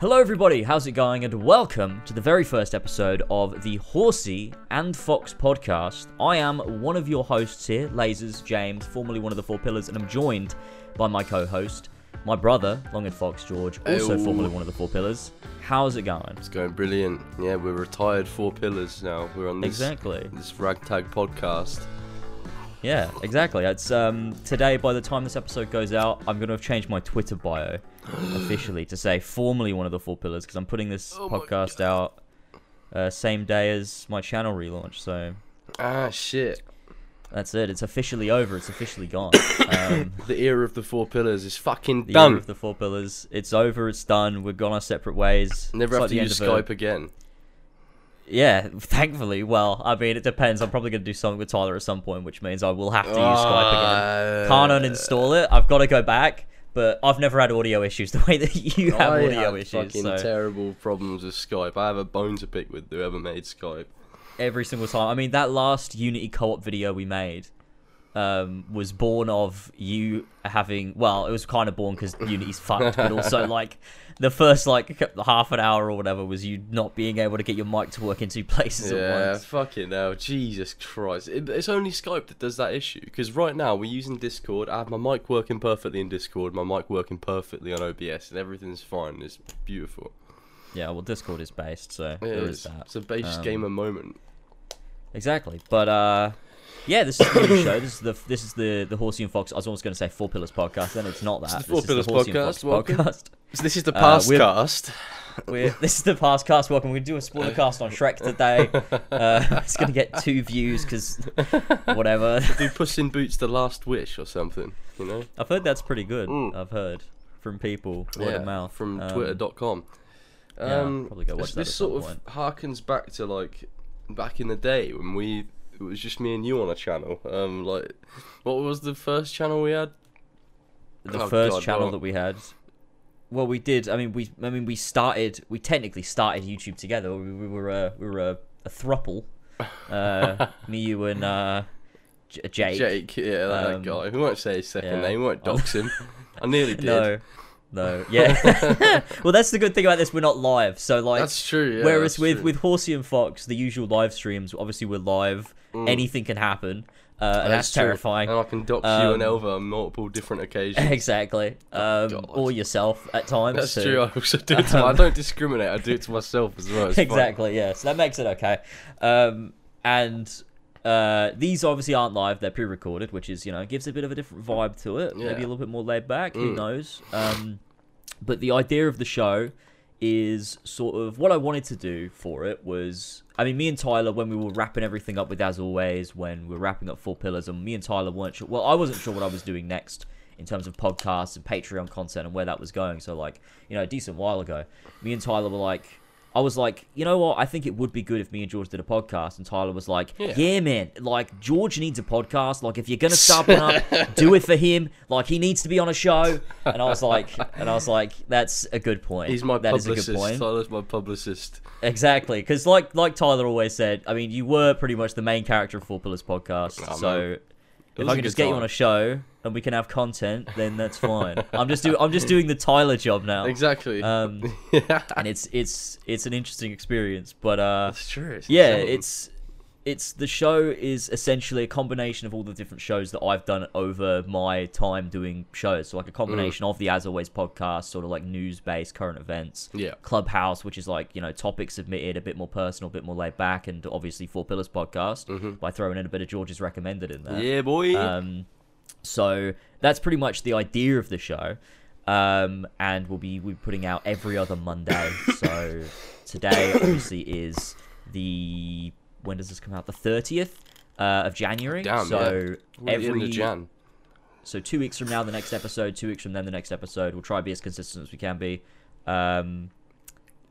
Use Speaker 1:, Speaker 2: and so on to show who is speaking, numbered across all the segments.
Speaker 1: Hello, everybody. How's it going? And welcome to the very first episode of the Horsey and Fox podcast. I am one of your hosts here, Lasers James, formerly one of the Four Pillars, and I'm joined by my co-host, my brother, Longhead Fox George, also formerly one of the Four Pillars. How's it going?
Speaker 2: It's going brilliant. Yeah, we're retired four pillars now. We're on this
Speaker 1: Exactly.
Speaker 2: this ragtag podcast.
Speaker 1: Yeah, exactly. It's um today. By the time this episode goes out, I'm gonna have changed my Twitter bio officially to say formally one of the Four Pillars because I'm putting this
Speaker 2: Oh
Speaker 1: podcast out uh, same day as my channel relaunch. So
Speaker 2: Ah, shit.
Speaker 1: That's it. It's officially over. It's officially gone. Um,
Speaker 2: The era of the four pillars is fucking
Speaker 1: the
Speaker 2: done.
Speaker 1: year of the four pillars. It's over. It's done. We've gone our separate ways.
Speaker 2: Never
Speaker 1: It's
Speaker 2: have
Speaker 1: like
Speaker 2: to use Skype again.
Speaker 1: Yeah, thankfully. Well, I mean, it depends. I'm probably going to do something with Tyler at some point, which means I will have to use Skype again.
Speaker 2: Uh,
Speaker 1: Can't uninstall it. I've got to go back. But I've never had audio issues the way that you have
Speaker 2: I
Speaker 1: audio issues.
Speaker 2: fucking
Speaker 1: So
Speaker 2: terrible problems with Skype. I have a bone to pick with whoever made Skype.
Speaker 1: every single time. I mean, that last Unity co-op video we made um, was born of you having. Well, it was kind of born because Unity's fucked, but also like the first like half an hour or whatever was you not being able to get your mic to work in two places at
Speaker 2: Yeah,
Speaker 1: once.
Speaker 2: fucking hell. Jesus Christ. It, it's only Skype that does that issue. Because right now we're using Discord. I have my mic working perfectly in Discord, my mic working perfectly on OBS, and everything's fine. It's beautiful.
Speaker 1: Yeah, well, Discord is based, so
Speaker 2: It
Speaker 1: there
Speaker 2: is.
Speaker 1: is that.
Speaker 2: It's a base
Speaker 1: Um,
Speaker 2: gamer moment.
Speaker 1: Exactly, but uh, yeah, this is the new show. This is the this is the the Horsey and Fox. I was almost going to say Four Pillars podcast, and it's not that.
Speaker 2: It's the Four
Speaker 1: this
Speaker 2: Pillars
Speaker 1: is the
Speaker 2: podcast,
Speaker 1: podcast.
Speaker 2: So this is the
Speaker 1: uh,
Speaker 2: past
Speaker 1: we're-
Speaker 2: cast.
Speaker 1: We're, this is the past cast. Welcome. We're gonna do a spoiler cast on Shrek today. Uh, it's gonna get two views because whatever.
Speaker 2: Do Puss in Boots the Last Wish or something, you know?
Speaker 1: I've heard that's pretty good.
Speaker 2: Mm.
Speaker 1: I've heard from people word of mouth
Speaker 2: From
Speaker 1: Um,
Speaker 2: twitter.com.
Speaker 1: yeah,
Speaker 2: Um,
Speaker 1: probably go watch
Speaker 2: this
Speaker 1: that
Speaker 2: this
Speaker 1: at some
Speaker 2: sort of
Speaker 1: point.
Speaker 2: harkens back to like back in the day when we it was just me and you on a channel. Um, like what was the first channel we had?
Speaker 1: The
Speaker 2: Oh,
Speaker 1: first
Speaker 2: God,
Speaker 1: channel that we had. Well, we did. I mean, we. I mean, we started. We technically started YouTube together. We, we were a. We were a, a thruple. Uh, me, you, and uh, J- Jake.
Speaker 2: Jake, yeah, that
Speaker 1: Um,
Speaker 2: guy. We won't say his second
Speaker 1: yeah.
Speaker 2: name. We won't dox him. I nearly did.
Speaker 1: No, no, yeah. well, that's the good thing about this. We're not live, so like.
Speaker 2: that's true. Yeah,
Speaker 1: Whereas
Speaker 2: that's
Speaker 1: with
Speaker 2: true.
Speaker 1: with Horsey and Fox, the usual live streams, obviously we're live. Anything can happen, uh, and that's,
Speaker 2: true.
Speaker 1: terrifying.
Speaker 2: And I can dox you
Speaker 1: Um,
Speaker 2: and Elva on multiple different occasions.
Speaker 1: Exactly. Um,
Speaker 2: God.
Speaker 1: or yourself at times.
Speaker 2: That's
Speaker 1: too.
Speaker 2: true. I also do it to my, I don't discriminate. I do it to myself as well. It's
Speaker 1: exactly. Yeah. So that makes it okay. Um, and uh, these obviously aren't live; they're pre-recorded, which is you know gives a bit of a different vibe to it. Maybe a little bit more laid back. Who
Speaker 2: Mm.
Speaker 1: knows? Um, but the idea of the show is sort of what I wanted to do for it was. I mean, me and Tyler, when we were wrapping everything up with As Always, when we were wrapping up Four Pillars, and me and Tyler weren't sure. Well, I wasn't sure what I was doing next in terms of podcasts and Patreon content and where that was going. So, like, you know, a decent while ago, me and Tyler were like, I was like, you know what? I think it would be good if me and George did a podcast. And Tyler was like, yeah,
Speaker 2: Yeah.
Speaker 1: man. Like, George needs a podcast. Like, if you're gonna start one up, do it for him. Like, he needs to be on a show. And I was like, and I was like, that's a good point.
Speaker 2: He's my
Speaker 1: That is a good point.
Speaker 2: Tyler's my publicist.
Speaker 1: Exactly, because like like Tyler always said, I mean, you were pretty much the main character of Four Pillars podcast.
Speaker 2: Oh,
Speaker 1: so
Speaker 2: man.
Speaker 1: If I can just get you on a show and we can have content, then that's fine. I'm just doing I'm just doing the Tyler job now.
Speaker 2: Exactly.
Speaker 1: Um,
Speaker 2: yeah,
Speaker 1: and it's it's it's an interesting experience, but uh,
Speaker 2: that's true. It's
Speaker 1: yeah,
Speaker 2: insane.
Speaker 1: it's it's the show is essentially a combination of all the different shows that I've done over my time doing shows. So like a combination of the As Always podcast, sort of like news based current events.
Speaker 2: Yeah.
Speaker 1: Clubhouse, which is like, you know, topics submitted, a bit more personal, a bit more laid back, and obviously Four Pillars podcast by throwing in a bit of George's recommended in there.
Speaker 2: yeah, boy.
Speaker 1: Um, so that's pretty much the idea of the show. Um, and we'll be we'll be putting out every other Monday. so today obviously is the when does this come out? The thirtieth uh, of January.
Speaker 2: Damn,
Speaker 1: so
Speaker 2: yeah.
Speaker 1: Every
Speaker 2: Jan.
Speaker 1: so two weeks from now, the next episode. Two weeks from then, the next episode. We'll try to be as consistent as we can be. Um,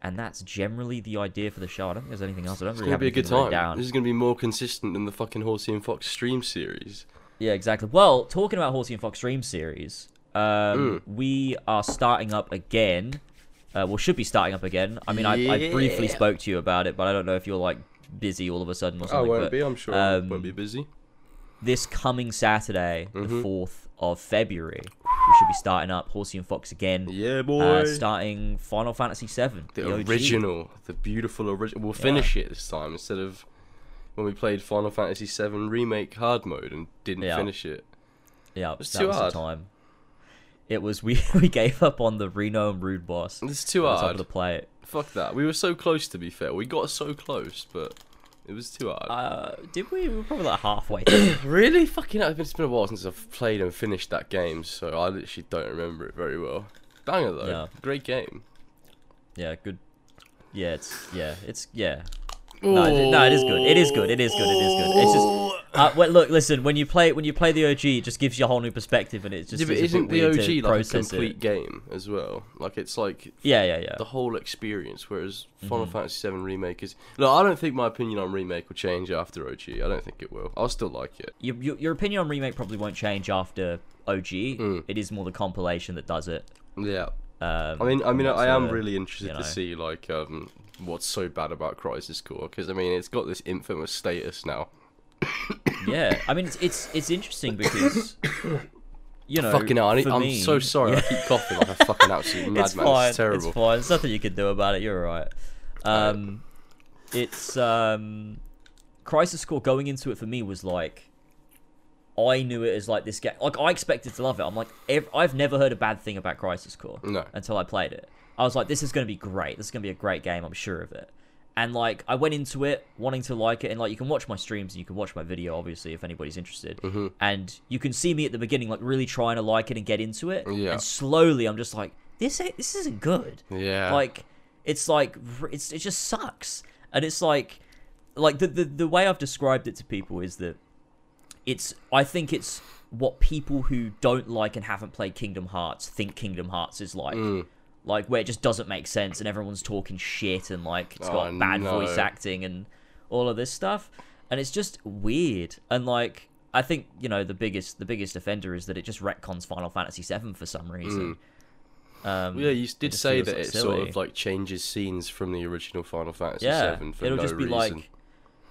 Speaker 1: and that's generally the idea for the show. I don't think there's anything else. I don't
Speaker 2: It's
Speaker 1: really
Speaker 2: gonna
Speaker 1: have
Speaker 2: be a good time.
Speaker 1: down.
Speaker 2: This is gonna be more consistent than the fucking Horsey and Fox stream series.
Speaker 1: Yeah, exactly. Well, talking about Horsey and Fox Stream series, um,
Speaker 2: Mm.
Speaker 1: we are starting up again. Uh, well, should be starting up again. I mean, I, I briefly spoke to you about it, but I don't know if you're like busy all of a sudden or
Speaker 2: I
Speaker 1: something.
Speaker 2: won't
Speaker 1: but
Speaker 2: be. I'm sure I
Speaker 1: um,
Speaker 2: won't be busy.
Speaker 1: this coming Saturday, the
Speaker 2: Mhm.
Speaker 1: fourth of February, we should be starting up Horsey and Fox again.
Speaker 2: Yeah, boy.
Speaker 1: Uh, starting Final Fantasy VII,
Speaker 2: the,
Speaker 1: the, OG.
Speaker 2: original, the beautiful original. We'll finish it this time instead of when we played Final Fantasy VII remake hard mode and didn't
Speaker 1: Yeah.
Speaker 2: finish it.
Speaker 1: Yeah,
Speaker 2: It's
Speaker 1: that
Speaker 2: too
Speaker 1: was
Speaker 2: hard.
Speaker 1: the time. It was we we gave up on the Reno and Rude boss.
Speaker 2: It's too
Speaker 1: was able
Speaker 2: hard.
Speaker 1: to play it.
Speaker 2: Fuck that. We were so close to be fair. We got so close, but it was too hard.
Speaker 1: Uh, did we? We were probably like halfway.
Speaker 2: really? Fucking hell. It's been a while since I've played and finished that game, so I literally don't remember it very well. Banger though.
Speaker 1: Yeah.
Speaker 2: Great game.
Speaker 1: yeah, good. Yeah, it's yeah, it's yeah. No, it, no, it is good. It is good. It is good. It is good. It's just uh, well, look, listen. When you play when you play the OG, it just gives you a whole new perspective, and it's just
Speaker 2: Yeah, but isn't the OG like a complete
Speaker 1: it.
Speaker 2: game as well? Like it's like
Speaker 1: Yeah, yeah, yeah.
Speaker 2: the whole experience. Whereas Final
Speaker 1: Mm-hmm.
Speaker 2: Fantasy VII remake is. Look, I don't think my opinion on remake will change after OG. I don't think it will. I'll still like it.
Speaker 1: Your, your, your opinion on remake probably won't change after OG.
Speaker 2: Mm.
Speaker 1: It is more the compilation that does it.
Speaker 2: Yeah.
Speaker 1: Um,
Speaker 2: I mean, I mean, I am really interested
Speaker 1: you know.
Speaker 2: to see like um what's so bad about Crisis Core because I mean it's got this infamous status now.
Speaker 1: Yeah, I mean it's it's it's interesting because you know.
Speaker 2: fucking hell, I, I'm
Speaker 1: me-
Speaker 2: so sorry. I keep coughing like a fucking absolute madman.
Speaker 1: it's fine.
Speaker 2: It's terrible.
Speaker 1: It's fine. There's nothing you can do about it. You're alright. Um, it's um, Crisis Core going into it for me was like. I knew it as like this game. Like I expected to love it. I'm like, ev- I've never heard a bad thing about Crisis Core
Speaker 2: No.
Speaker 1: until I played it. I was like, this is going to be great. This is going to be a great game. I'm sure of it. And like, I went into it wanting to like it, and like, you can watch my streams and you can watch my video, obviously, if anybody's interested.
Speaker 2: Mm-hmm.
Speaker 1: And you can see me at the beginning, like, really trying to like it and get into it.
Speaker 2: Yeah.
Speaker 1: And slowly, I'm just like, this ain't, this isn't good.
Speaker 2: Yeah.
Speaker 1: Like, it's like, it's it just sucks. And it's like, like the the the way I've described it to people is that it's I think it's what people who don't like and haven't played Kingdom Hearts think Kingdom Hearts is like.
Speaker 2: Mm.
Speaker 1: Like where it just doesn't make sense and everyone's talking shit and like it's got
Speaker 2: Oh,
Speaker 1: bad
Speaker 2: no.
Speaker 1: voice acting and all of this stuff. And it's just weird. And like I think, you know, the biggest the biggest offender is that it just retcons Final Fantasy VII for some reason. Um,
Speaker 2: yeah, you did say that
Speaker 1: like,
Speaker 2: it sort of like changes scenes from the original Final Fantasy
Speaker 1: yeah,
Speaker 2: VII for
Speaker 1: it'll
Speaker 2: no
Speaker 1: just be
Speaker 2: reason.
Speaker 1: like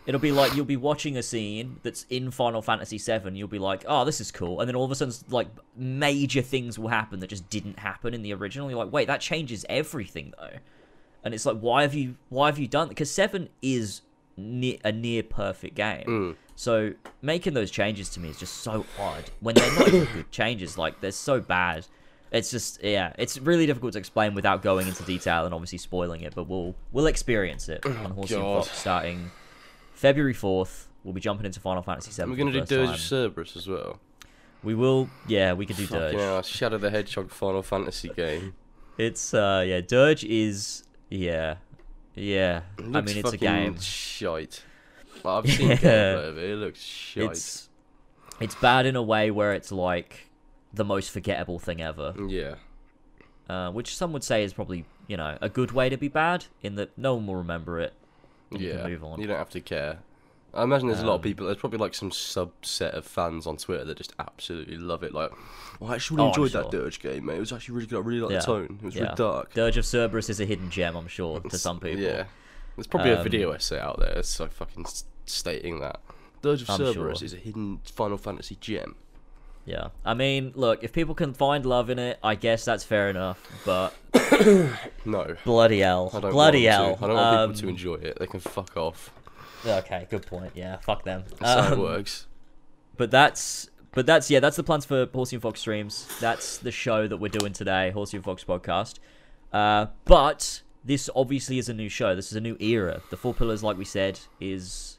Speaker 1: it'll be like you'll be watching a scene that's in Final Fantasy VII. You'll be like, "Oh, this is cool," and then all of a sudden, like major things will happen that just didn't happen in the original. You're like, "Wait, that changes everything, though." And it's like, why have you why have you done? Because Seven is near, a near perfect game.
Speaker 2: Mm.
Speaker 1: So making those changes to me is just so odd when they're not good changes. Like they're so bad. It's just yeah, it's really difficult to explain without going into detail and obviously spoiling it. But we'll we'll experience it on Horsey and Fox starting February fourth. We'll be jumping into Final Fantasy VII.
Speaker 2: We're gonna do Dirge
Speaker 1: time.
Speaker 2: of Cerberus as well.
Speaker 1: We will. Yeah, we could do Dirge.
Speaker 2: Fucking hell, Shadow the Hedgehog Final Fantasy game.
Speaker 1: It's uh yeah, Dirge is yeah yeah. I mean, it's a game.
Speaker 2: Shite. Like, I've seen
Speaker 1: Yeah.
Speaker 2: gameplay of it. It looks shite.
Speaker 1: It's it's bad in a way where it's like the most forgettable thing ever.
Speaker 2: Yeah.
Speaker 1: uh, which some would say is probably you know a good way to be bad in that no one will remember it.
Speaker 2: Yeah.
Speaker 1: move on.
Speaker 2: You don't have to care. I imagine there's a lot of
Speaker 1: Um,
Speaker 2: people. There's probably like some subset of fans on Twitter that just absolutely love it. Like, oh, I actually really
Speaker 1: Oh,
Speaker 2: enjoyed that. Dirge game, mate. It was actually really good. I really liked
Speaker 1: Yeah.
Speaker 2: the tone. It was
Speaker 1: Yeah.
Speaker 2: really dark.
Speaker 1: Dirge of Cerberus is a hidden gem, I'm sure, to some people.
Speaker 2: Yeah. There's probably a
Speaker 1: Um,
Speaker 2: video essay out there. It's like fucking stating that. Dirge of
Speaker 1: I'm
Speaker 2: Cerberus
Speaker 1: sure.
Speaker 2: is a hidden Final Fantasy gem.
Speaker 1: Yeah. I mean, look, if people can find love in it, I guess that's fair enough. But
Speaker 2: No.
Speaker 1: bloody hell,
Speaker 2: I don't
Speaker 1: bloody
Speaker 2: want
Speaker 1: hell.
Speaker 2: them to. I don't want
Speaker 1: Um,
Speaker 2: people to enjoy it. They can fuck off.
Speaker 1: Okay, good point. Yeah, fuck them.
Speaker 2: That's how it
Speaker 1: Um,
Speaker 2: works.
Speaker 1: But that's but that's yeah, that's the plans for Horsey and Fox streams. That's the show that we're doing today, Horsey and Fox podcast. Uh, but this obviously is a new show. This is a new era. The Four Pillars, like we said, is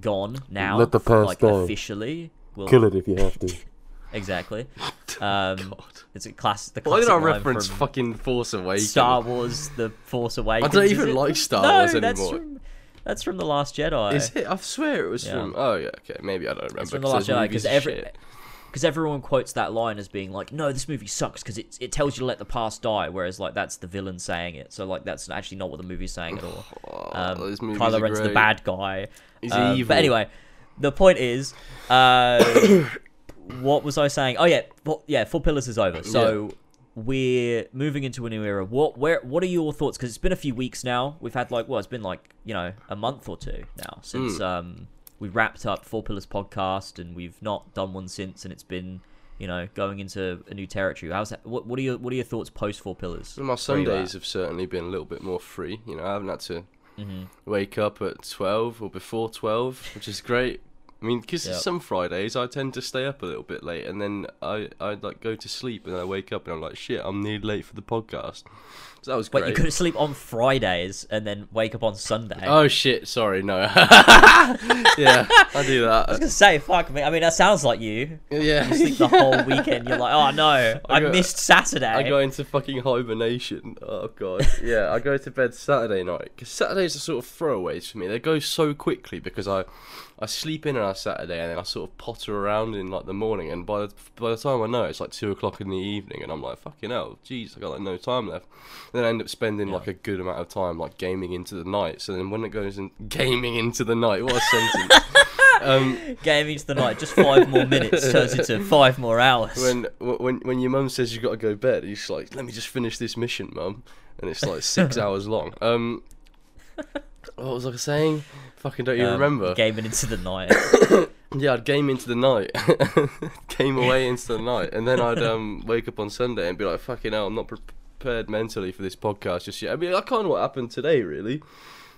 Speaker 1: gone now.
Speaker 3: Let the past
Speaker 1: like
Speaker 3: die.
Speaker 1: officially. We'll,
Speaker 3: Kill it if you have to.
Speaker 1: Exactly. Um,
Speaker 2: God.
Speaker 1: it's a class. The
Speaker 2: Why did I reference fucking Force Awakens?
Speaker 1: Star Wars: The Force Awakens?
Speaker 2: I
Speaker 1: don't
Speaker 2: even like Star
Speaker 1: no,
Speaker 2: Wars
Speaker 1: That's
Speaker 2: anymore.
Speaker 1: from, that's from the Last Jedi.
Speaker 2: Is it? I swear it was
Speaker 1: Yeah.
Speaker 2: from. Oh yeah, okay. Maybe I don't remember.
Speaker 1: It's from the Last Jedi because every because everyone quotes that line as being like, "No, this movie sucks because it it tells you to let the past die," whereas like that's the villain saying it. So like that's actually not what the movie's saying at all.
Speaker 2: Oh,
Speaker 1: Um,
Speaker 2: movies
Speaker 1: Kylo Ren's the bad guy.
Speaker 2: He's
Speaker 1: Um,
Speaker 2: evil.
Speaker 1: But anyway, the point is, uh, what was I saying? Oh yeah, well, yeah. Four Pillars is over, so we're moving into a new era. What where what are your thoughts? Because it's been a few weeks now. We've had like well, it's been like you know a month or two now since
Speaker 2: Hmm.
Speaker 1: um we wrapped up Four Pillars podcast, and we've not done one since, and it's been you know, going into a new territory. How's that? What, what are your What are your thoughts post Four Pillars?
Speaker 2: My Sundays have certainly been a little bit more free. You know, I haven't had to
Speaker 1: Mhm.
Speaker 2: wake up at 12 or before 12, which is great. I mean, because
Speaker 1: Yep.
Speaker 2: some Fridays I tend to stay up a little bit late, and then I I like go to sleep, and I wake up and I'm like, shit, I'm nearly late for the podcast. So that was
Speaker 1: Wait,
Speaker 2: great.
Speaker 1: you couldn't sleep on Fridays and then wake up on Sunday.
Speaker 2: Oh shit! Sorry, no. yeah, I do that.
Speaker 1: I was gonna say, fuck me. I mean, that sounds like you.
Speaker 2: Yeah,
Speaker 1: You sleep the whole weekend. You're like, oh no, I,
Speaker 2: go-
Speaker 1: missed Saturday.
Speaker 2: I go into fucking hibernation. Oh god. Yeah, I go to bed Saturday night because Saturdays are sort of throwaways for me. They go so quickly because I, I sleep in on a Saturday and then I sort of potter around in like the morning, and by the, by the time I know it's like two o'clock in the evening, and I'm like, fucking hell, jeez, I got like no time left. And then I end up spending like a good amount of time like gaming into the night. So then when it goes in gaming into the night, what a sentence. um,
Speaker 1: Gaming to the night, just five more minutes turns into five more hours.
Speaker 2: when when when your mum says you've got to go to bed, you're just like, let me just finish this mission, mum, and it's like six hours long. Um, what was I saying? Fucking don't you
Speaker 1: Um,
Speaker 2: remember?
Speaker 1: Gaming into the night.
Speaker 2: yeah, I'd game into the night, game away into the night, and then I'd um wake up on Sunday and be like, fucking hell, I'm not prepared mentally for this podcast just yet. I mean, that's kind of what happened today, really.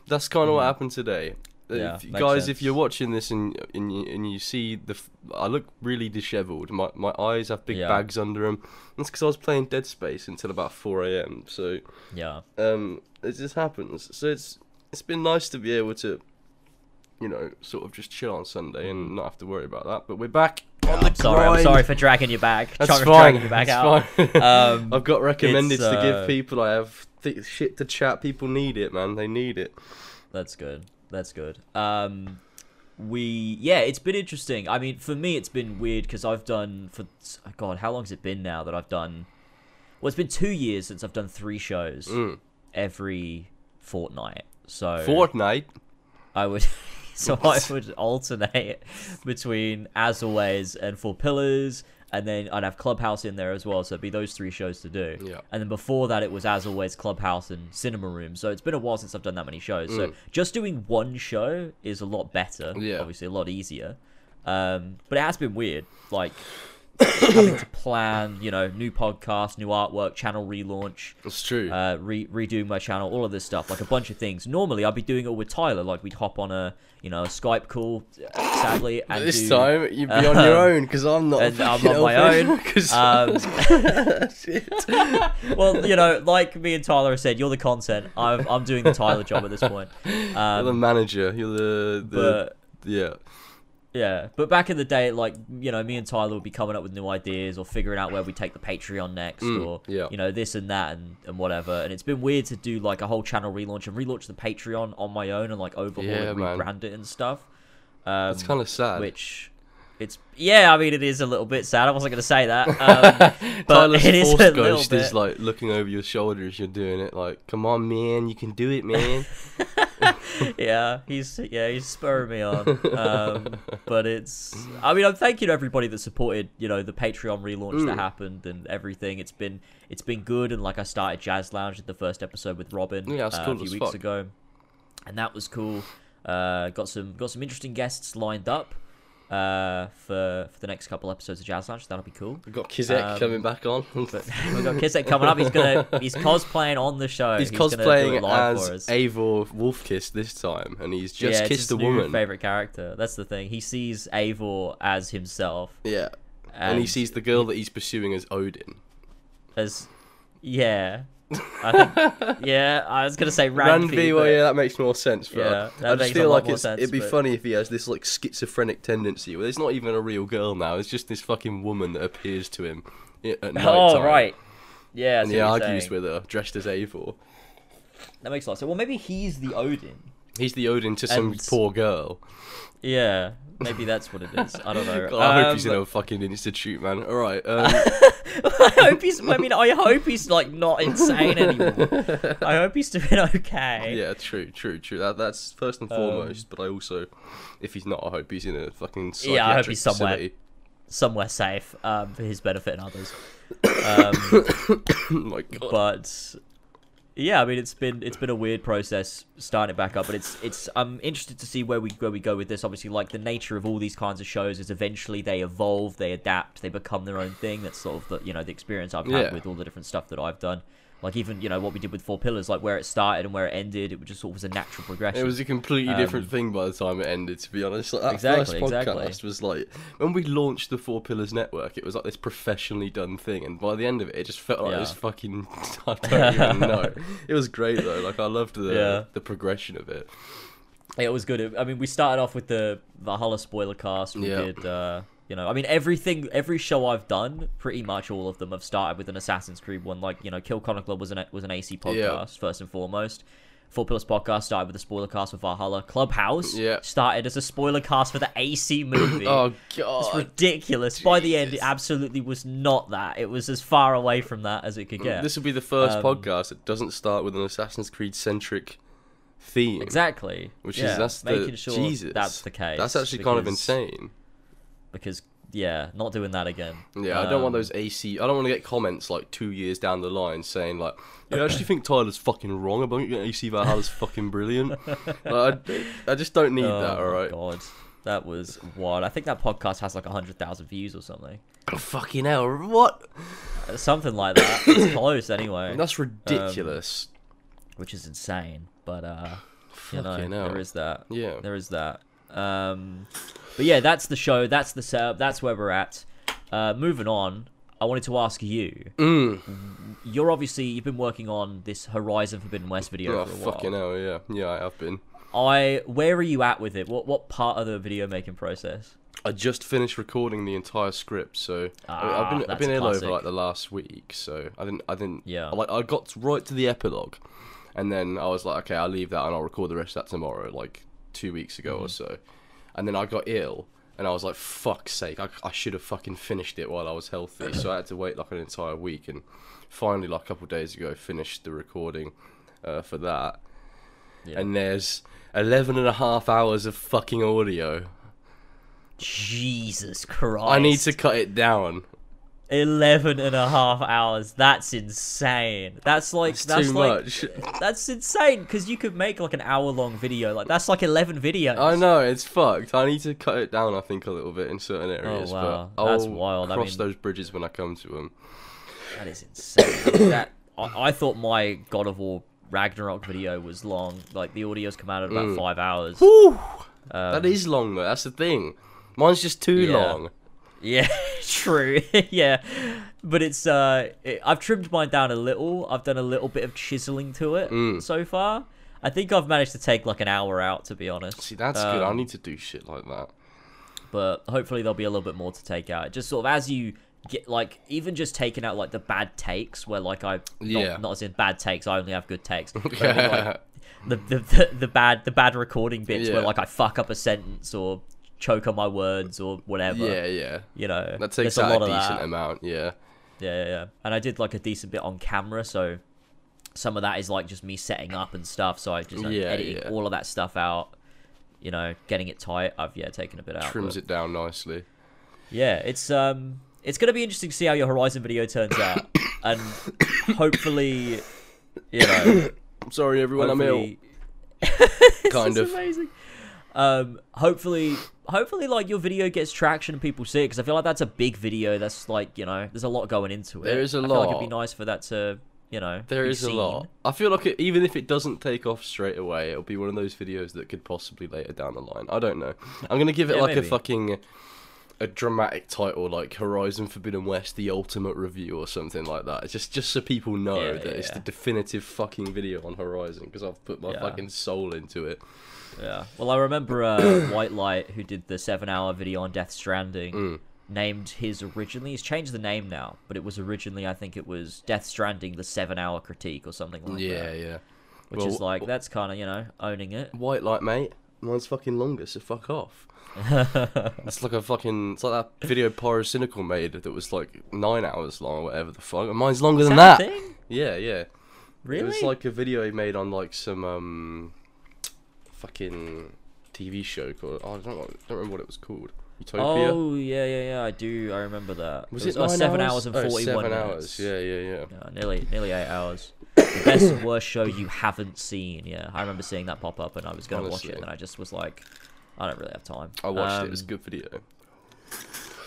Speaker 2: That's kind of what happened today. Uh,
Speaker 1: Mm. Yeah,
Speaker 2: if- guys,
Speaker 1: sense.
Speaker 2: if you're watching this and and you, and you see the, f- I look really dishevelled. My my eyes have big
Speaker 1: Yeah.
Speaker 2: bags under them. That's because I was playing Dead Space until about four a.m. So
Speaker 1: yeah.
Speaker 2: um, it just happens. So it's it's been nice to be able to, you know, sort of just chill on Sunday and not have to worry about that. But we're back on the
Speaker 1: I'm sorry. I'm sorry for dragging you back.
Speaker 2: That's fine.
Speaker 1: dragging you back
Speaker 2: That's
Speaker 1: out.
Speaker 2: fine.
Speaker 1: Um,
Speaker 2: I've got recommended
Speaker 1: it's,
Speaker 2: to give
Speaker 1: uh,
Speaker 2: people. I have th- shit to chat. People need it, man. They need it.
Speaker 1: That's good. That's good. Um, we yeah, it's been interesting. I mean, for me, it's been weird because I've done for God, how long has it been now that I've done? Well, it's been two years since I've done three shows
Speaker 2: Mm.
Speaker 1: every fortnight. So
Speaker 2: fortnight.
Speaker 1: I would. So I would alternate between As Always and Four Pillars, and then I'd have Clubhouse in there as well. So it'd be those three shows to do.
Speaker 2: Yeah.
Speaker 1: And then before that, it was As Always, Clubhouse, and Cinema Room. So it's been a while since I've done that many shows. So
Speaker 2: Mm.
Speaker 1: just doing one show is a lot better.
Speaker 2: Yeah.
Speaker 1: Obviously, a lot easier. Um, but it has been weird, like having to plan, you know, new podcast, new artwork, channel relaunch.
Speaker 2: That's true.
Speaker 1: uh, re- redoing my channel, all of this stuff, like a bunch of things. Normally, I'd be doing it with Tyler, like we'd hop on a you know a Skype call, sadly, and
Speaker 2: this
Speaker 1: do,
Speaker 2: time you'd be on your
Speaker 1: um,
Speaker 2: own because I'm not.
Speaker 1: and I'm on my own.
Speaker 2: 'cause-
Speaker 1: Um,
Speaker 2: Shit.
Speaker 1: well, you know, like me and Tyler have said, you're the content. I'm I'm doing the Tyler job at this point.
Speaker 2: You're the
Speaker 1: Um,
Speaker 2: manager. You're the the
Speaker 1: but
Speaker 2: yeah.
Speaker 1: Yeah, but back in the day, like you know, me and Tyler would be coming up with new ideas or figuring out where we take the Patreon next,
Speaker 2: Mm,
Speaker 1: or
Speaker 2: yeah.
Speaker 1: you know, this and that and, and whatever. And it's been weird to do like a whole channel relaunch and relaunch the Patreon on my own and like overhaul
Speaker 2: Yeah,
Speaker 1: it, rebrand it and stuff. Um,
Speaker 2: It's kind of sad.
Speaker 1: which it's yeah, I mean, it is a little bit sad. I wasn't going to say that, um, but it is a little
Speaker 2: ghost
Speaker 1: bit.
Speaker 2: is like looking over your shoulder as you're doing it. Like, come on, man, you can do it, man.
Speaker 1: yeah, he's yeah, he's spurring me on. Um, but it's I mean, I'm thanking everybody that supported, you know, the Patreon relaunch that
Speaker 2: Mm.
Speaker 1: happened and everything. It's been it's been good and like I started Jazz Lounge in the first episode with Robin
Speaker 2: Yeah,
Speaker 1: uh,
Speaker 2: cool
Speaker 1: a few weeks
Speaker 2: fuck.
Speaker 1: ago. And that was cool. Uh, got some got some interesting guests lined up uh, for for the next couple episodes of Jazz Lounge. That'll be cool.
Speaker 2: We've got Kizek
Speaker 1: Um,
Speaker 2: coming back on.
Speaker 1: We've got Kissek coming up. He's gonna he's cosplaying on the show.
Speaker 2: he's,
Speaker 1: gonna
Speaker 2: cosplaying
Speaker 1: it live for
Speaker 2: as
Speaker 1: us.
Speaker 2: Eivor Wolfkiss this time, and he's just
Speaker 1: yeah,
Speaker 2: kissed
Speaker 1: his
Speaker 2: a woman.
Speaker 1: favorite character. That's the thing. He sees Eivor as himself,
Speaker 2: Yeah,
Speaker 1: and,
Speaker 2: and, he sees the girl that he's pursuing as Odin.
Speaker 1: as yeah. I think yeah. I was gonna say Randvi.
Speaker 2: Randvi, well,
Speaker 1: but-
Speaker 2: yeah, that makes more sense. But
Speaker 1: Yeah, that
Speaker 2: I
Speaker 1: makes
Speaker 2: just feel like
Speaker 1: sense,
Speaker 2: it'd be
Speaker 1: but-
Speaker 2: funny if he has this like schizophrenic tendency where it's not even a real girl now; it's just this fucking woman that appears to him at night
Speaker 1: Oh right. Yeah. I
Speaker 2: and he argues
Speaker 1: saying.
Speaker 2: with her dressed as Eivor.
Speaker 1: That makes a lot of sense. Well, maybe he's the Odin.
Speaker 2: He's the Odin to some
Speaker 1: And-
Speaker 2: poor girl.
Speaker 1: Yeah. Maybe that's what it is. I don't know.
Speaker 2: God, I hope he's in
Speaker 1: Um,
Speaker 2: a fucking institute, man. All right. Um,
Speaker 1: I hope he's. I mean, I hope he's like not insane anymore. I hope he's doing okay.
Speaker 2: yeah, true, true, true. That that's first and
Speaker 1: Um,
Speaker 2: foremost. but I also, if he's not, I hope he's in a fucking
Speaker 1: Yeah, I hope he's somewhere.
Speaker 2: facility.
Speaker 1: Somewhere safe um, for his benefit and others. Um,
Speaker 2: oh my God.
Speaker 1: but yeah, I mean it's been it's been a weird process starting it back up, but it's it's I'm interested to see where we where we go with this. Obviously, like the nature of all these kinds of shows is eventually they evolve, they adapt, they become their own thing. That's sort of the you know the experience I've had
Speaker 2: Yeah.
Speaker 1: with all the different stuff that I've done. Like even you know what we did with Four Pillars, like where it started and where it ended, it was just sort of was a natural progression.
Speaker 2: It was a completely
Speaker 1: Um,
Speaker 2: different thing by the time it ended. To be honest, like, that
Speaker 1: Exactly,
Speaker 2: first
Speaker 1: exactly.
Speaker 2: podcast was like when we launched the Four Pillars Network. It was like this professionally done thing, and by the end of it, it just felt like
Speaker 1: Yeah.
Speaker 2: this fucking. I don't even know. It was great though. Like I loved the
Speaker 1: Yeah.
Speaker 2: the progression of it.
Speaker 1: It was good. I mean, we started off with the Valhalla spoiler cast. We
Speaker 2: Yeah.
Speaker 1: did, uh, you know, I mean, everything, every show I've done, pretty much all of them have started with an Assassin's Creed one. Like, you know, Kill Chronicler was an was an AC podcast
Speaker 2: Yeah.
Speaker 1: first and foremost. Four Pillars podcast started with a spoiler cast with Valhalla. Clubhouse
Speaker 2: Yeah.
Speaker 1: started as a spoiler cast for the AC movie.
Speaker 2: Oh god, It's
Speaker 1: ridiculous. By the end, it absolutely was not that. It was as far away from that as it could get.
Speaker 2: This will be the first
Speaker 1: Um,
Speaker 2: podcast that doesn't start with an Assassin's Creed centric theme.
Speaker 1: Exactly.
Speaker 2: Which
Speaker 1: Yeah,
Speaker 2: is that's the
Speaker 1: making sure
Speaker 2: Jesus.
Speaker 1: that's the case.
Speaker 2: That's actually kind of insane.
Speaker 1: Because yeah, not doing that again.
Speaker 2: Yeah, I don't want
Speaker 1: Um,
Speaker 2: those AC. I don't want to get comments like two years down the line saying like, "Yeah, I actually think Tyler's fucking wrong about AC Valhalla's fucking brilliant." Like, I, I just don't need
Speaker 1: Oh
Speaker 2: that. All
Speaker 1: my. God, that was wild. I think that podcast has like hundred thousand views or something,
Speaker 2: Oh, fucking hell! What?
Speaker 1: Uh, something like that. it's close anyway,
Speaker 2: That's ridiculous.
Speaker 1: which is insane. But uh, you know,
Speaker 2: hell.
Speaker 1: there is that.
Speaker 2: yeah.
Speaker 1: There is that. Um, but yeah, that's the show. That's the setup. That's where we're at. Uh, moving on. I wanted to ask you.
Speaker 2: Mm.
Speaker 1: You're obviously you've been working on this Horizon Forbidden West video
Speaker 2: Oh
Speaker 1: for a while.
Speaker 2: fucking hell! Yeah, yeah, I have been.
Speaker 1: I where are you at with it? What what part of the video making process?
Speaker 2: I just finished recording the entire script, so I mean,
Speaker 1: Ah,
Speaker 2: I've been I've been ill over like the last week, so I didn't I didn't
Speaker 1: Yeah.
Speaker 2: like I got right to the epilogue, and then I was like, okay, I'll leave that and I'll record the rest of that tomorrow, like two weeks ago
Speaker 1: Mm-hmm.
Speaker 2: or so, and then I got ill, and I was like, fuck's sake, I, I should have fucking finished it while I was healthy, so I had to wait like an entire week, and finally like a couple days ago finished the recording uh, for that,
Speaker 1: Yeah.
Speaker 2: and there's 11 and a half hours of fucking audio.
Speaker 1: Jesus Christ.
Speaker 2: I need to cut it down.
Speaker 1: 11 and a half hours. That's insane. That's like
Speaker 2: It's
Speaker 1: that's
Speaker 2: too
Speaker 1: like
Speaker 2: much.
Speaker 1: that's insane because you could make like an hour long video. Like that's like 11 videos.
Speaker 2: I know it's fucked. I need to cut it down. I think a little bit in certain areas.
Speaker 1: Oh, wow.
Speaker 2: But
Speaker 1: That's
Speaker 2: I'll
Speaker 1: wild. I
Speaker 2: Cross
Speaker 1: mean-
Speaker 2: those bridges when I come to them.
Speaker 1: That is insane. that I, I thought my God of War Ragnarok video was long. Like the audio's come out at about
Speaker 2: Mm.
Speaker 1: 5 hours. Um,
Speaker 2: that is long though. That's the thing. Mine's just too
Speaker 1: Yeah.
Speaker 2: long.
Speaker 1: Yeah, true. yeah, but it's uh, it, I've trimmed mine down a little. I've done a little bit of chiseling to it
Speaker 2: Mm.
Speaker 1: so far. I think I've managed to take like an hour out, to be honest.
Speaker 2: See, that's good. I
Speaker 1: Um,
Speaker 2: need to do shit like that.
Speaker 1: But hopefully there'll be a little bit more to take out. Just sort of as you get like even just taking out like the bad takes, where like I
Speaker 2: Yeah.
Speaker 1: not as in bad takes. I only have good takes. Mean, like, the, the, the the bad the bad recording bits where like I fuck up a sentence or choke on my words or whatever.
Speaker 2: yeah, yeah.
Speaker 1: You know,
Speaker 2: That takes
Speaker 1: a lot
Speaker 2: a
Speaker 1: of
Speaker 2: decent
Speaker 1: that.
Speaker 2: amount. Yeah.
Speaker 1: Yeah, yeah, yeah. And I did like a decent bit on camera, so some of that is like just me setting up and stuff. So I just like,
Speaker 2: Yeah,
Speaker 1: editing
Speaker 2: yeah.
Speaker 1: all of that stuff out. You know, getting it tight. I've yeah taken a bit out.
Speaker 2: Trims
Speaker 1: but-
Speaker 2: it down nicely.
Speaker 1: Yeah, it's um, it's gonna be interesting to see how your Horizon video turns out, and hopefully, you know,
Speaker 2: I'm sorry, everyone. I'm ill.
Speaker 1: hopefully-
Speaker 2: Kind of.
Speaker 1: amazing. Um, hopefully, hopefully, like your video gets traction and people see it because I feel like that's a big video. That's like you know, there's a lot going into it.
Speaker 2: There is a
Speaker 1: I feel like it'd be nice for that to you know.
Speaker 2: There is a lot. I feel like it, even if it doesn't take off straight away, it'll be one of those videos that could possibly later down the line. I don't know. I'm gonna give it
Speaker 1: Yeah,
Speaker 2: like
Speaker 1: maybe.
Speaker 2: a fucking a dramatic title like Horizon Forbidden West: The Ultimate Review or something like that. It's just just so people know
Speaker 1: Yeah,
Speaker 2: that
Speaker 1: yeah,
Speaker 2: it's the definitive fucking video on Horizon because I've put my fucking soul into it.
Speaker 1: Yeah. Well, I remember uh, White Light, who did the seven-hour video on Death Stranding,
Speaker 2: Mm.
Speaker 1: named his originally. He's changed the name now, but it was originally, I think, it was Death Stranding: The Seven-Hour Critique or something like
Speaker 2: yeah,
Speaker 1: that.
Speaker 2: yeah. Yeah.
Speaker 1: Which
Speaker 2: Well,
Speaker 1: is like that's kind of you know owning it.
Speaker 2: White light, mate. Mine's fucking longer, so fuck off. It's like a fucking. It's like that video Pyrocynical made that was like nine hours long or whatever the fuck. And mine's longer
Speaker 1: Is
Speaker 2: than
Speaker 1: that
Speaker 2: that.
Speaker 1: thing?
Speaker 2: Yeah, yeah.
Speaker 1: Really?
Speaker 2: It was like a video he made on like some um fucking TV show called. Oh, I don't know, don't remember what it was called. Utopia.
Speaker 1: Oh yeah, yeah, yeah. I do. I remember that.
Speaker 2: was
Speaker 1: it,
Speaker 2: it,
Speaker 1: was, oh, seven
Speaker 2: hours?
Speaker 1: hours and
Speaker 2: Oh,
Speaker 1: forty-one
Speaker 2: seven
Speaker 1: minutes.
Speaker 2: hours. Yeah, yeah, yeah.
Speaker 1: Yeah, nearly, nearly eight hours. The best and worst show you haven't seen. Yeah, I remember seeing that pop up, and I was gonna watch it, and I just was like, I don't really have time.
Speaker 2: I watched it. It was a
Speaker 1: Um,
Speaker 2: good video.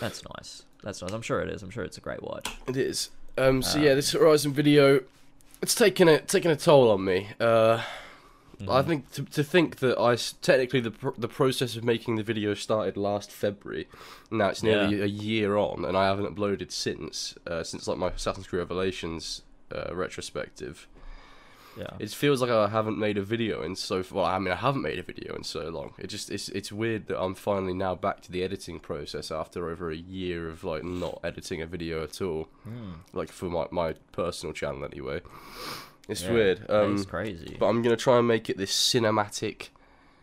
Speaker 1: That's nice. That's nice. I'm sure it is. I'm sure it's a great watch.
Speaker 2: It is. Um. So
Speaker 1: Um,
Speaker 2: yeah, this Horizon video, it's taking a taken a toll on me. Uh. I
Speaker 1: Mhm.
Speaker 2: think to, to think that I technically the pr- the process of making the video started last February. Now it's nearly
Speaker 1: Yeah.
Speaker 2: a year on, and I haven't uploaded since uh, since like my Assassin's Creed Revelations uh, retrospective.
Speaker 1: Yeah.
Speaker 2: It feels like I haven't made a video in so well. I mean, I haven't made a video in so long. It just it's it's weird that I'm finally now back to the editing process after over a year of like not editing a video at all.
Speaker 1: Hmm.
Speaker 2: Like for my my personal channel anyway. It's
Speaker 1: Yeah,
Speaker 2: weird. Um,
Speaker 1: is crazy.
Speaker 2: but I'm gonna try and make it this cinematic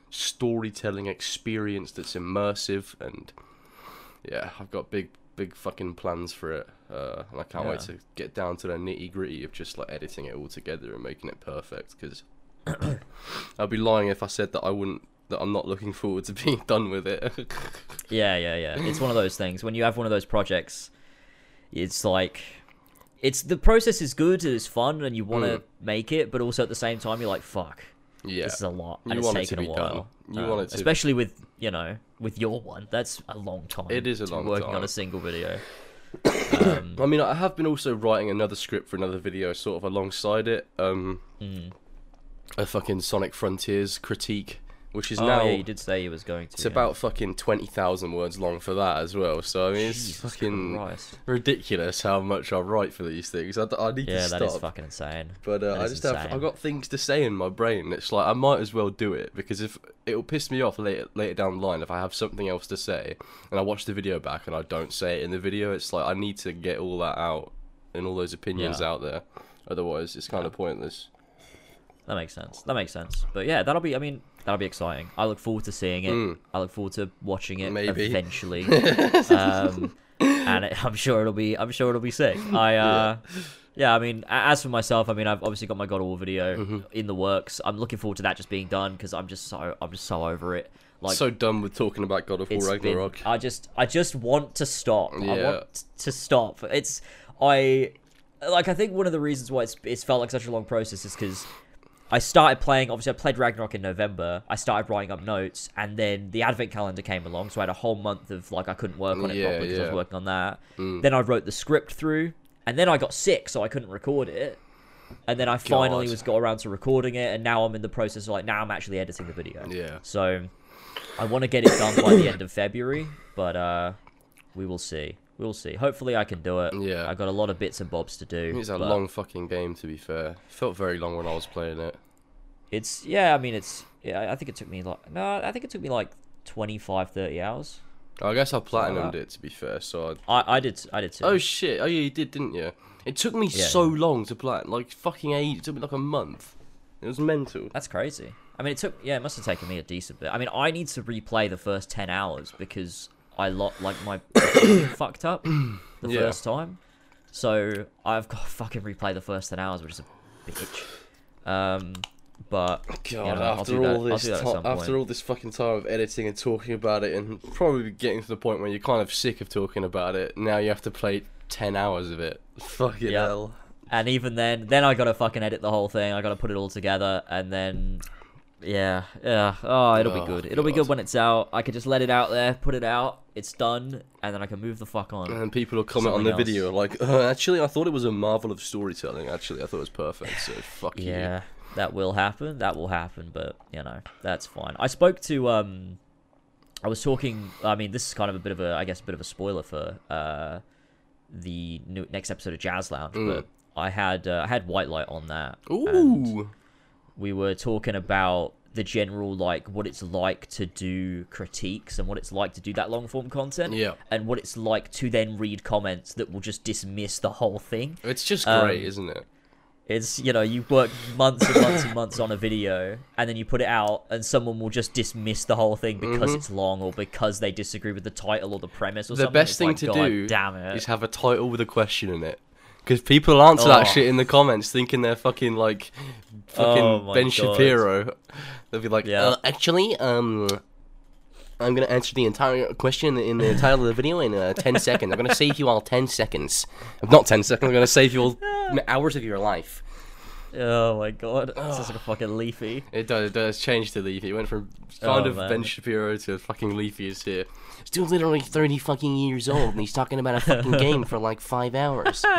Speaker 2: storytelling experience that's immersive and yeah, I've got big big fucking plans for it. Uh, and I can't wait to get down to the nitty gritty of just like editing it all together and making it perfect. Because I'd be lying if I said that I wouldn't. That I'm not looking forward to being done with it.
Speaker 1: Yeah, yeah, yeah. It's one of those things. When you have one of those projects, it's like it's the process is good, it's fun, and you want to
Speaker 2: Mm.
Speaker 1: make it, but also at the same time you're like, fuck,
Speaker 2: yeah,
Speaker 1: this is a lot, and
Speaker 2: You
Speaker 1: it's
Speaker 2: want it
Speaker 1: taken a
Speaker 2: done.
Speaker 1: while.
Speaker 2: You
Speaker 1: Um,
Speaker 2: want it to-
Speaker 1: especially with you know with your one. That's a long time.
Speaker 2: It is a long
Speaker 1: working on a single video. um,
Speaker 2: I mean, I have been also writing another script for another video, sort of alongside it. Um,
Speaker 1: mm.
Speaker 2: a fucking Sonic Frontiers critique, which is
Speaker 1: oh
Speaker 2: now
Speaker 1: yeah, you did say you was going to.
Speaker 2: it's
Speaker 1: yeah.
Speaker 2: about fucking twenty thousand words long for that as well. So I mean, it's fucking
Speaker 1: Christ.
Speaker 2: ridiculous how much I write for these things. I need
Speaker 1: Yeah,
Speaker 2: to
Speaker 1: that
Speaker 2: stop.
Speaker 1: is fucking insane.
Speaker 2: But uh, I just have. I've got things to say in my brain. It's like I might as well do it because if it'll piss me off later later down the line if I have something else to say and I watch the video back and I don't say it in the video. It's like I need to get all that out and all those opinions
Speaker 1: Yeah.
Speaker 2: out there. Otherwise, it's kind of pointless.
Speaker 1: That makes sense. That makes sense. But yeah, that'll be. I mean, that'll be exciting. I look forward to seeing it.
Speaker 2: Mm.
Speaker 1: I look forward to watching it
Speaker 2: Maybe.
Speaker 1: eventually. um, and it, I'm sure it'll be. I'm sure it'll be sick. I. Uh, yeah. I mean, as for myself, I mean, I've obviously got my God of War video
Speaker 2: Mm-hmm.
Speaker 1: in the works. I'm looking forward to that just being done because I'm just so. I'm just so over it. Like
Speaker 2: so done with talking about God of War
Speaker 1: it's been,
Speaker 2: Ragnarok.
Speaker 1: I just I just want to stop. I
Speaker 2: Yeah.
Speaker 1: want to stop. It's I like I think one of the reasons why it's it's felt like such a long process is because I started playing. Obviously, I played Ragnarok in November. I started writing up notes, and then the advent calendar came along, so I had a whole month of like I couldn't work on it
Speaker 2: Yeah,
Speaker 1: properly because I was working on that.
Speaker 2: Mm.
Speaker 1: Then I wrote the script through, and then I got sick, so I couldn't record it. And then I finally
Speaker 2: God.
Speaker 1: was got around to recording it, and now I'm in the process of like now I'm actually editing the video.
Speaker 2: Yeah.
Speaker 1: So I want to get it done by the end of February, but uh, we will see. We'll see. Hopefully, I can do it.
Speaker 2: Yeah.
Speaker 1: I got a lot of bits and bobs to do.
Speaker 2: It's a
Speaker 1: but
Speaker 2: long fucking game, to be fair. felt very long when I was playing it.
Speaker 1: It's yeah. I mean, it's yeah. I- think it took me like no. I think it took me like 25, 30 hours.
Speaker 2: I guess I platinumed it, to be fair. So I...
Speaker 1: I I did I did too.
Speaker 2: Oh shit! Oh yeah, you did, didn't you? It took me
Speaker 1: Yeah,
Speaker 2: so
Speaker 1: yeah.
Speaker 2: long to plat, like fucking age. It took me like a month. It was mental.
Speaker 1: That's crazy. I mean, it took yeah. It must have taken me a decent bit. I mean, I need to replay the first ten hours because I lot like my fucked up the
Speaker 2: Yeah.
Speaker 1: first time. So I've got to fucking replay the first ten hours, which is a bitch. Um, but
Speaker 2: God,
Speaker 1: you know,
Speaker 2: after
Speaker 1: that-
Speaker 2: all this,
Speaker 1: do that at
Speaker 2: ti-
Speaker 1: some
Speaker 2: after
Speaker 1: point.
Speaker 2: all this fucking time of editing and talking about it, and probably getting to the point where you're kind of sick of talking about it, now you have to play ten hours of it. Fucking
Speaker 1: Yeah.
Speaker 2: hell.
Speaker 1: and even then, then I gotta fucking edit the whole thing. I gotta put it all together, and then yeah, yeah. Oh, it'll be
Speaker 2: Oh,
Speaker 1: good. It'll be good when it's out. I could just let it out there, put it out. It's done, and then I can move the fuck on.
Speaker 2: And people will comment on the video like, uh, actually, I thought it was a marvel of storytelling. Actually, I thought it was perfect. So fuck you.
Speaker 1: Yeah, that will happen. That will happen, but you know, that's fine. I spoke to um I was talking I mean, this is kind of a bit of a I guess a bit of a spoiler for uh the new, next episode of Jazz Lounge,
Speaker 2: Mm.
Speaker 1: but I had uh, I had White Light on that. and
Speaker 2: Ooh.
Speaker 1: We were talking about the general like what it's like to do critiques and what it's like to do that long form content
Speaker 2: Yeah.
Speaker 1: and what it's like to then read comments that will just dismiss the whole thing
Speaker 2: It's just
Speaker 1: Um,
Speaker 2: great, isn't it?
Speaker 1: it's you know you work months and months and months on a video and then you put it out and someone will just dismiss the whole thing because
Speaker 2: Mhm.
Speaker 1: it's long or because they disagree with the title or the premise or something.
Speaker 2: The
Speaker 1: something.
Speaker 2: best
Speaker 1: It's
Speaker 2: thing
Speaker 1: like,
Speaker 2: to do
Speaker 1: damn it.
Speaker 2: Is have a title with a question in it. Because people answer that
Speaker 1: Oh.
Speaker 2: shit in the comments thinking they're fucking like fucking
Speaker 1: Oh
Speaker 2: Ben
Speaker 1: God.
Speaker 2: Shapiro. They'll be like,
Speaker 1: Yeah.
Speaker 2: uh, actually, um, I'm gonna answer the entire question in the title of the video in uh, 10 seconds. I'm gonna save you all 10 seconds. Not 10 seconds. I'm gonna save you all hours of your life.
Speaker 1: Oh my god, this is like a fucking leafy.
Speaker 2: It does. It does change to Leafy. It went from kind
Speaker 1: Oh,
Speaker 2: of
Speaker 1: man.
Speaker 2: Ben Shapiro to fucking Leafy is here. Still literally 30 fucking years old, and he's talking about a fucking game for like five hours.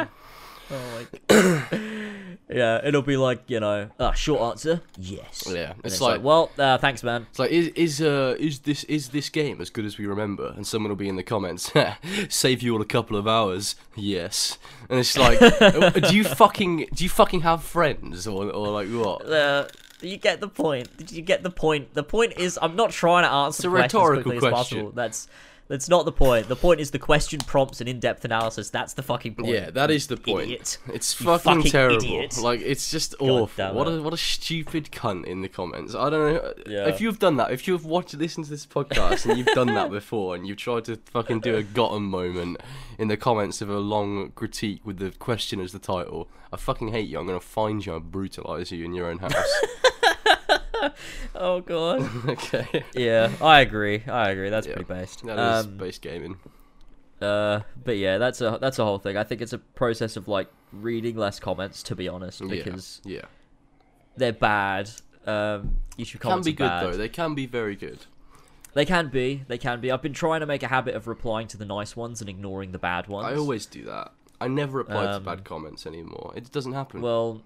Speaker 1: Oh my. yeah, it'll be like you know, ah, short answer, yes.
Speaker 2: Yeah, it's
Speaker 1: it's like,
Speaker 2: like-
Speaker 1: well, uh, thanks, man.
Speaker 2: It's like, is is uh is this is this game as good as we remember? And someone will be in the comments, save you all a couple of hours. Yes, and it's like, do you fucking do you fucking have friends or or like what?
Speaker 1: Uh, you get the point. Did you get the point? The point is, I'm not trying to answer
Speaker 2: a
Speaker 1: questions as
Speaker 2: rhetorical question.
Speaker 1: possible. That's that's not the point. The point is the question prompts an in-depth analysis. That's the fucking point.
Speaker 2: Yeah, that is the point.
Speaker 1: Idiot.
Speaker 2: It's fucking,
Speaker 1: fucking
Speaker 2: terrible.
Speaker 1: idiot.
Speaker 2: Like it's just
Speaker 1: God
Speaker 2: awful. What a what a stupid cunt in the comments. I don't know
Speaker 1: Yeah.
Speaker 2: if you've done that. If you've watched listened to this podcast and you've done that before and you've tried to fucking do a gotten moment in the comments of a long critique with the question as the title. I fucking hate you. I'm gonna find you and brutalize you in your own house.
Speaker 1: Oh god.
Speaker 2: okay.
Speaker 1: yeah, I agree. I agree. That's
Speaker 2: Yeah,
Speaker 1: pretty based.
Speaker 2: That is
Speaker 1: um,
Speaker 2: base gaming.
Speaker 1: Uh, but yeah, that's a that's a whole thing. I think it's a process of like reading less comments, to be honest, because
Speaker 2: yeah.
Speaker 1: they're bad. Um, YouTube
Speaker 2: Can
Speaker 1: comments
Speaker 2: be
Speaker 1: are
Speaker 2: good
Speaker 1: bad.
Speaker 2: though. They can be very good.
Speaker 1: They can be. They can be. I've been trying to make a habit of replying to the nice ones and ignoring the bad ones.
Speaker 2: I always do that. I never reply to
Speaker 1: Um,
Speaker 2: bad comments anymore. It doesn't happen.
Speaker 1: Well,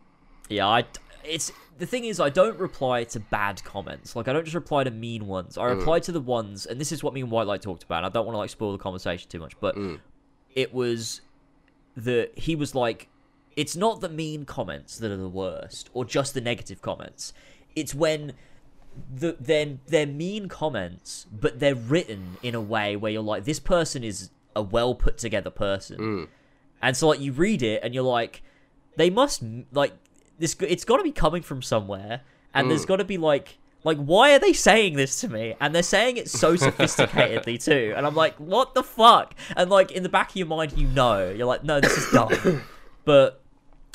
Speaker 1: yeah, I. It's the thing is, I don't reply to bad comments. Like, I don't just reply to mean ones. I reply to the ones, and this is what me and White Light talked about. I don't want to like spoil the conversation too much, but
Speaker 2: Mm.
Speaker 1: it was that he was like, it's not the mean comments that are the worst, or just the negative comments. It's when the then they're mean comments, but they're written in a way where you're like, this person is a well put together person.
Speaker 2: Mm.
Speaker 1: And so like you read it and you're like, they must like this. It's got to be coming from somewhere, and there's
Speaker 2: mm.
Speaker 1: got to be like. Like, why are they saying this to me? And they're saying it so sophisticatedly too. And I'm like, what the fuck? And like in the back of your mind, you know, you're like, no, this is dumb. but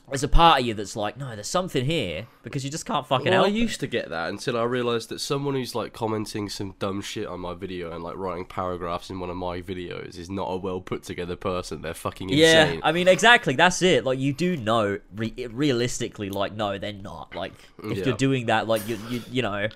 Speaker 1: there's a part of you that's like, no, there's something here because you just can't fucking
Speaker 2: Well, I
Speaker 1: help. it.
Speaker 2: used to get that until I realised that someone who's like commenting some dumb shit on my video and like writing paragraphs in one of my videos is not a well put together person. They're fucking insane. Yeah.
Speaker 1: I mean, exactly. That's it. Like, you do know re- realistically, like, no, they're not. Like, if
Speaker 2: Yeah.
Speaker 1: you're doing that, like, you, you, you know,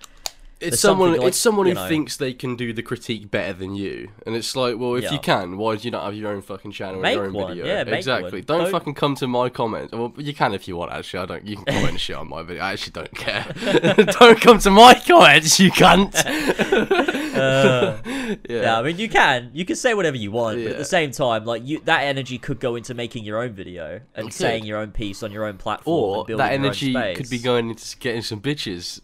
Speaker 2: it's someone.
Speaker 1: like,
Speaker 2: it's someone who
Speaker 1: know-
Speaker 2: thinks they can do the critique better than you, and it's like, well, if
Speaker 1: Yeah.
Speaker 2: you can, why do you not have your own fucking channel and your own
Speaker 1: one,
Speaker 2: video?
Speaker 1: yeah, make
Speaker 2: exactly. Don't,
Speaker 1: Don't-
Speaker 2: fucking come to my comments. Well, you can if you want. Actually, I don't. You can comment shit on my video. I actually don't care. don't come to my comments, you cunt.
Speaker 1: uh,
Speaker 2: yeah.
Speaker 1: yeah. I mean, you can, you can say whatever you want, but at the same time, like, you that energy could go into making your own video and
Speaker 2: It
Speaker 1: saying
Speaker 2: could.
Speaker 1: your own piece on your own platform,
Speaker 2: Or that energy could be going into getting some bitches.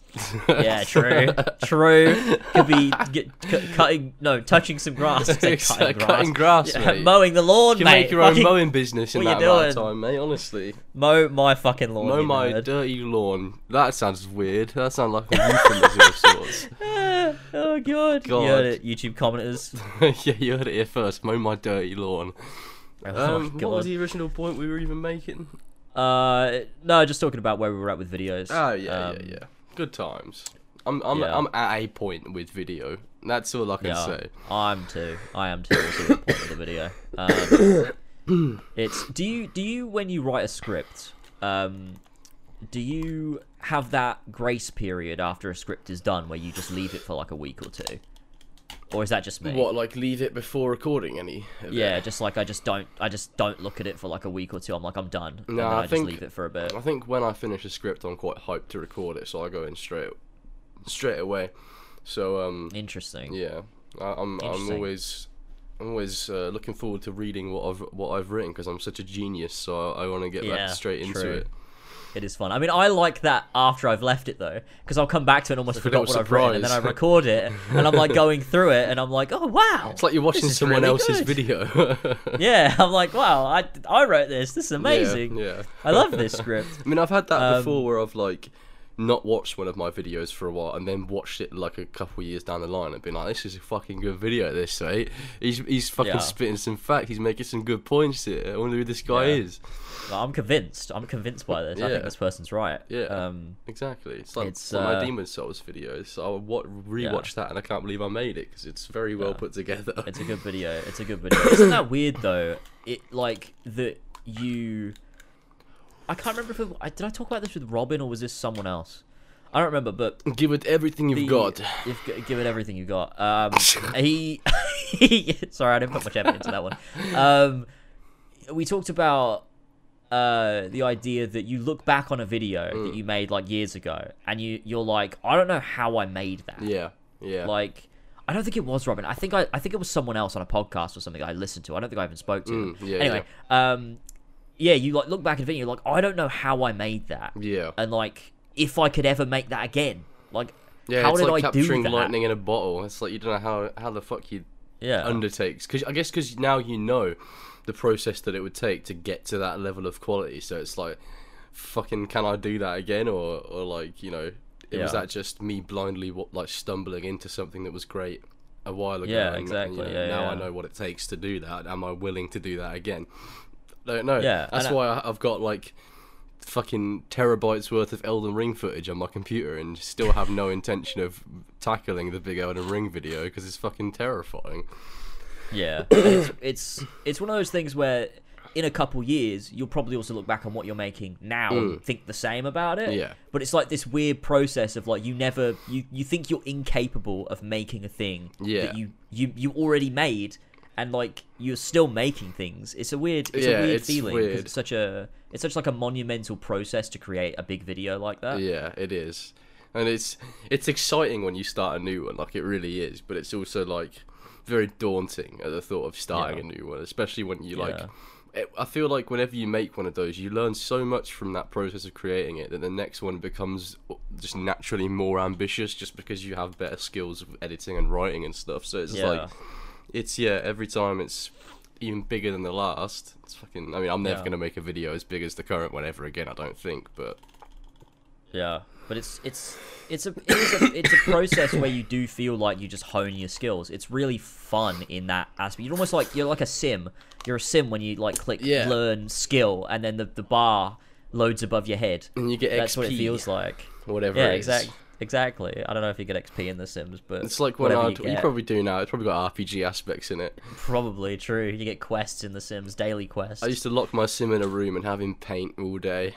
Speaker 1: Yeah, true, true. Could be get, cu- cutting, no, touching some grass. I said
Speaker 2: Exactly,
Speaker 1: cutting grass.
Speaker 2: cutting grass,
Speaker 1: Yeah,
Speaker 2: mate.
Speaker 1: mowing the lawn,
Speaker 2: You can
Speaker 1: mate.
Speaker 2: make your own
Speaker 1: Fucking
Speaker 2: mowing business in that
Speaker 1: you
Speaker 2: amount of time, mate. Honestly,
Speaker 1: mow my fucking lawn.
Speaker 2: mow my
Speaker 1: nerd.
Speaker 2: dirty lawn. That sounds weird. That sounds like a euphemism of sorts.
Speaker 1: oh god.
Speaker 2: God.
Speaker 1: You heard it, YouTube commenters.
Speaker 2: yeah, you heard it here first. Mow my dirty lawn.
Speaker 1: Oh
Speaker 2: Um, what was the original point we were even making?
Speaker 1: Uh, no, just talking about where we were at with videos.
Speaker 2: Oh yeah,
Speaker 1: Um,
Speaker 2: yeah, yeah. Good times. I'm, I'm,
Speaker 1: yeah.
Speaker 2: I'm at a point with video. That's all I can
Speaker 1: Yeah,
Speaker 2: say.
Speaker 1: I'm too. I am too. That's a point of the video. Um, it's do you do you when you write a script, um, do you have that grace period after a script is done where you just leave it for like a week or two, or is that just me?
Speaker 2: What, like leave it before recording any? of it?
Speaker 1: Yeah, just like I just don't, I just don't look at it for like a week or two. I'm like, I'm done, and
Speaker 2: No,
Speaker 1: then
Speaker 2: I
Speaker 1: I,
Speaker 2: think-
Speaker 1: just leave it for a bit.
Speaker 2: I think when I finish a script, I'm quite hyped to record it, so I go in straight, straight away. So um,
Speaker 1: Interesting.
Speaker 2: yeah, I, I'm I'm always I'm always uh, looking forward to reading what I've what I've written because I'm such a genius. So I, I want to get
Speaker 1: Yeah,
Speaker 2: back straight into
Speaker 1: true.
Speaker 2: it.
Speaker 1: It is fun. I mean, I like that after I've left it though, because I'll come back to it and almost
Speaker 2: Like
Speaker 1: forgot what I've written, and then I record it, and I'm like going through it, and I'm like, oh wow,
Speaker 2: It's like you're watching someone
Speaker 1: really
Speaker 2: else's
Speaker 1: good.
Speaker 2: video.
Speaker 1: yeah. I'm like, wow, I I wrote this. This is amazing.
Speaker 2: Yeah, yeah.
Speaker 1: I love this script.
Speaker 2: I mean, I've had that
Speaker 1: Um,
Speaker 2: before where I've like not watched one of my videos for a while and then watched it like a couple years down the line and been like, this is a fucking good video. This mate, he's he's fucking
Speaker 1: Yeah.
Speaker 2: spitting some fact. He's making some good points here. I wonder who this guy
Speaker 1: Yeah.
Speaker 2: is.
Speaker 1: Like, I'm convinced. I'm convinced by this. I think this person's right.
Speaker 2: Yeah.
Speaker 1: Um,
Speaker 2: Exactly. It's like
Speaker 1: It's,
Speaker 2: one of my
Speaker 1: uh,
Speaker 2: Demon's Souls videos. I wa- rewatched that and I can't believe I made it because it's very well
Speaker 1: Yeah.
Speaker 2: put together.
Speaker 1: It's a good video. It's a good video. Isn't that weird though? It like that you. I can't remember if it, I did I talk about this with Robin or was this someone else? I don't remember, but
Speaker 2: Give it everything you've
Speaker 1: the-
Speaker 2: got.
Speaker 1: You've give it everything you've got. Um, he, sorry, I didn't put much effort into that one. Um, we talked about uh, the idea that you look back on a video
Speaker 2: Mm.
Speaker 1: that you made like years ago, and you you're like, I don't know how I made that.
Speaker 2: Yeah. Yeah.
Speaker 1: Like, I don't think it was Robin. I think I, I think it was someone else on a podcast or something I listened to. I don't think I even spoke to.
Speaker 2: Mm, yeah,
Speaker 1: anyway, um, yeah, you like look back at the video, you're like, I don't know how I made that,
Speaker 2: yeah.
Speaker 1: and like if I could ever make that again, like,
Speaker 2: Yeah,
Speaker 1: how
Speaker 2: it's
Speaker 1: did
Speaker 2: like
Speaker 1: I do
Speaker 2: capturing
Speaker 1: that?
Speaker 2: lightning in a bottle. It's like you don't know how how the fuck you
Speaker 1: Yeah,
Speaker 2: undertakes because I guess because now you know the process that it would take to get to that level of quality. So it's like, fucking, can I do that again, or or like you know, it was that just me blindly like stumbling into something that was great a while ago.
Speaker 1: Yeah,
Speaker 2: and,
Speaker 1: exactly,
Speaker 2: you know,
Speaker 1: yeah,
Speaker 2: now I know what it takes to do that. Am I willing to do that again? I don't know.
Speaker 1: Yeah,
Speaker 2: that's why I, I've got like fucking terabytes worth of Elden Ring footage on my computer and still have no intention of tackling the big Elden Ring video because it's fucking terrifying.
Speaker 1: yeah. It's, it's it's one of those things where in a couple years you'll probably also look back on what you're making now and think the same about it.
Speaker 2: Mm. Yeah.
Speaker 1: But it's like this weird process of like you never you you think you're incapable of making a thing
Speaker 2: Yeah.
Speaker 1: that you you you already made and like you're still making things. It's a weird it's
Speaker 2: Yeah,
Speaker 1: a weird
Speaker 2: it's
Speaker 1: feeling
Speaker 2: weird.
Speaker 1: it's such a it's such like a monumental process to create a big video like that.
Speaker 2: Yeah, it is, and it's it's exciting when you start a new one, like it really is. But it's also like very daunting at the thought of starting
Speaker 1: Yeah.
Speaker 2: a new one, especially when you like. It, I feel like whenever you make one of those, you learn so much from that process of creating it that the next one becomes just naturally more ambitious, just because you have better skills of editing and writing and stuff. So it's like it's yeah, every time it's even bigger than the last. It's fucking. I mean, I'm never
Speaker 1: Yeah.
Speaker 2: gonna make a video as big as the current one ever again. I don't think, but
Speaker 1: Yeah, but it's it's it's a it is a, it's a process where you do feel like you just hone your skills. It's really fun in that aspect. You're almost like you're like a sim. You're a sim when you like click
Speaker 2: Yeah.
Speaker 1: learn skill, and then the the bar loads above your head.
Speaker 2: and you get
Speaker 1: That's
Speaker 2: XP,
Speaker 1: what it feels like.
Speaker 2: whatever.
Speaker 1: Yeah,
Speaker 2: it is.
Speaker 1: exactly. Exactly. I don't know if you get XP in The Sims, but
Speaker 2: It's like when
Speaker 1: whatever you,
Speaker 2: you, probably do now. It's probably got RPG aspects in it.
Speaker 1: Probably true. You get quests in The Sims, daily quests.
Speaker 2: I used to lock my sim in a room and have him paint all day,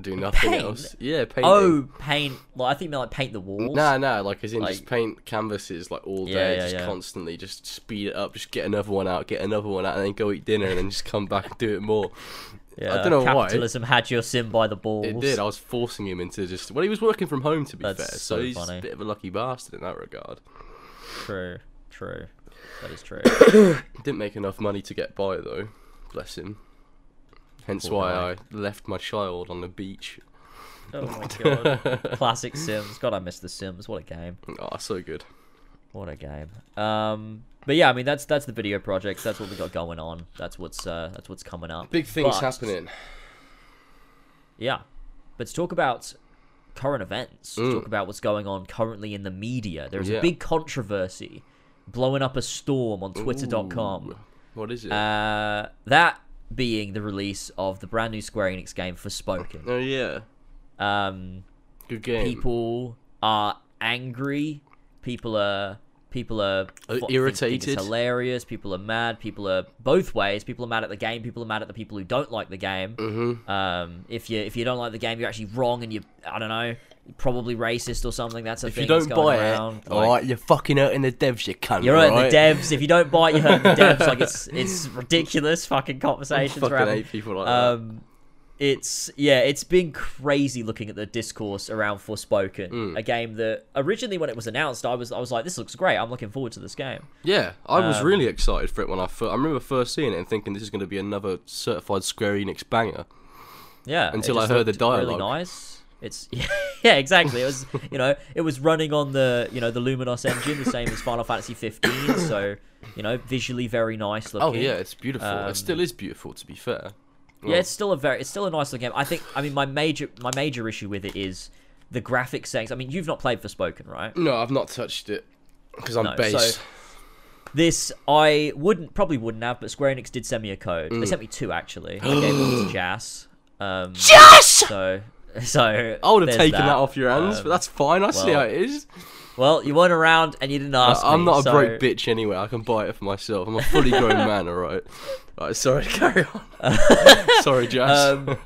Speaker 2: do nothing
Speaker 1: Paint?
Speaker 2: else. Yeah, paint.
Speaker 1: oh, paint. Well, I think meant like paint the walls.
Speaker 2: Nah, nah, like as in just paint canvases like all
Speaker 1: Yeah,
Speaker 2: day,
Speaker 1: yeah,
Speaker 2: just
Speaker 1: yeah.
Speaker 2: constantly, just speed it up, just get another one out, get another one out, and then go eat dinner, and then just come back and do it more.
Speaker 1: Yeah,
Speaker 2: I don't know why.
Speaker 1: Capitalism had your sim by the balls.
Speaker 2: It did. I was forcing him into just. Well, he was working from home to be
Speaker 1: That's
Speaker 2: fair, so,
Speaker 1: so
Speaker 2: he's
Speaker 1: funny.
Speaker 2: a bit of a lucky bastard in that regard.
Speaker 1: True. True. That is true.
Speaker 2: Didn't make enough money to get by though. Bless him. Hence
Speaker 1: Poor
Speaker 2: why
Speaker 1: guy.
Speaker 2: I left my child on the beach.
Speaker 1: Oh my god. Classic Sims. God, I miss the Sims. What a game.
Speaker 2: Oh, so good.
Speaker 1: What a game. Um, but yeah, I mean that's that's the video projects. That's what we got going on. That's what's uh, that's what's coming up.
Speaker 2: Big things
Speaker 1: But-
Speaker 2: happening.
Speaker 1: Yeah, but to talk about current events,
Speaker 2: Mm.
Speaker 1: talk about what's going on currently in the media. There's
Speaker 2: Yeah.
Speaker 1: a big controversy blowing up a storm on Twitter.com.
Speaker 2: Ooh. What is it?
Speaker 1: Uh, that being the release of the brand new Square Enix game Forspoken.
Speaker 2: oh yeah,
Speaker 1: Um,
Speaker 2: good game.
Speaker 1: people are angry. People are people are fu- think- think
Speaker 2: irritated.
Speaker 1: it's hilarious. People are mad. People are both ways. People are mad at the game. People are mad at the people who don't like the game.
Speaker 2: Mm-hmm.
Speaker 1: Um, if you if you don't like the game, you're actually wrong, and you I don't know, probably racist or something. That's a
Speaker 2: If
Speaker 1: thing.
Speaker 2: you don't
Speaker 1: that's going
Speaker 2: buy
Speaker 1: around.
Speaker 2: it,
Speaker 1: Like,
Speaker 2: all right, you're fucking hurting the devs. You cunt.
Speaker 1: You're hurting
Speaker 2: right?
Speaker 1: the devs. If you don't buy it, you're hurting the devs. Like it's it's ridiculous. Fucking conversations
Speaker 2: fucking
Speaker 1: around.
Speaker 2: hate people like that.
Speaker 1: Um, it's yeah, it's been crazy looking at the discourse around Forspoken,
Speaker 2: Mm.
Speaker 1: a game that originally when it was announced, I was I was like, this looks great. I'm looking forward to this game.
Speaker 2: Yeah, I was
Speaker 1: Um,
Speaker 2: really excited for it when I first. I remember first seeing it and thinking this is going to be another certified Square Enix banger.
Speaker 1: Yeah,
Speaker 2: Until I heard the
Speaker 1: dialogue. Really nice. It's yeah, exactly. It was you know it was running on the you know the Luminous engine, the same as Final Fantasy 15. So you know visually very nice looking.
Speaker 2: Oh yeah, it's beautiful.
Speaker 1: Um,
Speaker 2: it still is beautiful, to be fair.
Speaker 1: Yeah, it's still a very, it's still a nice looking game. I think, I mean, my major, my major issue with it is the graphic settings. I mean, you've not played Forspoken, right?
Speaker 2: No, I've not touched it because I'm
Speaker 1: No,
Speaker 2: base.
Speaker 1: so- This I wouldn't probably wouldn't have, but Square Enix did send me a code.
Speaker 2: Mm.
Speaker 1: They sent me two actually. I gave one to Jas. Um,
Speaker 2: Yes!
Speaker 1: so so
Speaker 2: I would have taken that. off your hands,
Speaker 1: Um,
Speaker 2: but that's fine. I see how it is.
Speaker 1: Well, you weren't around and you didn't ask
Speaker 2: I'm
Speaker 1: me,
Speaker 2: not a
Speaker 1: so-
Speaker 2: broke bitch anyway. I can buy it for myself. I'm a fully grown man, All right. All right. sorry, carry on. sorry, Jazz.
Speaker 1: Um,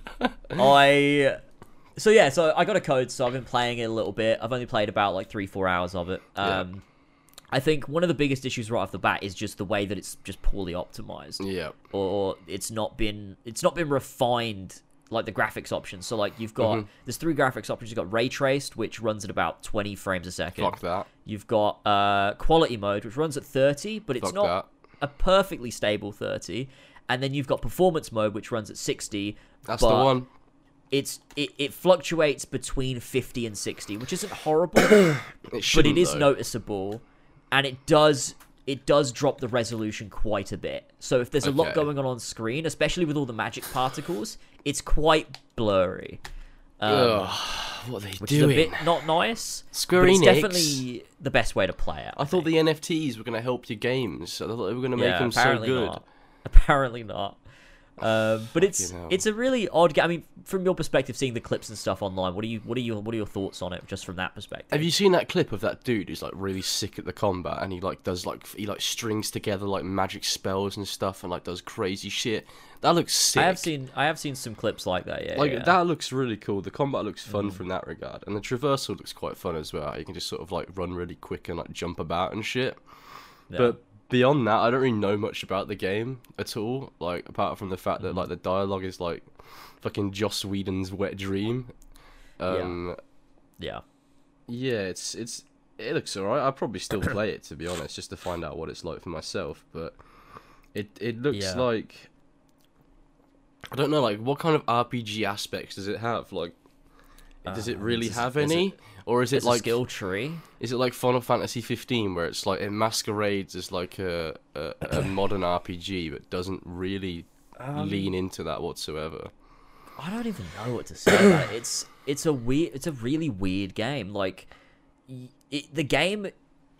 Speaker 1: I so yeah, so I got a code, so I've been playing it a little bit. I've only played about like three, four hours of it.
Speaker 2: Yeah.
Speaker 1: Um, I think one of the biggest issues right off the bat is just the way that it's just poorly optimized,
Speaker 2: yeah.
Speaker 1: or it's not been it's not been refined like the graphics options. So like you've got
Speaker 2: Mhm.
Speaker 1: there's three graphics options. You've got ray traced, which runs at about 20 frames a second.
Speaker 2: Fuck that.
Speaker 1: You've got uh, quality mode, which runs at 30, but it's
Speaker 2: Fuck
Speaker 1: not
Speaker 2: that.
Speaker 1: a perfectly stable 30. And then you've got performance mode, which runs at 60.
Speaker 2: That's the one.
Speaker 1: It's it, it fluctuates between 50 and 60, which isn't horrible,
Speaker 2: It
Speaker 1: but it is
Speaker 2: though.
Speaker 1: noticeable, and it does it does drop the resolution quite a bit. So if there's a lot going on on screen, especially with all the magic particles, it's quite blurry. Um,
Speaker 2: Ugh, what are they
Speaker 1: which
Speaker 2: doing?
Speaker 1: is a bit not nice.
Speaker 2: Square Enix.
Speaker 1: definitely the best way to play it.
Speaker 2: I thought the NFTs were going to help your games. I thought they were going to make
Speaker 1: yeah,
Speaker 2: them so good.
Speaker 1: Not. Apparently not. Um, but it's it's a really odd game. I mean, from your perspective, seeing the clips and stuff online, what are you what are you what are your thoughts on it, just from that perspective?
Speaker 2: Have you seen that clip of that dude who's like really sick at the combat and he like does like he like strings together like magic spells and stuff and like does crazy shit? That looks sick.
Speaker 1: I have seen I have seen some clips like that. Yeah,
Speaker 2: like
Speaker 1: yeah. Mm.
Speaker 2: that looks really cool. The combat looks fun from that regard, and the traversal looks quite fun as well. You can just sort of like run really quick and like jump about and shit.
Speaker 1: Yeah.
Speaker 2: But beyond that, I don't really know much about the game at all. Like apart from the fact
Speaker 1: Mm.
Speaker 2: that like the dialogue is like fucking Joss Whedon's wet dream. Um,
Speaker 1: yeah,
Speaker 2: yeah, it's it's it looks alright. I'll probably still play it to be honest, just to find out what it's like for myself. But it it looks
Speaker 1: Yeah.
Speaker 2: like I don't know, like what kind of RPG aspects does it have? Like, does it
Speaker 1: Um,
Speaker 2: really
Speaker 1: does-
Speaker 2: have
Speaker 1: does it-
Speaker 2: any, or is it
Speaker 1: it's
Speaker 2: like
Speaker 1: skill tree.
Speaker 2: is it like Final Fantasy 15 where it's like it masquerades as like a a, a modern RPG but doesn't really
Speaker 1: Um,
Speaker 2: lean into that whatsoever?
Speaker 1: I don't even know what to say about it. It's it's a weird, it's a really weird game. Like, it, the game,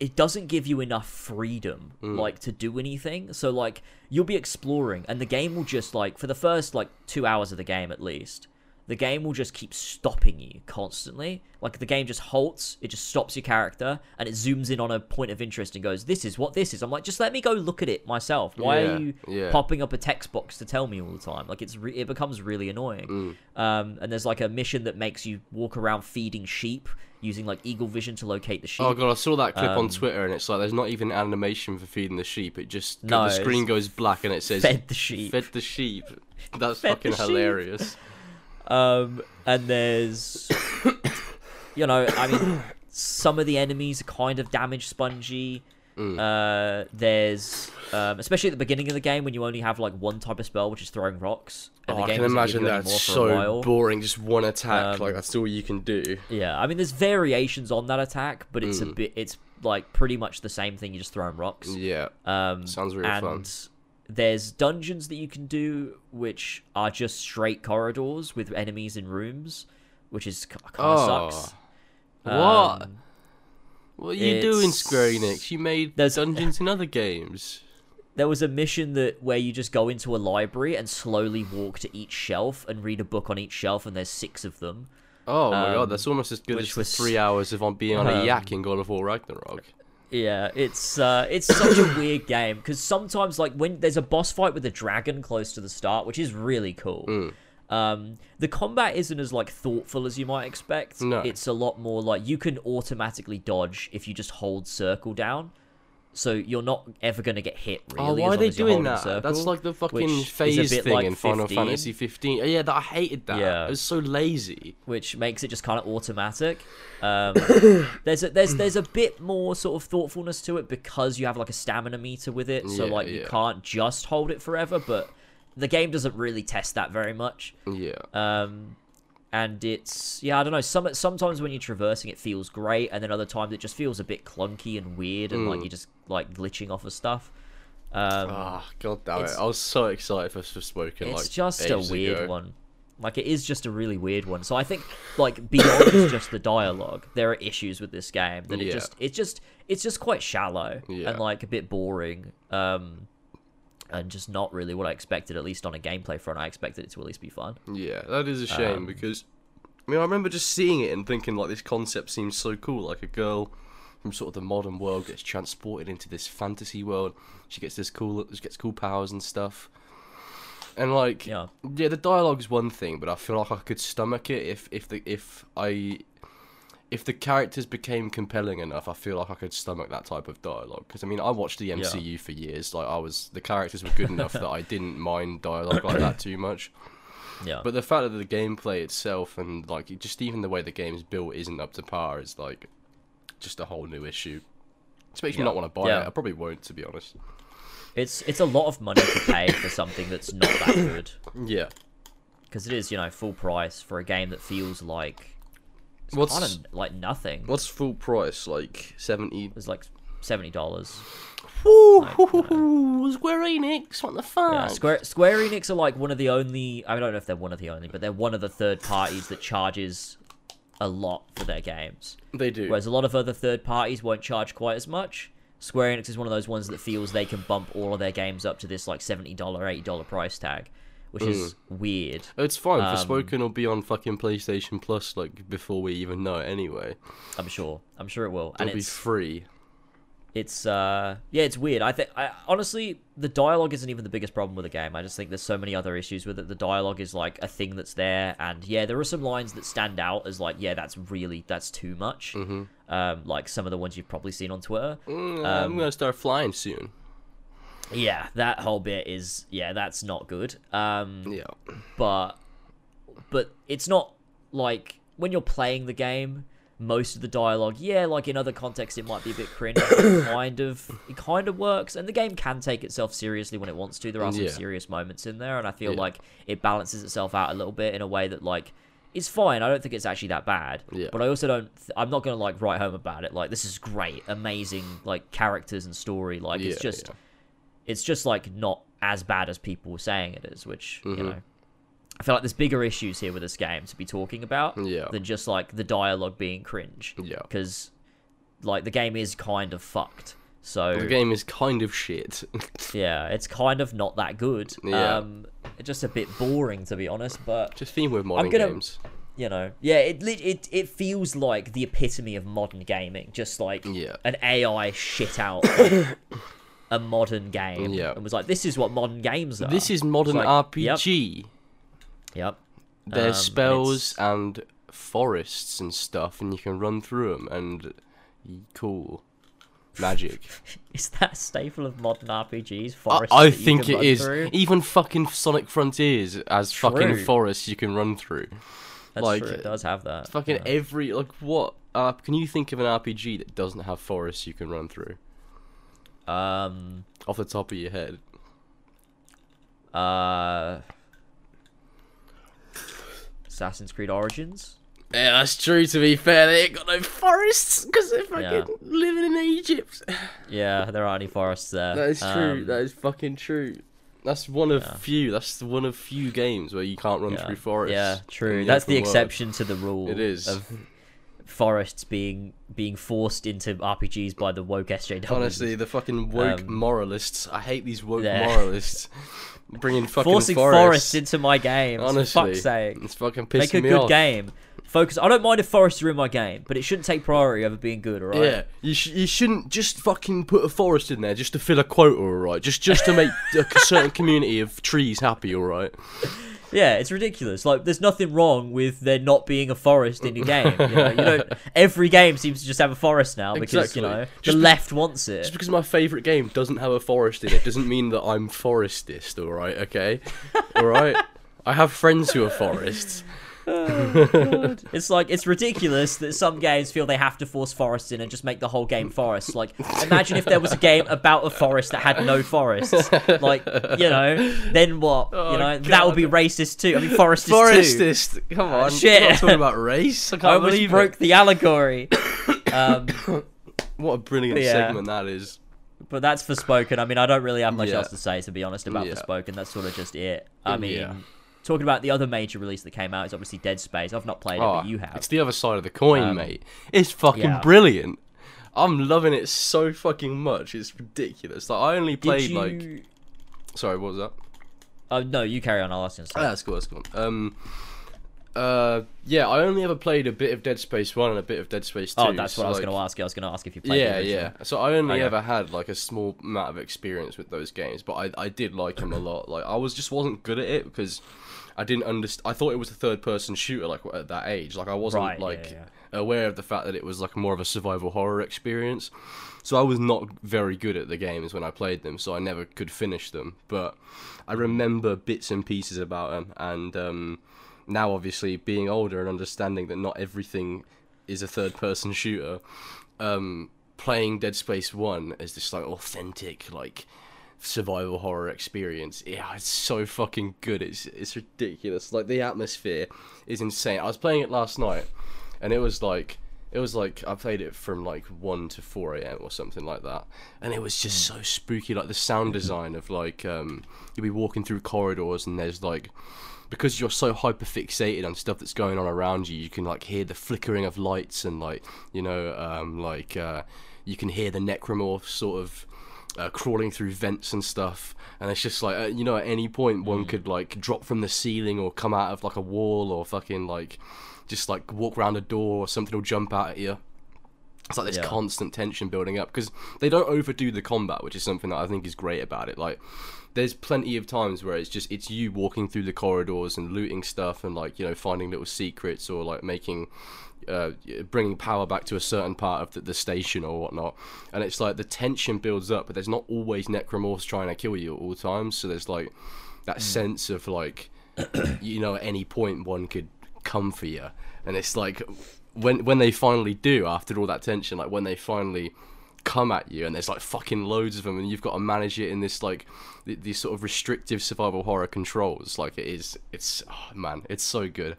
Speaker 1: it doesn't give you enough freedom,
Speaker 2: Mm.
Speaker 1: like to do anything. So like, you'll be exploring, and the game will just like for the first like two hours of the game at least, the game will just keep stopping you constantly. Like the game just halts, it just stops your character, and it zooms in on a point of interest and goes, "This is what this is." I'm like, just let me go look at it myself. Why
Speaker 2: Yeah,
Speaker 1: are you
Speaker 2: yeah.
Speaker 1: popping up a text box to tell me all the time? Like it's re- it becomes really annoying.
Speaker 2: Mm.
Speaker 1: Um, and there's like a mission that makes you walk around feeding sheep using like eagle vision to locate the sheep.
Speaker 2: Oh god, I saw that clip
Speaker 1: Um,
Speaker 2: on Twitter and it's like there's not even animation for feeding the sheep. It just
Speaker 1: No,
Speaker 2: the screen goes black and it says
Speaker 1: Fed the sheep.
Speaker 2: Fed the sheep. That's
Speaker 1: Fed
Speaker 2: fucking
Speaker 1: sheep. Um, and there's, you know, I mean, some of the enemies are kind of damage spongy.
Speaker 2: Mm.
Speaker 1: Uh, there's, um, especially at the beginning of the game when you only have like one type of spell, which is throwing rocks. And
Speaker 2: Oh,
Speaker 1: the
Speaker 2: I can imagine that's
Speaker 1: a
Speaker 2: so boring. Just one attack,
Speaker 1: Um,
Speaker 2: like that's all you can do.
Speaker 1: Yeah, I mean, there's variations on that attack, but it's a
Speaker 2: Mm.
Speaker 1: bit, it's like pretty much the same thing. You're just throwing rocks.
Speaker 2: Yeah,
Speaker 1: Um,
Speaker 2: Sounds real
Speaker 1: and
Speaker 2: fun.
Speaker 1: There's dungeons that you can do, which are just straight corridors with enemies in rooms, which is kind of sucks.
Speaker 2: What?
Speaker 1: Um,
Speaker 2: What are you doing,
Speaker 1: it's-
Speaker 2: Square Enix? You made
Speaker 1: There's-
Speaker 2: dungeons in other games.
Speaker 1: there was a mission that where you just go into a library and slowly walk to each shelf and read a book on each shelf, and there's six of them.
Speaker 2: Oh my
Speaker 1: Um,
Speaker 2: god, that's almost as good as
Speaker 1: was-
Speaker 2: three hours of on being on a
Speaker 1: um,
Speaker 2: yak in God of War Ragnarok.
Speaker 1: Yeah, it's uh, it's such a weird game because sometimes like when there's a boss fight with a dragon close to the start, which is really cool.
Speaker 2: Mm.
Speaker 1: Um, the combat isn't as like thoughtful as you might expect.
Speaker 2: No.
Speaker 1: It's a lot more like you can automatically dodge if you just hold circle down, so you're not ever gonna get hit. Really,
Speaker 2: oh, why are they doing that?
Speaker 1: Circle,
Speaker 2: That's like the fucking
Speaker 1: which is a
Speaker 2: phase thing
Speaker 1: like
Speaker 2: in Final Fantasy 15. Oh, yeah, that I hated that.
Speaker 1: Yeah.
Speaker 2: It was so lazy.
Speaker 1: which makes it just kind of automatic. Um, there's a, there's there's a bit more sort of thoughtfulness to it because you have like a stamina meter with it, so
Speaker 2: Yeah,
Speaker 1: like you
Speaker 2: yeah.
Speaker 1: can't just hold it forever. But the game doesn't really test that very much.
Speaker 2: Yeah.
Speaker 1: Um, and it's yeah, I don't know. Some sometimes when you're traversing, it feels great, and then other times it just feels a bit clunky and weird, and like
Speaker 2: Mm.
Speaker 1: you're just like glitching off of stuff. Um,
Speaker 2: Ah, god damn it! I was so excited for Forspoken.
Speaker 1: it's
Speaker 2: like,
Speaker 1: just a weird
Speaker 2: ago.
Speaker 1: one. Like it is just a really weird one. So I think like beyond just the dialogue, there are issues with this game that it
Speaker 2: Yeah.
Speaker 1: just it's just it's just quite shallow
Speaker 2: Yeah.
Speaker 1: and like a bit boring. Um and just not really what I expected, at least on a gameplay front. I expected it to at least be fun.
Speaker 2: Yeah, that is a shame
Speaker 1: Um,
Speaker 2: because I mean I remember just seeing it and thinking like this concept seems so cool. Like a girl from sort of the modern world gets transported into this fantasy world. She gets this cool, she gets cool powers and stuff. And like,
Speaker 1: Yeah.
Speaker 2: yeah, the dialogue's one thing, but I feel like I could stomach it if if the if I if the characters became compelling enough. I feel like I could stomach that type of dialogue because I mean I watched the MCU for years. Like I was the characters were good enough that I didn't mind dialogue like that too much.
Speaker 1: Yeah.
Speaker 2: But the fact that the gameplay itself and like just even the way the game's built isn't up to par is like just a whole new issue. It makes me not want to buy
Speaker 1: Yeah.
Speaker 2: it. I probably won't, to be honest.
Speaker 1: It's it's a lot of money to pay for something that's not that good.
Speaker 2: Yeah.
Speaker 1: Because it is, you know, full price for a game that feels like it's
Speaker 2: What's-
Speaker 1: kind of like nothing.
Speaker 2: What's full price? Like seventy.
Speaker 1: It's like seventy dollars.
Speaker 2: Woo!
Speaker 1: Like,
Speaker 2: Square Enix, what the fuck?
Speaker 1: Yeah, Square Square Enix are like one of the only. I don't know if they're one of the only, but they're one of the third parties that charges a lot for their games.
Speaker 2: They do.
Speaker 1: Whereas a lot of other third parties won't charge quite as much. Square Enix is one of those ones that feels they can bump all of their games up to this like seventy dollar, eighty dollar price tag, which is weird.
Speaker 2: It's fine.
Speaker 1: Um,
Speaker 2: Forspoken will be on fucking PlayStation Plus like before we even know it anyway.
Speaker 1: I'm sure. I'm sure it will, and
Speaker 2: It'll be
Speaker 1: it's
Speaker 2: free.
Speaker 1: it's uh yeah it's weird i think i honestly the dialogue isn't even the biggest problem with the game i just think there's so many other issues with it the dialogue is like a thing that's there and yeah there are some lines that stand out as like yeah that's really that's too much
Speaker 2: Mm-hmm.
Speaker 1: um like some of the ones you've probably seen on twitter
Speaker 2: Mm, I'm gonna start flying soon.
Speaker 1: Yeah that whole bit is yeah that's not good um
Speaker 2: Yeah.
Speaker 1: but but it's not like when you're playing the game most of the dialogue yeah like in other contexts it might be a bit cringe but it kind of it kind of works and the game can take itself seriously when it wants to there are some
Speaker 2: Yeah.
Speaker 1: serious moments in there and i feel
Speaker 2: Yeah.
Speaker 1: like it balances itself out a little bit in a way that like is fine i don't think it's actually that bad
Speaker 2: Yeah.
Speaker 1: but i also don't th- i'm not gonna like write home about it like this is great amazing like characters and story like it's just
Speaker 2: yeah.
Speaker 1: It's just like not as bad as people were saying it is, which you
Speaker 2: Mhm.
Speaker 1: know. I feel like there's bigger issues here with this game to be talking about
Speaker 2: Yeah.
Speaker 1: than just like the dialogue being cringe.
Speaker 2: Yeah.
Speaker 1: Because like the game is kind of fucked. So
Speaker 2: The game is kind of shit.
Speaker 1: yeah, it's kind of not that good.
Speaker 2: Yeah.
Speaker 1: Um it's just a bit boring to be honest, but
Speaker 2: Just theme with modern
Speaker 1: gonna-
Speaker 2: games.
Speaker 1: you know, yeah, it it it feels like the epitome of modern gaming, just like
Speaker 2: Yeah.
Speaker 1: an AI shit out a modern game
Speaker 2: Yeah.
Speaker 1: and was like, this is what modern games are.
Speaker 2: This is modern
Speaker 1: like,
Speaker 2: RPG.
Speaker 1: Yep.
Speaker 2: There's
Speaker 1: Um,
Speaker 2: spells
Speaker 1: it's-
Speaker 2: and forests and stuff, and you can run through them. And cool, magic.
Speaker 1: Is that a staple of modern RPGs?
Speaker 2: I,
Speaker 1: Forests
Speaker 2: I
Speaker 1: you
Speaker 2: think it is.
Speaker 1: through?
Speaker 2: Even fucking Sonic Frontiers as fucking forests you can run through.
Speaker 1: That's
Speaker 2: like,
Speaker 1: true. It does have that.
Speaker 2: Fucking
Speaker 1: yeah.
Speaker 2: every like what? Uh, can you think of an RPG that doesn't have forests you can run through
Speaker 1: Um.
Speaker 2: off the top of your head?
Speaker 1: Uh. Assassin's Creed Origins.
Speaker 2: Yeah, that's true. To be fair, they ain't got no forests because they're fucking
Speaker 1: Yeah.
Speaker 2: living in Egypt.
Speaker 1: Yeah, there aren't any forests there.
Speaker 2: That is true.
Speaker 1: Um,
Speaker 2: that is fucking true. That's one of
Speaker 1: Yeah.
Speaker 2: few. That's one of few games where you can't run
Speaker 1: yeah.
Speaker 2: through forests.
Speaker 1: Yeah, true. That's the
Speaker 2: world.
Speaker 1: exception to the rule.
Speaker 2: It is.
Speaker 1: of forests being being forced into RPGs by the woke SJWs.
Speaker 2: Honestly, the fucking woke
Speaker 1: Um,
Speaker 2: moralists. I hate these woke
Speaker 1: yeah.
Speaker 2: moralists bringing fucking
Speaker 1: forcing
Speaker 2: forests.
Speaker 1: forests into my game.
Speaker 2: Honestly,
Speaker 1: for fuck's sake.
Speaker 2: it's fucking pissing
Speaker 1: Make a
Speaker 2: me
Speaker 1: good
Speaker 2: off.
Speaker 1: game. Focus. I don't mind if forests are in my game, but it shouldn't take priority over being good. Alright.
Speaker 2: Yeah, you sh- you shouldn't just fucking put a forest in there just to fill a quota, alright? Just just to make a certain community of trees happy, alright?
Speaker 1: Yeah, it's ridiculous. Like, there's nothing wrong with there not being a forest in your game. You know, you don't. Every game seems to just have a forest now because
Speaker 2: Exactly.
Speaker 1: you know
Speaker 2: Just
Speaker 1: the left wants it.
Speaker 2: Just because my favourite game doesn't have a forest in it doesn't mean that I'm forestist, alright? Okay, alright. I have friends who are forests.
Speaker 1: It's like it's ridiculous that some games feel they have to force forests in and just make the whole game forests. Like, imagine if there was a game about a forest that had no forests. Like, you know, then what?
Speaker 2: Oh,
Speaker 1: you know, that would be racist too. I mean, forest is too.
Speaker 2: Forestist, come on.
Speaker 1: shit.
Speaker 2: I'm not talking about race. I
Speaker 1: I
Speaker 2: can't
Speaker 1: almost
Speaker 2: believe
Speaker 1: broke
Speaker 2: it.
Speaker 1: the allegory. Um,
Speaker 2: What a brilliant
Speaker 1: Yeah.
Speaker 2: segment that is.
Speaker 1: but that's Forspoken. I mean, I don't really have much
Speaker 2: Yeah.
Speaker 1: else to say to be honest about
Speaker 2: Yeah.
Speaker 1: Forspoken. That's sort of just it. I mean,
Speaker 2: Yeah.
Speaker 1: Talking about the other major release that came out is obviously Dead Space. I've not played it,
Speaker 2: Oh,
Speaker 1: but you have.
Speaker 2: It's the other side of the coin,
Speaker 1: Um,
Speaker 2: mate. It's fucking
Speaker 1: yeah.
Speaker 2: brilliant. I'm loving it so fucking much. It's ridiculous. Like I only played
Speaker 1: you...
Speaker 2: like. Sorry, what was that?
Speaker 1: Oh no, you carry on. I'll ask you.
Speaker 2: Ah, that's cool. That's cool. Um. Uh. Yeah, I only ever played a bit of Dead Space One and a bit of Dead Space Two.
Speaker 1: oh, that's what
Speaker 2: so,
Speaker 1: I was
Speaker 2: like,
Speaker 1: going to ask you. I was going to ask if you played.
Speaker 2: Yeah, yeah. So I only
Speaker 1: Okay.
Speaker 2: ever had like a small amount of experience with those games, but I I did like them a lot. Like I was just wasn't good at it because I didn't understand. I thought it was a third person shooter like at that age. Like I wasn't
Speaker 1: Right, yeah,
Speaker 2: like
Speaker 1: yeah.
Speaker 2: aware of the fact that it was like more of a survival horror experience. So I was not very good at the games when I played them, so I never could finish them. But I remember bits and pieces about them, and um, now obviously being older and understanding that not everything is a third-person shooter, um, playing Dead Space One as this like authentic like survival horror experience. Yeah, it's so fucking good. It's it's ridiculous. Like the atmosphere is insane. I was playing it last night, and it was like it was like I played it from like one to four a.m. or something like that, and it was just so spooky. Like the sound design of like um, you'll be walking through corridors and there's like because you're so hyper fixated on stuff that's going on around you, you can like hear the flickering of lights and like you know um, like uh, you can hear the necromorphs sort of uh, crawling through vents and stuff. And it's just like uh, you know at any point one could like drop from the ceiling or come out of like a wall or fucking like just like walk around a door or something will jump out at you. It's like this
Speaker 1: Yeah.
Speaker 2: constant tension building up because they don't overdo the combat, which is something that I think is great about it. Like, there's plenty of times where it's just it's you walking through the corridors and looting stuff and like you know finding little secrets or like making, uh, bringing power back to a certain part of the, the station or whatnot. And it's like the tension builds up, but there's not always necromorphs trying to kill you at all times. So there's like that sense of like you know at any point one could come for you and it's like when when they finally do after all that tension like when they finally come at you and there's like fucking loads of them and you've got to manage it in this like th- these sort of restrictive survival horror controls like it is it's oh, man it's so good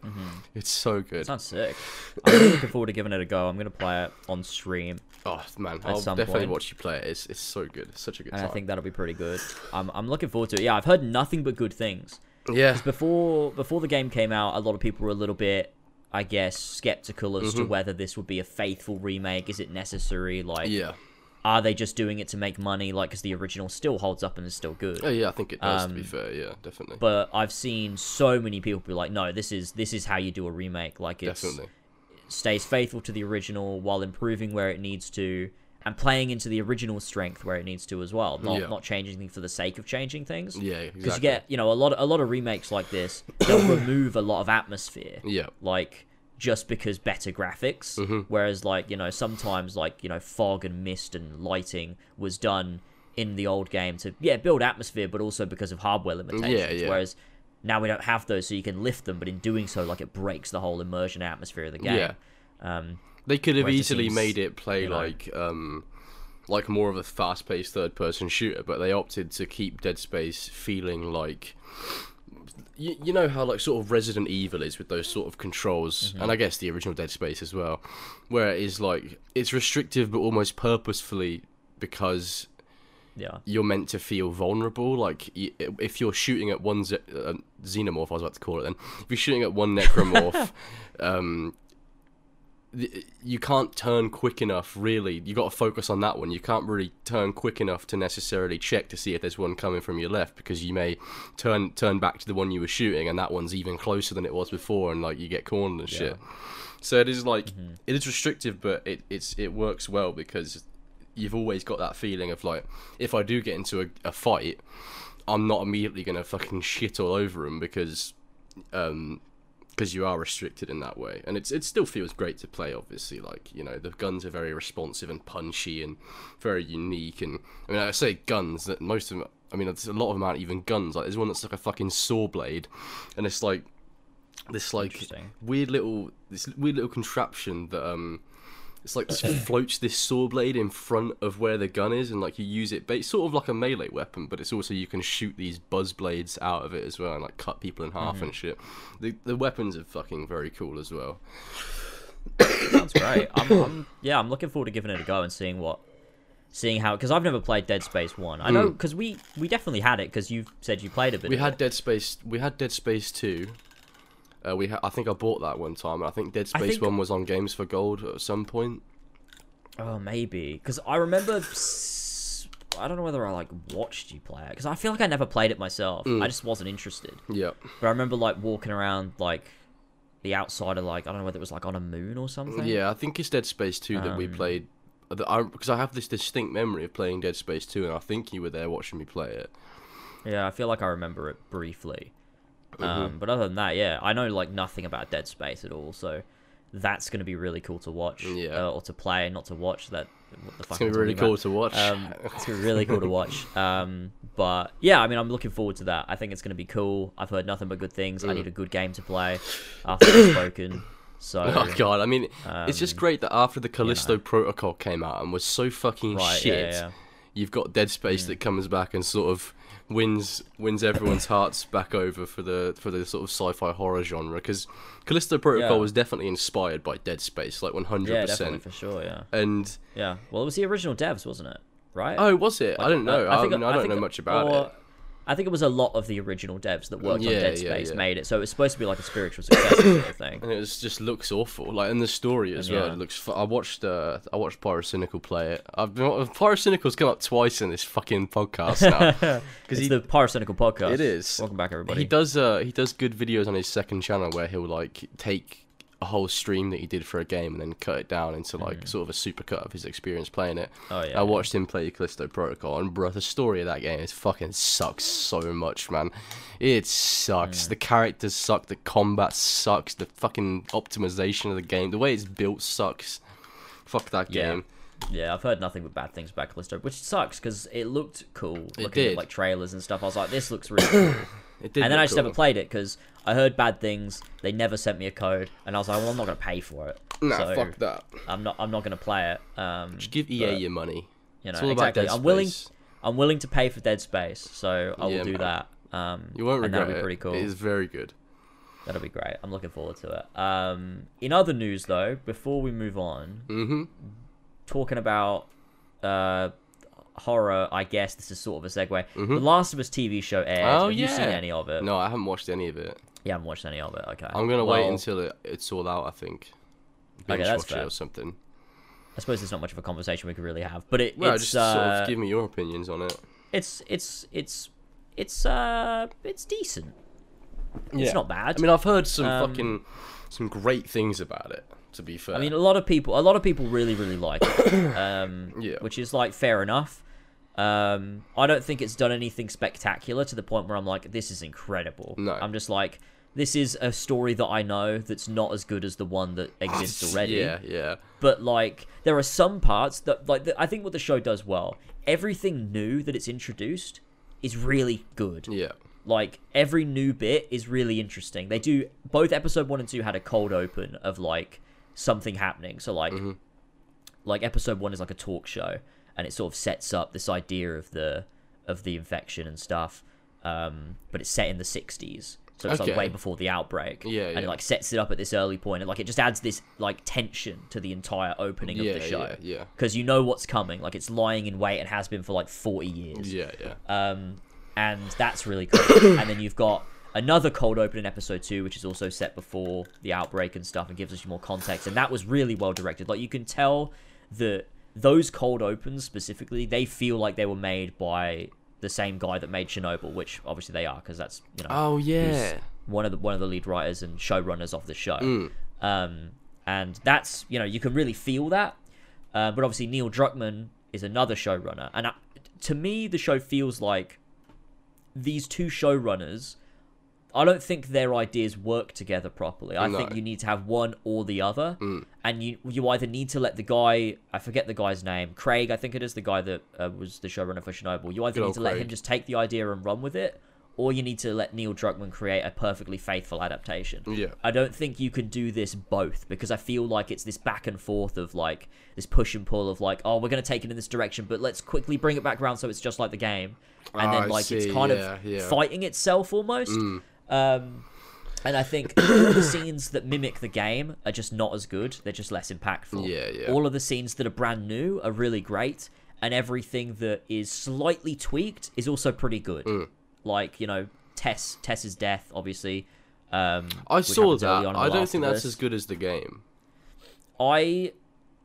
Speaker 2: it's so good
Speaker 1: Sounds sick. I'm really looking forward to giving it a go. I'm going to play it on stream,
Speaker 2: oh man i'll definitely
Speaker 1: point.
Speaker 2: watch you play it it's, it's so good it's such a good
Speaker 1: and
Speaker 2: time
Speaker 1: I think that'll be pretty good. I'm I'm looking forward to it. Yeah, I've heard nothing but good things.
Speaker 2: yeah
Speaker 1: Before before the game came out, a lot of people were a little bit, I guess, skeptical as
Speaker 2: Mm-hmm.
Speaker 1: to whether this would be a faithful remake. Is it necessary? Like,
Speaker 2: yeah
Speaker 1: are they just doing it to make money? Like, because the original still holds up and is still good.
Speaker 2: oh yeah i think it does to be
Speaker 1: Um,
Speaker 2: fair yeah definitely
Speaker 1: But I've seen so many people be like, no, this is this is how you do a remake. Like, it's
Speaker 2: definitely
Speaker 1: stays faithful to the original while improving where it needs to and playing into the original strength where it needs to as well not
Speaker 2: Yeah.
Speaker 1: not changing things for the sake of changing things
Speaker 2: yeah
Speaker 1: because
Speaker 2: exactly
Speaker 1: you get you know a lot of, a lot of remakes like this they'll remove a lot of atmosphere
Speaker 2: yeah
Speaker 1: like just because better graphics
Speaker 2: Mm-hmm.
Speaker 1: whereas like you know sometimes like you know fog and mist and lighting was done in the old game to yeah build atmosphere but also because of hardware limitations
Speaker 2: yeah. yeah.
Speaker 1: whereas now we don't have those so you can lift them but in doing so like it breaks the whole immersion atmosphere of the game
Speaker 2: Yeah.
Speaker 1: um
Speaker 2: They could have
Speaker 1: Whereas it
Speaker 2: easily
Speaker 1: seems,
Speaker 2: made it play
Speaker 1: you know-
Speaker 2: like um like more of a fast-paced third-person shooter, but they opted to keep Dead Space feeling like you, you know how like sort of Resident Evil is with those sort of controls,
Speaker 1: Mm-hmm.
Speaker 2: and I guess the original Dead Space as well, where it is like it's restrictive but almost purposefully because
Speaker 1: yeah
Speaker 2: you're meant to feel vulnerable. Like if you're shooting at one ze- uh, xenomorph, I was about to call it. Then if you're shooting at one necromorph, um, you can't turn quick enough. Really, you got to focus on that one. You can't really turn quick enough to necessarily check to see if there's one coming from your left because you may turn turn back to the one you were shooting, and that one's even closer than it was before, and like you get cornered and shit. So it is like it is restrictive, but it it's it works well because you've always got that feeling of like if I do get into a, a fight, I'm not immediately gonna fucking shit all over him because um because you are restricted in that way, and it's it still feels great to play. Obviously, like you know the guns are very responsive and punchy and very unique. And I mean, I say guns that most of them. I mean, there's a lot of them aren't even guns. Like there's one that's like a fucking saw blade, and it's like this like weird little this weird little contraption that um it's like floats this saw blade in front of where the gun is and like you use it but it's sort of like a melee weapon but it's also you can shoot these buzz blades out of it as well and like cut people in half and shit the the weapons are fucking very cool as well
Speaker 1: Sounds great. I'm, I'm yeah, I'm looking forward to giving it a go and seeing what seeing how because I've never played Dead Space One. I know
Speaker 2: Mm.
Speaker 1: because we we definitely had it because you said you played a bit.
Speaker 2: We had
Speaker 1: it.
Speaker 2: Dead Space. We had Dead Space Two. Uh, we ha- I think I bought that one time. I think Dead Space
Speaker 1: think-
Speaker 2: One was on Games for Gold at some point.
Speaker 1: Oh, maybe because I remember. I don't know whether I like watched you play it because I feel like I never played it myself.
Speaker 2: Mm.
Speaker 1: I just wasn't interested.
Speaker 2: Yeah.
Speaker 1: But I remember like walking around like the outside of like I don't know whether it was like on a moon or something.
Speaker 2: Yeah, I think it's Dead Space Two that we
Speaker 1: Um,
Speaker 2: played. Because I, I have this distinct memory of playing Dead Space Two, and I think you were there watching me play it.
Speaker 1: Yeah, I feel like I remember it briefly.
Speaker 2: Mm-hmm.
Speaker 1: Um, but other than that, yeah, I know like nothing about Dead Space at all. So that's gonna be really cool to watch.
Speaker 2: Yeah.
Speaker 1: Uh, or to play, not to watch. That what the fuck
Speaker 2: It's gonna be really cool
Speaker 1: about.
Speaker 2: to watch.
Speaker 1: Um, it's gonna be really cool to watch. Um, but yeah, I mean, I'm looking forward to that. I think it's gonna be cool. I've heard nothing but good things. I
Speaker 2: Mm.
Speaker 1: need a good game to play after it's spoken. So
Speaker 2: oh god, I mean, it's just
Speaker 1: um,
Speaker 2: great that after the Callisto Protocol came out and was so fucking
Speaker 1: right,
Speaker 2: shit,
Speaker 1: yeah, yeah,
Speaker 2: you've got Dead Space that comes back and sort of wins wins everyone's hearts back over for the for the sort of sci-fi horror genre because Callisto Protocol
Speaker 1: Yeah.
Speaker 2: was definitely inspired by Dead Space, like one hundred percent
Speaker 1: for sure. Yeah,
Speaker 2: And
Speaker 1: yeah. Well, it was the original devs, wasn't it? Right.
Speaker 2: oh, was it? I don't know.
Speaker 1: uh,
Speaker 2: I,
Speaker 1: think-
Speaker 2: mean, I don't know much about
Speaker 1: or-
Speaker 2: it.
Speaker 1: I think it was a lot of the original devs that worked on Dead Space
Speaker 2: yeah.
Speaker 1: made it, so it was supposed to be like a spiritual successor sort of thing.
Speaker 2: and it was, just looks awful. Like in the story as well,
Speaker 1: yeah.
Speaker 2: it looks. fu- I watched. Uh, I watched Pyrocynical play it. I've been, Pyrocynical's come up twice in this fucking podcast now.
Speaker 1: Because
Speaker 2: he-
Speaker 1: the Pyrocynical podcast.
Speaker 2: It is.
Speaker 1: Welcome back, everybody.
Speaker 2: He does. Uh, he does good videos on his second channel where he'll like take a whole stream that he did for a game and then cut it down into like mm. sort of a supercut of his experience playing it.
Speaker 1: Oh yeah.
Speaker 2: I watched him play Callisto Protocol, and bro, the story of that game is fucking sucks so much, man. It sucks. The characters suck. The combat sucks. The fucking optimization of the game, the way it's built, sucks. Fuck that
Speaker 1: Yeah.
Speaker 2: game.
Speaker 1: Yeah, I've heard nothing but bad things about Callisto, which sucks because it looked cool.
Speaker 2: It
Speaker 1: looking
Speaker 2: did.
Speaker 1: at like trailers and stuff. I was like, this looks really cool.
Speaker 2: It did.
Speaker 1: and then I just
Speaker 2: cool.
Speaker 1: never played it because I heard bad things. They never sent me a code, and I was like, well, I'm not gonna pay for it.
Speaker 2: Nah,
Speaker 1: so
Speaker 2: fuck that.
Speaker 1: I'm not. I'm not gonna play it. Um,
Speaker 2: Just give EA
Speaker 1: but,
Speaker 2: your money.
Speaker 1: You know,
Speaker 2: It's all about
Speaker 1: exactly.
Speaker 2: Dead
Speaker 1: I'm willing.
Speaker 2: Space.
Speaker 1: I'm willing to pay for Dead Space, so I will
Speaker 2: Yeah,
Speaker 1: do
Speaker 2: man.
Speaker 1: that. Um,
Speaker 2: You won't
Speaker 1: and
Speaker 2: regret
Speaker 1: that'll be pretty cool.
Speaker 2: It is very good.
Speaker 1: That'll be great. I'm looking forward to it. Um, in other news, though, before we move on,
Speaker 2: Mm-hmm.
Speaker 1: talking about uh, horror, I guess this is sort of a segue. The Last of Us TV show aired.
Speaker 2: Mm-hmm. Oh,
Speaker 1: Have you seen any of it?
Speaker 2: No, I haven't watched any of it.
Speaker 1: You haven't watched any of it. Okay.
Speaker 2: I'm gonna wait until it, it's all out. I think.
Speaker 1: Okay, that's
Speaker 2: watch it
Speaker 1: fair.
Speaker 2: or something.
Speaker 1: I suppose there's not much of a conversation we could really have, but it,
Speaker 2: Well,
Speaker 1: it's
Speaker 2: just sort
Speaker 1: uh,
Speaker 2: of give me your opinions on it.
Speaker 1: it's it's it's it's uh it's decent.
Speaker 2: Yeah.
Speaker 1: It's not bad.
Speaker 2: I mean, I've heard some
Speaker 1: Um,
Speaker 2: fucking some great things about it. To be fair,
Speaker 1: I mean, a lot of people, a lot of people really, really like it, um,
Speaker 2: Yeah.
Speaker 1: which is like fair enough. Um, I don't think it's done anything spectacular to the point where I'm like, this is incredible.
Speaker 2: No.
Speaker 1: I'm just like, this is a story that I know that's not as good as the one that exists already.
Speaker 2: Yeah, yeah,
Speaker 1: But like, there are some parts that, like, the, I think what the show does well, everything new that it's introduced is really good
Speaker 2: yeah.
Speaker 1: like every new bit is really interesting they do both episode one and two had a cold open of like something happening so like
Speaker 2: Mm-hmm.
Speaker 1: like episode one is like a talk show and it sort of sets up this idea of the of the infection and stuff um but it's set in the 60s so it's like way before the outbreak
Speaker 2: Yeah,
Speaker 1: and it like sets it up at this early point and like it just adds this like tension to the entire opening
Speaker 2: Yeah,
Speaker 1: of the show
Speaker 2: yeah, yeah.
Speaker 1: because you know what's coming like it's lying in wait and has been for like 40 years
Speaker 2: Yeah, yeah.
Speaker 1: um, and that's really cool. and then you've got another cold open in episode two, which is also set before the outbreak and stuff, and gives us more context. And that was really well directed. Like you can tell that those cold opens specifically, they feel like they were made by the same guy that made Chernobyl, which obviously they are, because that's you know
Speaker 2: Oh yeah.
Speaker 1: one of the one of the lead writers and showrunners of the show.
Speaker 2: Mm.
Speaker 1: Um, and that's you know you can really feel that. Uh, but obviously Neil Druckmann is another showrunner, and I, to me the show feels like these two showrunners. I don't think their ideas work together properly. I think you need to have one or the other,
Speaker 2: Mm.
Speaker 1: and you you either need to let the guy I forget the guy's name Craig I think it is the guy that uh, was the showrunner for Chernobyl. You either
Speaker 2: Good
Speaker 1: need to let him just take the idea and run with it, or you need to let Neil Druckmann create a perfectly faithful adaptation.
Speaker 2: Yeah.
Speaker 1: I don't think you can do this both because I feel like it's this back and forth of like this push and pull of like, oh, we're gonna take it in this direction, but let's quickly bring it back around so it's just like the game, and
Speaker 2: Ah,
Speaker 1: then like it's kind
Speaker 2: yeah,
Speaker 1: of
Speaker 2: yeah.
Speaker 1: fighting itself almost.
Speaker 2: Mm.
Speaker 1: Um, and I think all the scenes that mimic the game are just not as good. They're just less impactful.
Speaker 2: Yeah, yeah.
Speaker 1: All of the scenes that are brand new are really great. and everything that is slightly tweaked is also pretty good.
Speaker 2: Mm.
Speaker 1: Like you know, Tess Tess's death, obviously. Um,
Speaker 2: I saw that. I don't think that's as good as the game.
Speaker 1: I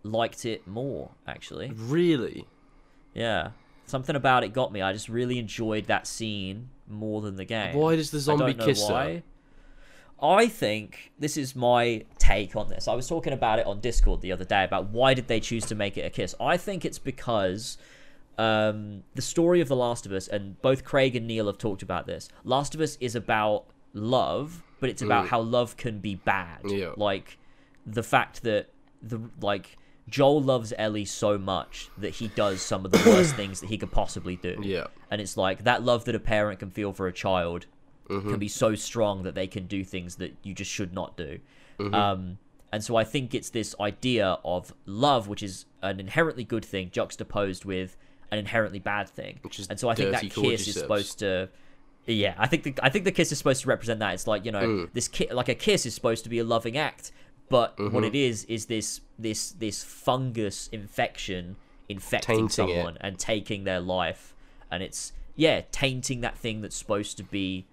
Speaker 1: liked it more actually.
Speaker 2: Really?
Speaker 1: Yeah, something about it got me. I just really enjoyed that scene more than the game.
Speaker 2: Why does the zombie kiss her?
Speaker 1: I think this is my take on this. I was talking about it on Discord the other day about why did they choose to make it a kiss. I think it's because um, the story of The Last of Us, and both Craig and Neil have talked about this. Last of Us is about love, but it's about
Speaker 2: Mm.
Speaker 1: how love can be bad.
Speaker 2: Yeah.
Speaker 1: Like the fact that the like Joel loves Ellie so much that he does some of the worst things that he could possibly do.
Speaker 2: Yeah.
Speaker 1: And it's like that love that a parent can feel for a child
Speaker 2: Mm-hmm.
Speaker 1: can be so strong that they can do things that you just should not do.
Speaker 2: Mm-hmm.
Speaker 1: Um, and so I think it's this idea of love, which is an inherently good thing, juxtaposed with an inherently bad thing.
Speaker 2: Which is
Speaker 1: and so I think that kiss is supposed to. Yeah, I think the I think the kiss is supposed to represent that. It's like you know
Speaker 2: Mm.
Speaker 1: this ki- like a kiss is supposed to be a loving act, but
Speaker 2: Mm-hmm.
Speaker 1: what it is is this this this fungus infection infecting
Speaker 2: Tainting it.
Speaker 1: someone and taking their life, and it's yeah tainting that thing that's supposed to be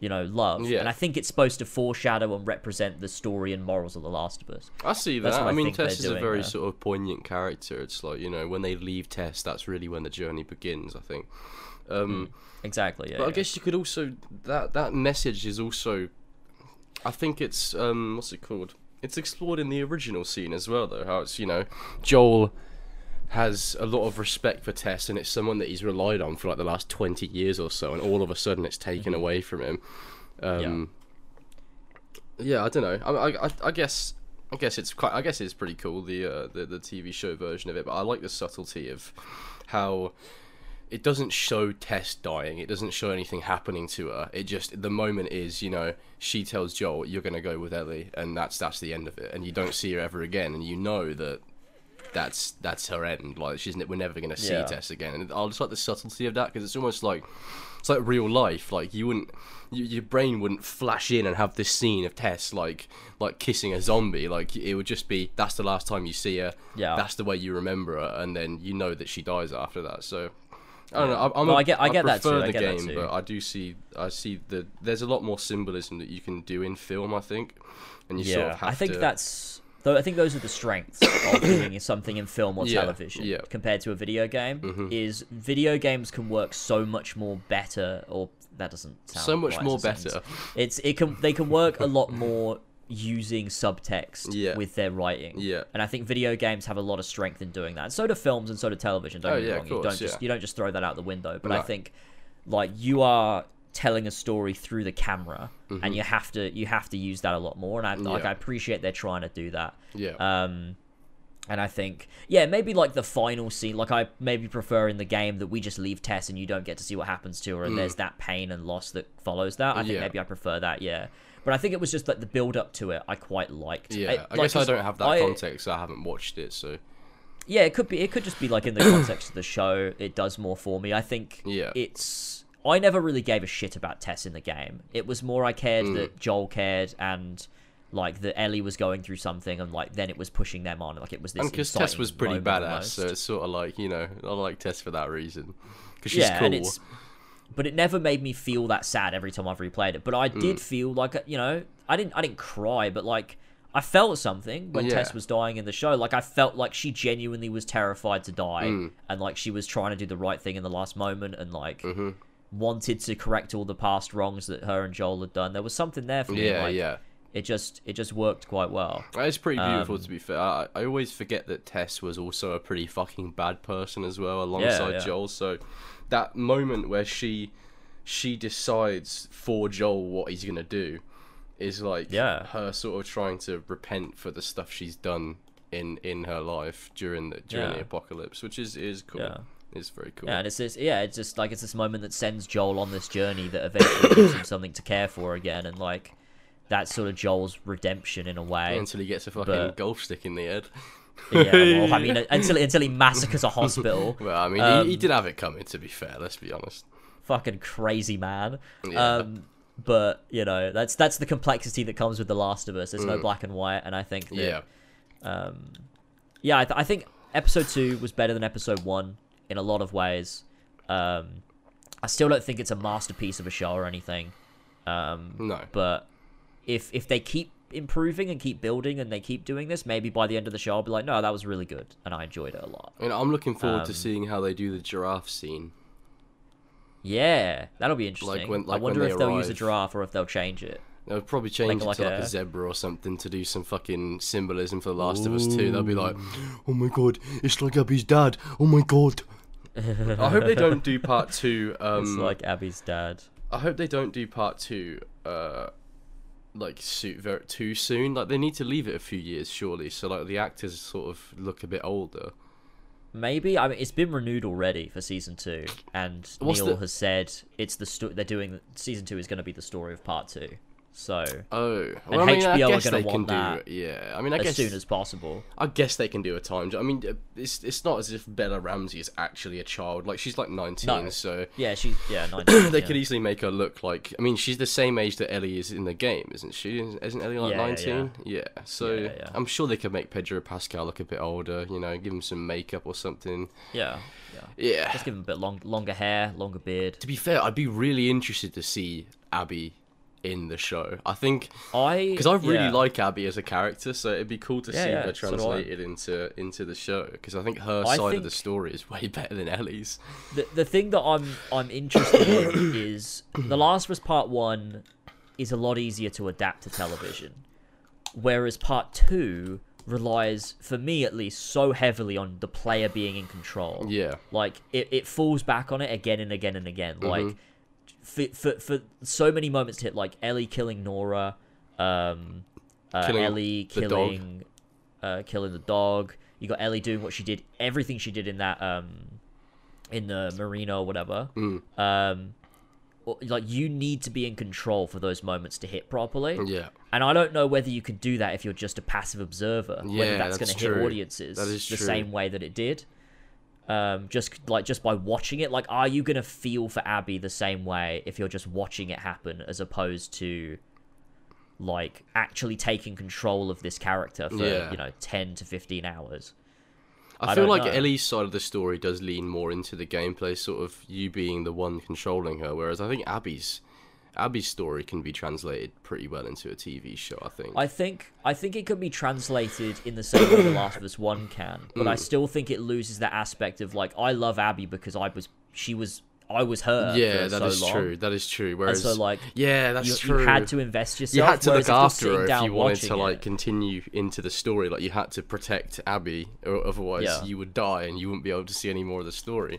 Speaker 1: you know love.
Speaker 2: Yeah.
Speaker 1: And I think it's supposed to foreshadow and represent the story and morals of The Last of Us.
Speaker 2: I see that. I
Speaker 1: I
Speaker 2: mean, Tess is a very
Speaker 1: there.
Speaker 2: sort of poignant character. It's like you know when they leave Tess, that's really when the journey begins. I think. Um,
Speaker 1: Exactly. Yeah.
Speaker 2: But I guess you could also that that message is also, I think it's um what's it called? It's explored in the original scene as well, though. How it's you know, Joel has a lot of respect for Tess, and it's someone that he's relied on for like the last twenty years or so, and all of a sudden it's taken away from him. Um, yeah. yeah, I don't know. I, I, I- I guess. I guess it's quite. I guess it's pretty cool the, uh, the the TV show version of it, but I like the subtlety of how it doesn't show Tess dying. It doesn't show anything happening to her. It just the moment is, you know, she tells Joel, "You're gonna go with Ellie," and that's that's the end of it. And you don't see her ever again, and you know that that's that's her end. Like she's we're never gonna see
Speaker 1: Yeah.
Speaker 2: Tess again. And I just like the subtlety of that because it's almost like it's like real life. Like you wouldn't. You, your brain wouldn't flash in and have this scene of Tess like like kissing a zombie. Like it would just be that's the last time you see her.
Speaker 1: Yeah.
Speaker 2: That's the way you remember her, and then you know that she dies after that. So I don't know. I, I'm
Speaker 1: No,
Speaker 2: a-
Speaker 1: I get- I get that
Speaker 2: prefer
Speaker 1: too, I
Speaker 2: the
Speaker 1: get that
Speaker 2: game,
Speaker 1: too.
Speaker 2: but I do see I see the there's a lot more symbolism that you can do in film. I think, and you
Speaker 1: yeah,
Speaker 2: sort of have to
Speaker 1: I think
Speaker 2: to.
Speaker 1: that's. Though I think those are the strengths of doing something in film or
Speaker 2: Yeah,
Speaker 1: television
Speaker 2: yeah. Mm-hmm.
Speaker 1: compared to a video game. Is video games can work so much more better, or that doesn't sound
Speaker 2: so much more
Speaker 1: a sentence.
Speaker 2: better.
Speaker 1: It's it can they can work a lot more using subtext
Speaker 2: Yeah.
Speaker 1: with their writing.
Speaker 2: Yeah.
Speaker 1: And I think video games have a lot of strength in doing that. And so do films and so do television. Don't
Speaker 2: Oh,
Speaker 1: get me
Speaker 2: yeah,
Speaker 1: wrong.
Speaker 2: of
Speaker 1: you don't
Speaker 2: course,
Speaker 1: just you don't just throw that out the window. But I think like you are telling a story through the camera and you have to you have to use that a lot more and I like
Speaker 2: Mm-hmm.
Speaker 1: I appreciate they're trying to do that.
Speaker 2: Yeah.
Speaker 1: Um and I think, yeah, maybe like the final scene, like I maybe prefer in the game that we just leave Tess and you don't get to see what happens to her, and there's that pain and loss that follows that. I think
Speaker 2: Mm.
Speaker 1: Maybe I prefer that, yeah. But I think it was just like the build up to it, I quite liked.
Speaker 2: yeah,
Speaker 1: It-
Speaker 2: I
Speaker 1: like,
Speaker 2: guess I don't have that
Speaker 1: I-
Speaker 2: context. I haven't watched it, so
Speaker 1: Yeah, it could be. It could just be like in the context of the show, it does more for me. I think.
Speaker 2: Yeah.
Speaker 1: It's. I never really gave a shit about Tess in the game. It was more I cared
Speaker 2: Mm.
Speaker 1: that Joel cared and. Like that Ellie was going through something, and like then it was pushing them on. Like it was this.
Speaker 2: and because Tess was pretty badass,
Speaker 1: almost.
Speaker 2: so it's sort of like you know I like Tess for that reason because she's
Speaker 1: yeah,
Speaker 2: cool.
Speaker 1: But it never made me feel that sad every time I've replayed it. But I
Speaker 2: Mm.
Speaker 1: did feel like you know, I didn't I didn't cry, but like I felt something when
Speaker 2: Yeah.
Speaker 1: Tess was dying in the show. Like I felt like she genuinely was terrified to die,
Speaker 2: Mm.
Speaker 1: and like she was trying to do the right thing in the last moment, and like
Speaker 2: Mm-hmm.
Speaker 1: wanted to correct all the past wrongs that her and Joel had done. There was something there for me.
Speaker 2: yeah,
Speaker 1: like,
Speaker 2: yeah.
Speaker 1: It just it just worked quite well.
Speaker 2: It's pretty beautiful
Speaker 1: Um,
Speaker 2: to be fair. I, I always forget that Tess was also a pretty fucking bad person as well, alongside
Speaker 1: yeah.
Speaker 2: Joel. So that moment where she she decides for Joel what he's gonna do is like
Speaker 1: Yeah.
Speaker 2: her sort of trying to repent for the stuff she's done in in her life during the during the apocalypse, which is is cool.
Speaker 1: Yeah.
Speaker 2: It's very cool.
Speaker 1: Yeah, and it's this yeah, it's just like it's this moment that sends Joel on this journey that eventually gives him something to care for again, and like that's sort of Joel's redemption in a way.
Speaker 2: Until he gets a fucking
Speaker 1: but-
Speaker 2: golf stick in the head.
Speaker 1: Yeah, I mean, until until he massacres a hospital,
Speaker 2: Well, I mean,
Speaker 1: Um,
Speaker 2: he, he did have it coming. To be fair, let's be honest.
Speaker 1: fucking crazy man.
Speaker 2: Yeah.
Speaker 1: Um, but you know, that's that's the complexity that comes with The Last of Us. There's no black and white, and I think that,
Speaker 2: Mm. Yeah.
Speaker 1: um, yeah, I, th- I think episode two was better than episode one in a lot of ways. Um, I still don't think it's a masterpiece of a show or anything. Um,
Speaker 2: No.
Speaker 1: but if if they keep improving and keep building and they keep doing this, maybe by the end of the show I'll be like, no, that was really good and I enjoyed it a lot.
Speaker 2: I mean, I'm looking forward to
Speaker 1: Um,
Speaker 2: seeing how they do the giraffe scene.
Speaker 1: Yeah, that'll be interesting.
Speaker 2: when- like
Speaker 1: I
Speaker 2: when
Speaker 1: wonder
Speaker 2: they
Speaker 1: if they'll use a giraffe or if they'll change it.
Speaker 2: They'll probably change
Speaker 1: like
Speaker 2: it to
Speaker 1: a-
Speaker 2: like a zebra or something to do some fucking symbolism for The Last of Us 2. They'll be like, oh my god, it's like Abby's dad. Oh my god. I hope they don't do part two. Um,
Speaker 1: it's like Abby's dad.
Speaker 2: I hope they don't do part two. Uh, like suit very too soon. Like they need to leave it a few years, surely. So like the actors sort of look a bit older.
Speaker 1: Maybe I mean it's been renewed already for season two, and
Speaker 2: What's
Speaker 1: Neil
Speaker 2: the-
Speaker 1: has said it's the sto- they're doing season two is going to be the story of part two. So
Speaker 2: Oh, well, I mean,
Speaker 1: HBO are
Speaker 2: they can
Speaker 1: want
Speaker 2: do.
Speaker 1: that
Speaker 2: Yeah, I mean, I
Speaker 1: as
Speaker 2: guess
Speaker 1: soon as possible.
Speaker 2: I guess they can do a time. I mean, uh, it's it's not as if Bella Ramsey is actually a child. Like she's like nineteen,
Speaker 1: No.
Speaker 2: so
Speaker 1: Yeah, she's yeah. 19,
Speaker 2: they
Speaker 1: yeah.
Speaker 2: could easily make her look like. I mean, she's the same age that Ellie is in the game, isn't she? Isn't Ellie like
Speaker 1: Yeah, yeah,
Speaker 2: nineteen? Yeah. So
Speaker 1: Yeah, yeah.
Speaker 2: I'm sure they could make Pedro Pascal look a bit older. You know, give him some makeup or something.
Speaker 1: yeah, yeah.
Speaker 2: Yeah.
Speaker 1: Just give him a bit long, longer hair, longer beard.
Speaker 2: To be fair, I'd be really interested to see Abby in the show. I think
Speaker 1: I
Speaker 2: because I really
Speaker 1: yeah.
Speaker 2: like Abby as a character, so it'd be cool to
Speaker 1: Yeah,
Speaker 2: see
Speaker 1: yeah,
Speaker 2: her
Speaker 1: so do I.
Speaker 2: translated into into the show. Because I think her
Speaker 1: I
Speaker 2: side of the story is way better than Ellie's.
Speaker 1: the the thing that I'm I'm interested in is The Last of Us Part One is a lot easier to adapt to television, whereas Part Two relies, for me at least, so heavily on the player being in control.
Speaker 2: Yeah.
Speaker 1: Like it, it falls back on it again and again and again.
Speaker 2: Mm-hmm.
Speaker 1: Like for, for for so many moments to hit like Ellie killing Nora, um, uh,
Speaker 2: Killing
Speaker 1: Ellie killing, uh, killing the dog. You got Ellie doing what she did, everything she did in that um, in the marina or whatever.
Speaker 2: Mm.
Speaker 1: Um, like you need to be in control for those moments to hit properly.
Speaker 2: Yeah.
Speaker 1: And I don't know whether you can do that if you're just a passive observer. whether
Speaker 2: Yeah,
Speaker 1: that's,
Speaker 2: that's
Speaker 1: going to hit audiences the
Speaker 2: true.
Speaker 1: same way that it did. Um, just like just by watching it, like, are you going to feel for Abby the same way if you're just watching it happen, as opposed to like actually taking control of this character for
Speaker 2: Yeah.
Speaker 1: you know ten to fifteen hours?
Speaker 2: I,
Speaker 1: I
Speaker 2: feel like
Speaker 1: know.
Speaker 2: Ellie's side of the story does lean more into the gameplay, sort of you being the one controlling her, whereas I think Abby's Abby's story can be translated pretty well into a TV show. I think.
Speaker 1: I think I think it can be translated in the same way The Last of Us One can, but
Speaker 2: Mm.
Speaker 1: I still think it loses that aspect of like I love Abby because I was she was I was her.
Speaker 2: yeah, that
Speaker 1: so
Speaker 2: is
Speaker 1: long.
Speaker 2: true. That is true.
Speaker 1: And
Speaker 2: Whereas,
Speaker 1: so like
Speaker 2: yeah, that's
Speaker 1: you,
Speaker 2: true.
Speaker 1: you had to invest yourself.
Speaker 2: You had to look after her if you wanted to like
Speaker 1: it-
Speaker 2: continue into the story. Like you had to protect Abby, or otherwise
Speaker 1: Yeah.
Speaker 2: you would die and you wouldn't be able to see any more of the story.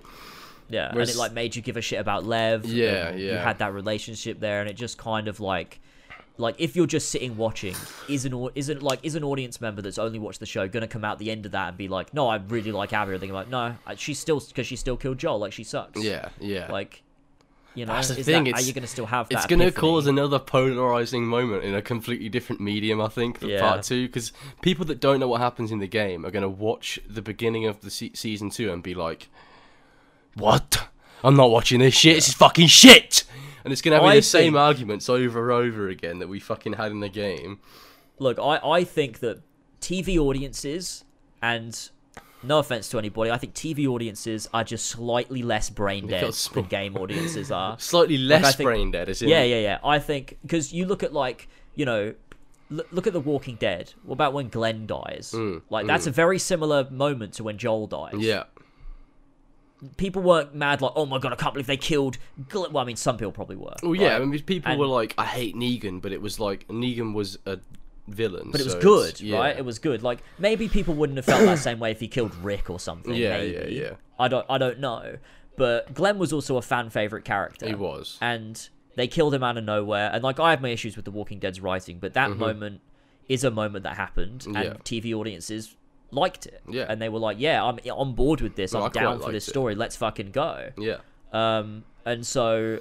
Speaker 1: Yeah,
Speaker 2: Whereas-
Speaker 1: and it like made you give a shit about Lev.
Speaker 2: Yeah,
Speaker 1: and You had that relationship there, and it just kind of like, like if you're just sitting watching, is an isn't like is an audience member that's only watched the show gonna come out the end of that and be like, no, I really like Abby, they're like, no, she's still because she still killed Joel, like she sucks.
Speaker 2: Yeah, yeah.
Speaker 1: like. You know,
Speaker 2: That's the thing,
Speaker 1: that, are you going to still have that?
Speaker 2: it's going to
Speaker 1: epiphany?
Speaker 2: cause another polarizing moment in a completely different medium, I think, for
Speaker 1: Yeah.
Speaker 2: part two. Because people that don't know what happens in the game are going to watch the beginning of the se- season two and be like, "What? I'm not watching this shit. This is fucking shit." And it's going to have
Speaker 1: I
Speaker 2: the same
Speaker 1: think-
Speaker 2: arguments over and over again that we fucking had in the game.
Speaker 1: Look, I, I think that TV audiences, and no offense to anybody, I think TV audiences are just slightly less brain dead
Speaker 2: got
Speaker 1: than game audiences are.
Speaker 2: Slightly less
Speaker 1: think-
Speaker 2: brain dead, is it?
Speaker 1: Yeah, yeah, yeah. I think because you look at like you know, l- look at The Walking Dead. What about when Glenn dies?
Speaker 2: Mm,
Speaker 1: like that's a very similar moment to when Joel dies.
Speaker 2: yeah.
Speaker 1: People weren't mad like, oh my god, I can't believe they killed. Glenn. Well, I mean, some people probably were.
Speaker 2: Well, yeah.
Speaker 1: right?
Speaker 2: I mean, people
Speaker 1: And-
Speaker 2: were like, "I hate Negan," but it was like Negan was a villain,
Speaker 1: But it was
Speaker 2: so
Speaker 1: good,
Speaker 2: yeah.
Speaker 1: right? It was good. Like maybe people wouldn't have felt that same way if he killed Rick or something.
Speaker 2: Yeah,
Speaker 1: maybe.
Speaker 2: yeah, yeah.
Speaker 1: I don't, I don't know. But Glenn was also a fan favorite character.
Speaker 2: He was.
Speaker 1: and they killed him out of nowhere. And like I have my issues with The Walking Dead's writing, but that moment is a moment that happened, and
Speaker 2: Mm-hmm. Yeah.
Speaker 1: TV audiences liked it.
Speaker 2: Yeah.
Speaker 1: and they were like, "Yeah, I'm on board with this.
Speaker 2: I
Speaker 1: I'm
Speaker 2: quite
Speaker 1: down for this
Speaker 2: it.
Speaker 1: story. Let's fucking go."
Speaker 2: Yeah.
Speaker 1: Um, and so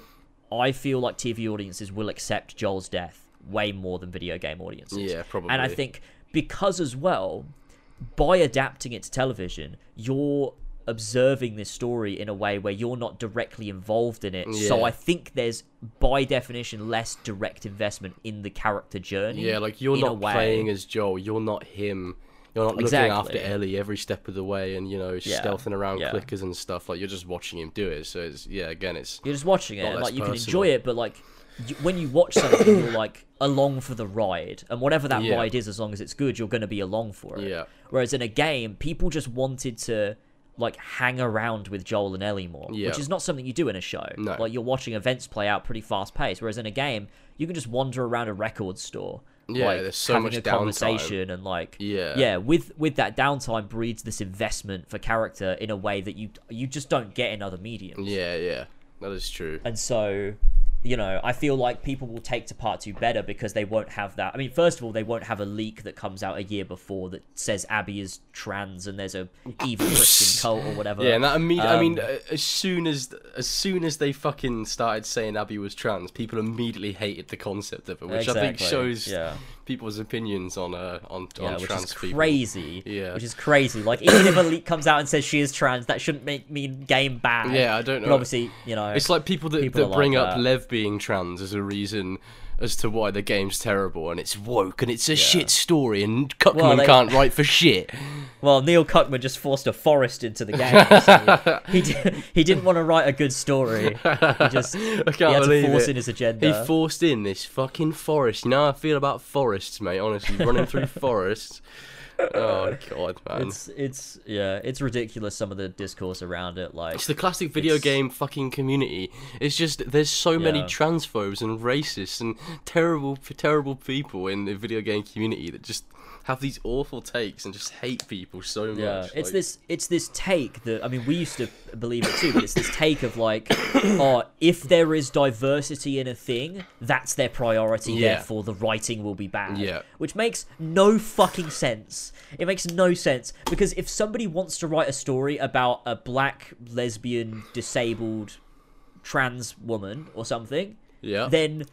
Speaker 1: I feel like TV audiences will accept Joel's death way more than video game audiences.
Speaker 2: Yeah, probably.
Speaker 1: And I think because as well, by adapting it to television, you're observing this story in a way where you're not directly involved in it. So I think there's by definition less direct investment in the character journey.
Speaker 2: Yeah, like you're not playing as Joel. You're not him. You're not looking after Ellie every step of the way, and you know
Speaker 1: Yeah,
Speaker 2: stealthing around
Speaker 1: yeah.
Speaker 2: clickers and stuff. Like you're just watching him do it. So it's yeah, again, it's
Speaker 1: You're just watching it,
Speaker 2: Lot
Speaker 1: and,
Speaker 2: less
Speaker 1: like you can enjoy it, but like you, when you watch something, you're like along for the ride, and whatever that
Speaker 2: Yeah.
Speaker 1: ride is, as long as it's good, you're going to be along for it.
Speaker 2: Yeah.
Speaker 1: Whereas in a game, people just wanted to like hang around with Joel and Ellie more,
Speaker 2: Yeah.
Speaker 1: which is not something you do in a show.
Speaker 2: No.
Speaker 1: Like you're watching events play out pretty fast paced, whereas in a game, you can just wander around a record store.
Speaker 2: Yeah,
Speaker 1: like,
Speaker 2: there's so
Speaker 1: having
Speaker 2: much
Speaker 1: a
Speaker 2: downtime.
Speaker 1: conversation and like
Speaker 2: Yeah.
Speaker 1: yeah with with that downtime breeds this investment for character in a way that you you just don't get in other mediums
Speaker 2: yeah, yeah. That is true.
Speaker 1: and so you know i feel like people will take to part two better because they won't have that. I mean first of all they won't have a leak that comes out a year before that says abby is trans and there's a evil christian cult or whatever.
Speaker 2: Yeah, and that imme- I mean,
Speaker 1: Um,
Speaker 2: uh, as soon as as soon as they fucking started saying Abby was trans, people immediately hated the concept of it, which I think shows
Speaker 1: yeah.
Speaker 2: People's opinions on uh on,
Speaker 1: yeah,
Speaker 2: on
Speaker 1: which
Speaker 2: trans
Speaker 1: is
Speaker 2: people.
Speaker 1: crazy.
Speaker 2: Yeah.
Speaker 1: Which is crazy. Like even if a leak comes out and says she is trans, that shouldn't make mean game bad.
Speaker 2: Yeah, I don't
Speaker 1: But
Speaker 2: know.
Speaker 1: obviously, you know,
Speaker 2: It's like people that,
Speaker 1: People
Speaker 2: that
Speaker 1: like
Speaker 2: bring up
Speaker 1: that.
Speaker 2: Lev being trans as a reason as to why the game's terrible and it's woke and it's a shit story and Cuckman
Speaker 1: Well, they-
Speaker 2: can't write for shit.
Speaker 1: well, Neil Cuckman just forced a forest into the game. so he did, he didn't want to write a good story. He just he
Speaker 2: I
Speaker 1: had
Speaker 2: can't
Speaker 1: to
Speaker 2: believe
Speaker 1: force
Speaker 2: it.
Speaker 1: in his agenda.
Speaker 2: He forced in this fucking forest. You know how I feel about forests, mate. Honestly, running through forests. Oh god, man.
Speaker 1: it's it's yeah, it's ridiculous some of the discourse around it. Like
Speaker 2: It's the classic video
Speaker 1: It's-
Speaker 2: game fucking community. It's just there's so many transphobes and racists and terrible, terrible people in the video game community that just have these awful takes and just hate people so much.
Speaker 1: Yeah, it's
Speaker 2: like-
Speaker 1: this it's this take that I mean we used to believe it too, but it's this take of like, oh, if there is diversity in a thing, that's their priority.
Speaker 2: Yeah.
Speaker 1: Therefore, the writing will be bad.
Speaker 2: Yeah.
Speaker 1: which makes no fucking sense. It makes no sense because if somebody wants to write a story about a black lesbian disabled trans woman or something,
Speaker 2: Yeah.
Speaker 1: then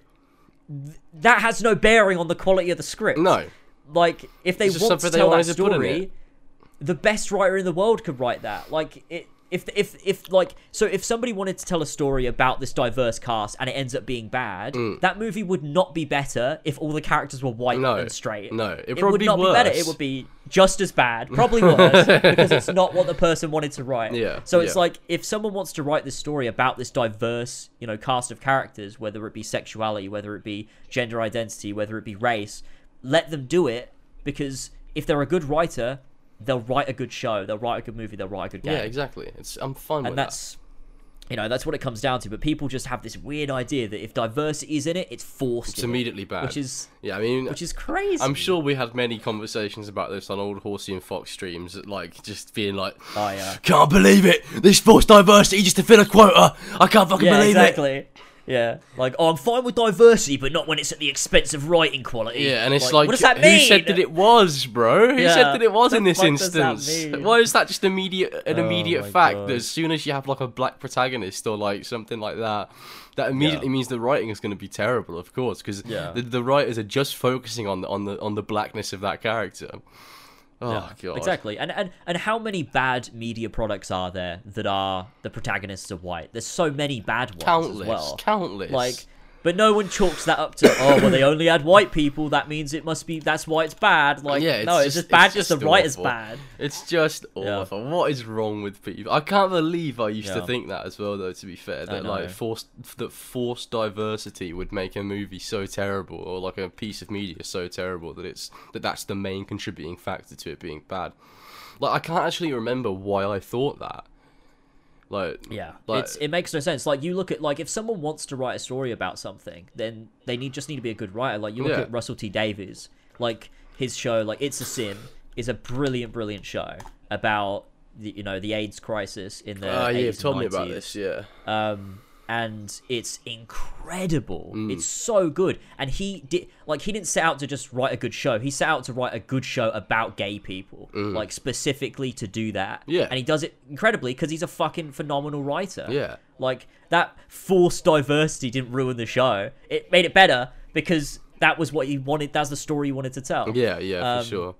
Speaker 1: th- that has no bearing on the quality of the script
Speaker 2: no.
Speaker 1: Like if they want to tell that
Speaker 2: wanted to put in
Speaker 1: story the best writer in the world could write that. Like it if if if like so if somebody wanted to tell a story about this diverse cast and it ends up being bad that movie would not be better if all the characters were white
Speaker 2: Mm. No,
Speaker 1: and straight.
Speaker 2: No,
Speaker 1: it
Speaker 2: probably
Speaker 1: would not be better. it would be just as bad. Probably worse because it's not what the person wanted to write.
Speaker 2: Yeah,
Speaker 1: so it's
Speaker 2: yeah.
Speaker 1: like if someone wants to write this story about this diverse you know cast of characters whether it be sexuality whether it be gender identity whether it be race let them do it because if they're a good writer they'll write a good show they'll write a good movie they'll write a good game
Speaker 2: Yeah, exactly. It's I'm fine with that.
Speaker 1: and that's you know that's what it comes down to but people just have this weird idea that if diversity is in it it's forced
Speaker 2: It's
Speaker 1: in it,
Speaker 2: immediately bad.
Speaker 1: which is.
Speaker 2: Yeah, I mean,
Speaker 1: which is crazy
Speaker 2: I'm sure we had many conversations about this on old Horsey and Fox streams, like just being like,
Speaker 1: oh yeah
Speaker 2: "Can't believe it! This forced diversity just to fill a quota. I can't fucking
Speaker 1: yeah
Speaker 2: believe it."
Speaker 1: exactly yeah like oh i'm fine with diversity but not when it's at the expense of writing quality
Speaker 2: Yeah, and it's like,
Speaker 1: what does that
Speaker 2: who
Speaker 1: mean
Speaker 2: said that it was, bro? Who
Speaker 1: Yeah,
Speaker 2: said that it was in this
Speaker 1: fuck does that
Speaker 2: instance? Why is that just immediate an
Speaker 1: Oh
Speaker 2: immediate
Speaker 1: my
Speaker 2: fact
Speaker 1: God.
Speaker 2: that as soon as you have like a black protagonist or like something like that, that immediately
Speaker 1: Yeah.
Speaker 2: means the writing is going to be terrible, of course, because
Speaker 1: Yeah.
Speaker 2: the, the writers are just focusing on the on the on the blackness of that character. Oh
Speaker 1: Yeah,
Speaker 2: god,
Speaker 1: Exactly. And, and and how many bad media products are there that are the protagonists are white? There's so many bad ones
Speaker 2: countless,
Speaker 1: as well.
Speaker 2: countless.
Speaker 1: Like but no one chalks that up to oh well they only had white people, that means it must be that's why it's bad. Like
Speaker 2: yeah, it's
Speaker 1: no, it's
Speaker 2: just,
Speaker 1: just bad
Speaker 2: it's
Speaker 1: because
Speaker 2: just
Speaker 1: the writer's
Speaker 2: awful.
Speaker 1: bad.
Speaker 2: It's just
Speaker 1: Yeah.
Speaker 2: awful. What is wrong with people? I can't believe I used to think that as well, though. To be fair, that like forced that forced diversity would make a movie so terrible, or like a piece of media so terrible that it's that that's the main contributing factor to it being bad. Like I can't actually remember why I thought that. Like
Speaker 1: Yeah,
Speaker 2: like,
Speaker 1: it's it makes no sense. Like you look at like if someone wants to write a story about something, then they need just need to be a good writer. Like you look
Speaker 2: Yeah.
Speaker 1: at Russell T Davies, like his show, like It's a Sin, is a brilliant, brilliant show about the you know the AIDS crisis in the.
Speaker 2: Ah, yeah, you've told
Speaker 1: and
Speaker 2: me about this. Yeah,
Speaker 1: um and it's incredible
Speaker 2: Mm.
Speaker 1: it's so good and he did like he didn't set out to just write a good show he set out to write a good show about gay people like specifically to do that
Speaker 2: Mm. Yeah.
Speaker 1: and he does it incredibly because he's a fucking phenomenal writer
Speaker 2: yeah.
Speaker 1: like that forced diversity didn't ruin the show it made it better because that was what he wanted that's the story he wanted to tell
Speaker 2: Yeah, yeah,
Speaker 1: Um,
Speaker 2: for sure.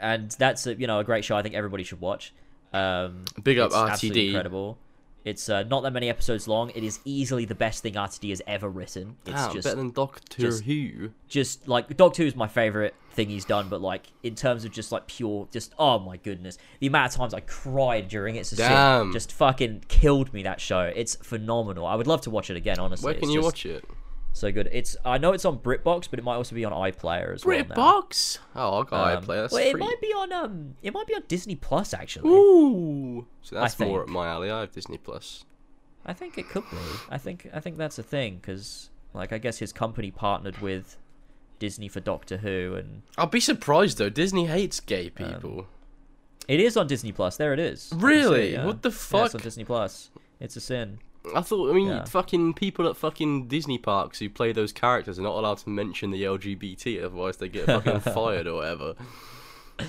Speaker 1: and that's a, you know a great show i think everybody should watch um
Speaker 2: Big up RTD.
Speaker 1: incredible It's uh, not that many episodes long. It is easily the best thing RTD has ever written. It's
Speaker 2: Damn,
Speaker 1: just
Speaker 2: better than Doctor
Speaker 1: just-
Speaker 2: Who.
Speaker 1: just like Doctor Who is my favorite thing he's done, but like in terms of just like pure, just oh my goodness, the amount of times I cried during Sin
Speaker 2: Damn.
Speaker 1: just fucking killed me. That show, it's phenomenal. I would love to watch it again. Honestly,
Speaker 2: Where can
Speaker 1: It's
Speaker 2: you
Speaker 1: just
Speaker 2: watch it?
Speaker 1: So good. It's I know it's on BritBox, but it might also be on iPlayer as well. now.
Speaker 2: BritBox. Oh, I'll go
Speaker 1: Um,
Speaker 2: iPlayer. That's
Speaker 1: well, it
Speaker 2: free.
Speaker 1: might be on um, it might be on Disney Plus actually.
Speaker 2: Ooh. So
Speaker 1: I
Speaker 2: that's more up
Speaker 1: think.
Speaker 2: my alley. I have Disney Plus.
Speaker 1: I think it could be. I think I think that's a thing because like I guess his company partnered with Disney for Doctor Who, and
Speaker 2: I'll be surprised though. Disney hates
Speaker 1: Um,
Speaker 2: gay people.
Speaker 1: it is on Disney Plus. There it is. I can see
Speaker 2: Really?
Speaker 1: it, yeah.
Speaker 2: What the
Speaker 1: Yeah, it's
Speaker 2: fuck?
Speaker 1: on Disney Plus. It's a sin.
Speaker 2: I thought. I mean,
Speaker 1: Yeah.
Speaker 2: fucking people at fucking Disney parks who play those characters are not allowed to mention the LGBT, otherwise they get fucking fired or whatever.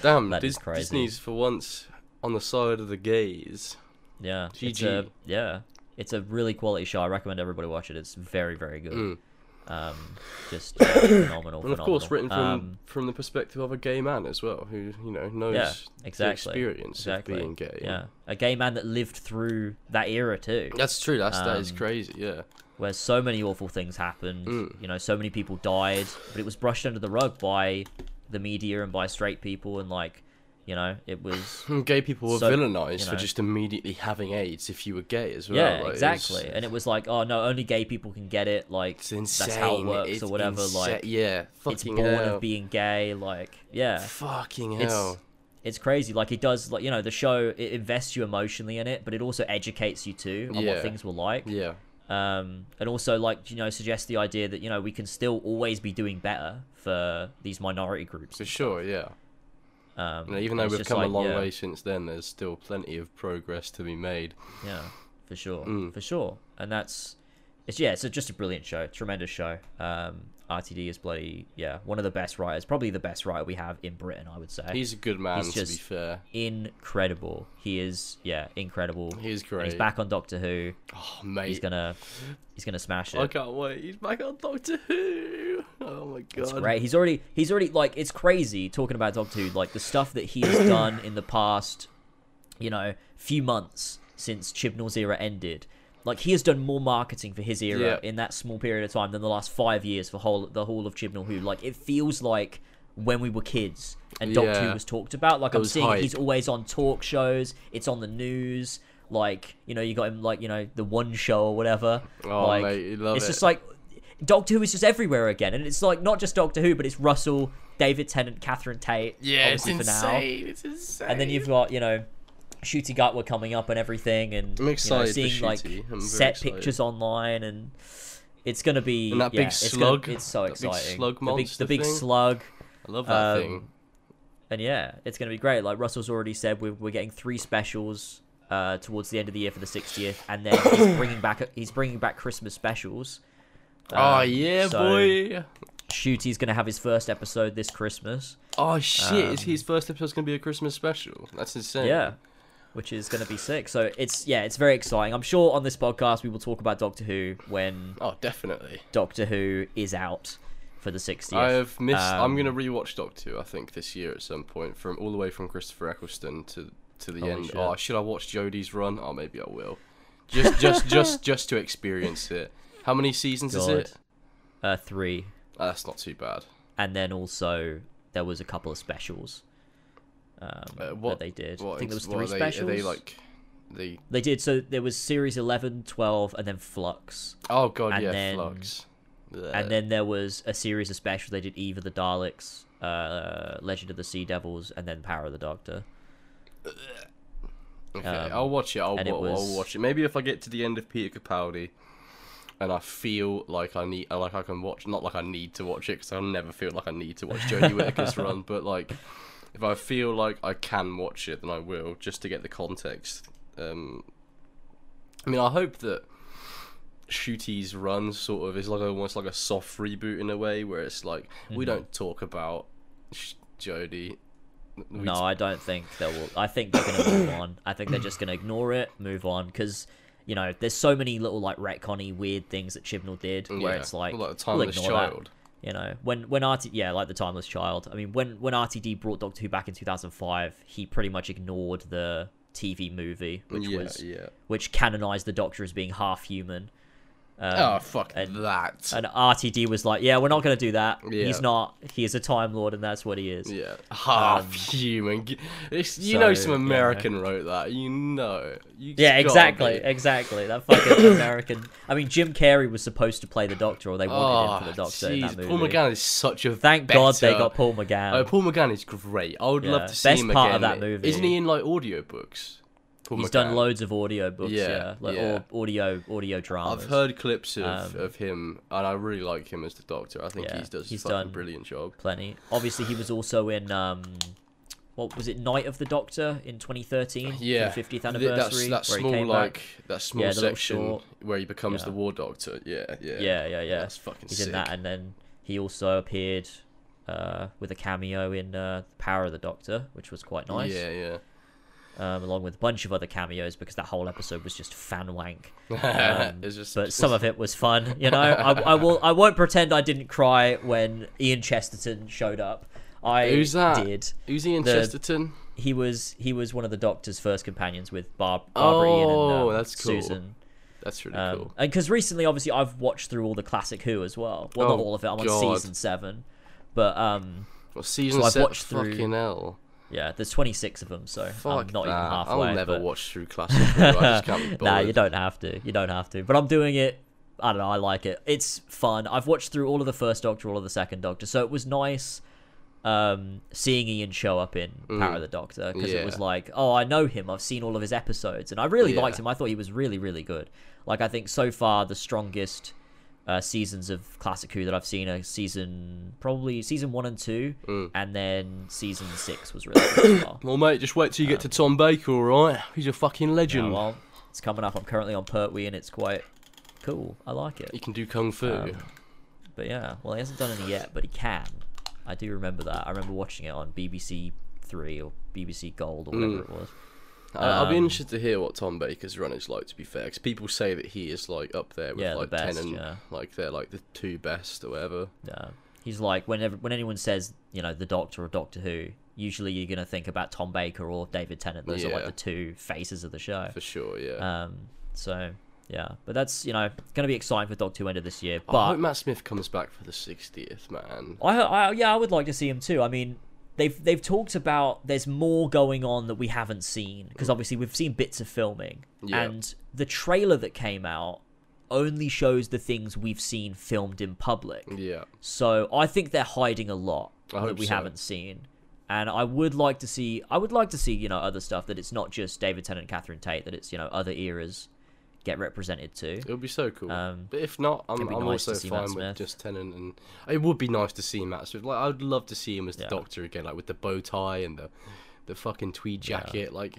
Speaker 2: Damn,
Speaker 1: That is
Speaker 2: Dis-. Disney's for once on the side of the gays.
Speaker 1: Yeah. It's
Speaker 2: GG.
Speaker 1: a, yeah. It's a really quality show. I recommend everybody watch it. It's very very good.
Speaker 2: Mm.
Speaker 1: Um, just phenomenal.
Speaker 2: And of course, written from
Speaker 1: Um,
Speaker 2: from the perspective of a gay man as well, who you know knows
Speaker 1: yeah,
Speaker 2: the experience
Speaker 1: exactly.
Speaker 2: of being gay.
Speaker 1: Yeah, a gay man that lived through that era too,
Speaker 2: That's true. That's that is
Speaker 1: Um,
Speaker 2: crazy. Yeah.
Speaker 1: where so many awful things happened.
Speaker 2: Mm.
Speaker 1: You know, so many people died, but it was brushed under the rug by the media and by straight people, and like, you know, it was.
Speaker 2: Gay people were
Speaker 1: So,
Speaker 2: villainized
Speaker 1: you
Speaker 2: for just immediately having AIDS if you were gay as well.
Speaker 1: yeah,
Speaker 2: like, it's-
Speaker 1: exactly. And it was like, oh no, only gay people can get it. Like
Speaker 2: It's
Speaker 1: that's how it works
Speaker 2: It's
Speaker 1: or whatever.
Speaker 2: insa-
Speaker 1: Like
Speaker 2: yeah,
Speaker 1: it's born
Speaker 2: hell.
Speaker 1: of being gay. Like yeah,
Speaker 2: Fucking
Speaker 1: It's-
Speaker 2: hell.
Speaker 1: it's crazy. Like it does. Like you know, the show it invests you emotionally in it, but it also educates you too on
Speaker 2: Yeah.
Speaker 1: what things were like.
Speaker 2: Yeah.
Speaker 1: um, and also like you know suggests the idea that you know we can still always be doing better for these minority groups.
Speaker 2: For sure. Yeah.
Speaker 1: Um,
Speaker 2: even though we've come a long
Speaker 1: yeah,
Speaker 2: way since then, there's still plenty of progress to be made.
Speaker 1: Yeah, for sure,
Speaker 2: Mm.
Speaker 1: for sure, and that's it's yeah, it's a, just a brilliant show, tremendous show. Um, RTD is bloody yeah, one of the best writers, probably the best writer we have in Britain, I would say.
Speaker 2: He's a good man,
Speaker 1: He's
Speaker 2: to be
Speaker 1: just-
Speaker 2: fair.
Speaker 1: incredible. He is yeah, incredible.
Speaker 2: He's
Speaker 1: And
Speaker 2: great.
Speaker 1: He's back on Doctor Who.
Speaker 2: Oh, mate.
Speaker 1: He's gonna he's gonna smash it.
Speaker 2: I can't wait. He's back on Doctor Who. Oh my god.
Speaker 1: It's great. He's already he's already like it's crazy talking about Doctor Who, like the stuff that he has done in the past, you know, few months since Chibnall's era ended. Like he has done more marketing for his era
Speaker 2: Yeah.
Speaker 1: in that small period of time than the last five years for whole the whole of Chibnall Who. Like it feels like when we were kids and Doctor Who was talked about. Like
Speaker 2: There
Speaker 1: I'm seeing
Speaker 2: hype.
Speaker 1: he's always on talk shows. It's on the news. Like you know, you got him like you know the One Show or whatever.
Speaker 2: Oh,
Speaker 1: like,
Speaker 2: mate, you love
Speaker 1: it's
Speaker 2: it.
Speaker 1: just like Doctor Who is just everywhere again, and it's like not just Doctor Who, but it's Russell, David Tennant, Catherine Tate.
Speaker 2: yeah, it's
Speaker 1: for now.
Speaker 2: insane. It's insane.
Speaker 1: And then you've got you know, Ncuti Gatwa coming up and everything, and
Speaker 2: I'm
Speaker 1: you know,
Speaker 2: excited
Speaker 1: seeing like
Speaker 2: I'm
Speaker 1: set
Speaker 2: excited.
Speaker 1: pictures online, and it's gonna be
Speaker 2: And that
Speaker 1: yeah,
Speaker 2: big
Speaker 1: it's
Speaker 2: slug,
Speaker 1: Gonna, it's so exciting.
Speaker 2: slug
Speaker 1: the big, the big slug.
Speaker 2: I love that
Speaker 1: um,
Speaker 2: thing.
Speaker 1: And yeah, it's going to be great. Like Russell's already said, we're, we're getting three specials uh, towards the end of the year for the 60th, and then he's bringing back he's bringing back Christmas specials.
Speaker 2: oh
Speaker 1: Um,
Speaker 2: yeah,
Speaker 1: so
Speaker 2: boy.
Speaker 1: Ncuti's going to have his first episode this Christmas.
Speaker 2: Oh shit! is
Speaker 1: um,
Speaker 2: his first episode's gonna be a Christmas special? That's insane.
Speaker 1: Yeah, which is going to be sick. So it's yeah, it's very exciting. I'm sure on this podcast we will talk about Doctor Who when
Speaker 2: Oh, definitely.
Speaker 1: Doctor Who is out for the 60th.
Speaker 2: I have missed. I'm
Speaker 1: Um,
Speaker 2: gonna rewatch Doctor Who. I think this year at some point, from all the way from Christopher Eccleston to to the end.
Speaker 1: shit.
Speaker 2: Oh, should I watch Jodie's run? Oh, maybe I will. Just, just, just, just to experience it. How many seasons is it?
Speaker 1: Uh, three,
Speaker 2: Oh, that's not too bad.
Speaker 1: and then also there was a couple of specials. Um,
Speaker 2: Uh,
Speaker 1: that
Speaker 2: what
Speaker 1: they did.
Speaker 2: What,
Speaker 1: I think there was three
Speaker 2: they,
Speaker 1: specials.
Speaker 2: Are they like the?
Speaker 1: They did. So there was series 11, 12, and then Flux.
Speaker 2: Oh god,
Speaker 1: And
Speaker 2: yeah,
Speaker 1: then-
Speaker 2: Flux.
Speaker 1: And then there was a series of specials. They did Eve of the Daleks, uh, Legend of the Sea Devils, and then Power of the Doctor.
Speaker 2: Okay,
Speaker 1: Um,
Speaker 2: I'll watch it. I'll,
Speaker 1: it
Speaker 2: wa-
Speaker 1: was-
Speaker 2: I'll watch it. Maybe if I get to the end of Peter Capaldi, and I feel like I need, like I can watch. Not like I need to watch it because I'll never feel like I need to watch Jodie Whittaker's run. But like, if I feel like I can watch it, then I will, just to get the context. Um, I mean, I hope that Ncuti's run sort of is like almost like a soft reboot in a way, where it's like we
Speaker 1: Mm-hmm.
Speaker 2: don't talk about Sh- Jodie. We
Speaker 1: no, I don't think they will. I think they're gonna move on. I think they're just gonna ignore it, move on, because you know there's so many little like retconny weird things that Chibnall did where
Speaker 2: Yeah,
Speaker 1: it's like,
Speaker 2: like a
Speaker 1: we'll
Speaker 2: timeless
Speaker 1: ignore that. You know, when when RT yeah, like the timeless child. I mean, when when RTD brought Doctor Who back in 2005, he pretty much ignored the TV movie, which
Speaker 2: yeah,
Speaker 1: was
Speaker 2: yeah.
Speaker 1: which canonized the Doctor as being half human. Um,
Speaker 2: oh fuck
Speaker 1: and-
Speaker 2: that.
Speaker 1: and RTD was like, "Yeah, we're not going to do that.
Speaker 2: Yeah.
Speaker 1: He's not. He is a Time Lord, and that's what he is."
Speaker 2: Yeah, half
Speaker 1: Um,
Speaker 2: human. It's, you
Speaker 1: so,
Speaker 2: know, some
Speaker 1: yeah.
Speaker 2: American wrote that. You know. You
Speaker 1: Yeah, exactly,
Speaker 2: be.
Speaker 1: exactly. That fucking American. I mean, Jim Carrey was supposed to play the Doctor, or they wanted him for the Doctor in that movie.
Speaker 2: Paul McGann is such a.
Speaker 1: Thank God they got Paul McGann.
Speaker 2: Oh, Paul McGann is great. I would
Speaker 1: Yeah,
Speaker 2: love to see
Speaker 1: best
Speaker 2: him
Speaker 1: part
Speaker 2: again.
Speaker 1: of that movie.
Speaker 2: Isn't he in like audiobooks? Paul
Speaker 1: He's
Speaker 2: McGann?
Speaker 1: done loads of audio books, yeah,
Speaker 2: Yeah,
Speaker 1: like
Speaker 2: yeah.
Speaker 1: Or audio audio dramas.
Speaker 2: I've heard clips of,
Speaker 1: Um,
Speaker 2: of him, and I really like him as the Doctor. I think
Speaker 1: Yeah,
Speaker 2: he does
Speaker 1: he's
Speaker 2: a
Speaker 1: done-
Speaker 2: brilliant job.
Speaker 1: plenty. Obviously, he was also in um, what was it, Night of the Doctor in 2013,
Speaker 2: Yeah,
Speaker 1: for the 50th
Speaker 2: Th-
Speaker 1: anniversary,
Speaker 2: That's that small like
Speaker 1: back.
Speaker 2: that small
Speaker 1: Yeah,
Speaker 2: section where he becomes
Speaker 1: Yeah.
Speaker 2: the War Doctor. Yeah, yeah,
Speaker 1: Yeah, yeah, yeah.
Speaker 2: That's fucking
Speaker 1: He's
Speaker 2: sick.
Speaker 1: in that, and then he also appeared uh, with a cameo in uh, Power of the Doctor, which was quite nice.
Speaker 2: Yeah, yeah.
Speaker 1: Um, along with a bunch of other cameos because that whole episode was just fan wank. Um,
Speaker 2: just,
Speaker 1: but some of it was fun. You know, I, I will. I won't pretend I didn't cry when Ian Chesterton showed up. I
Speaker 2: Who's that?
Speaker 1: did.
Speaker 2: Who's Ian
Speaker 1: the-
Speaker 2: Chesterton?
Speaker 1: He was he was one of the Doctor's first companions with Barb, Barbara Ian and
Speaker 2: Oh,
Speaker 1: um,
Speaker 2: that's cool.
Speaker 1: Susan.
Speaker 2: That's really
Speaker 1: Um,
Speaker 2: cool.
Speaker 1: And because recently, obviously, I've watched through all the classic Who as well. Well, not
Speaker 2: Oh,
Speaker 1: all of it. I'm on season seven, but um,
Speaker 2: Well, season
Speaker 1: so I've
Speaker 2: seven,
Speaker 1: watched through-
Speaker 2: fucking hell.
Speaker 1: Yeah, there's 26 of them, so
Speaker 2: Fuck
Speaker 1: I'm not
Speaker 2: that.
Speaker 1: even halfway.
Speaker 2: I'll never
Speaker 1: but-
Speaker 2: watch through classic. Who, I just can't be.
Speaker 1: Nah, you don't have to. You don't have to. But I'm doing it. I don't know. I like it. It's fun. I've watched through all of the first Doctor, all of the second Doctor, so it was nice um, seeing Ian show up in Power of the Doctor because it was
Speaker 2: Mm.
Speaker 1: Like, oh, I know him. I've seen all of his episodes, and I really
Speaker 2: Yeah.
Speaker 1: liked him. I thought he was really, really good. Like I think so far the strongest uh, seasons of Classic Who that I've seen are season probably season one and two,
Speaker 2: Mm.
Speaker 1: and then season six was really good well.
Speaker 2: Well, mate, just wait till you get to Tom Baker, all right? He's a fucking
Speaker 1: Yeah,
Speaker 2: legend.
Speaker 1: well, it's coming up. I'm currently on Pertwee, and it's quite cool. I like it.
Speaker 2: He can do kung fu.
Speaker 1: Um, But yeah, well, he hasn't done any yet, but he can. I do remember that. I remember watching it on BBC Three or BBC Gold or whatever
Speaker 2: Mm.
Speaker 1: it was.
Speaker 2: I- I'll be
Speaker 1: um,
Speaker 2: interested to hear what Tom Baker's run is like. To be fair, because people say that he is like up there with
Speaker 1: Yeah, the
Speaker 2: like
Speaker 1: best,
Speaker 2: Tennant,
Speaker 1: yeah.
Speaker 2: like they're like the two best or whatever.
Speaker 1: Yeah, he's like whenever when anyone says you know the Doctor or Doctor Who, usually you're gonna think about Tom Baker or David Tennant. Those are like the two faces of the show.
Speaker 2: For sure, yeah.
Speaker 1: Um, so yeah, but that's you know gonna be exciting for Doctor Who end of this year. But I
Speaker 2: hope Matt Smith comes back for the 60th, man.
Speaker 1: I, I yeah, I would like to see him too. I mean, they've they've talked about there's more going on that we haven't seen because mm. obviously we've seen bits of filming,
Speaker 2: Yeah.
Speaker 1: and the trailer that came out only shows the things we've seen filmed in public.
Speaker 2: Yeah.
Speaker 1: So I think they're hiding a lot
Speaker 2: I
Speaker 1: that we
Speaker 2: so.
Speaker 1: haven't seen. And I would like to see, I would like to see, you know, other stuff that it's not just David Tennant and Catherine Tate, that it's, you know, other eras get represented too.
Speaker 2: It would be so cool.
Speaker 1: Um,
Speaker 2: but if not, I'm, I'm
Speaker 1: nice
Speaker 2: also
Speaker 1: Matt
Speaker 2: fine with
Speaker 1: Smith.
Speaker 2: just Tennant, and it would be nice to see Matt Smith. Like, I'd love to see him as the
Speaker 1: Yeah.
Speaker 2: Doctor again, like with the bow tie and the the fucking tweed
Speaker 1: Yeah.
Speaker 2: jacket. Like,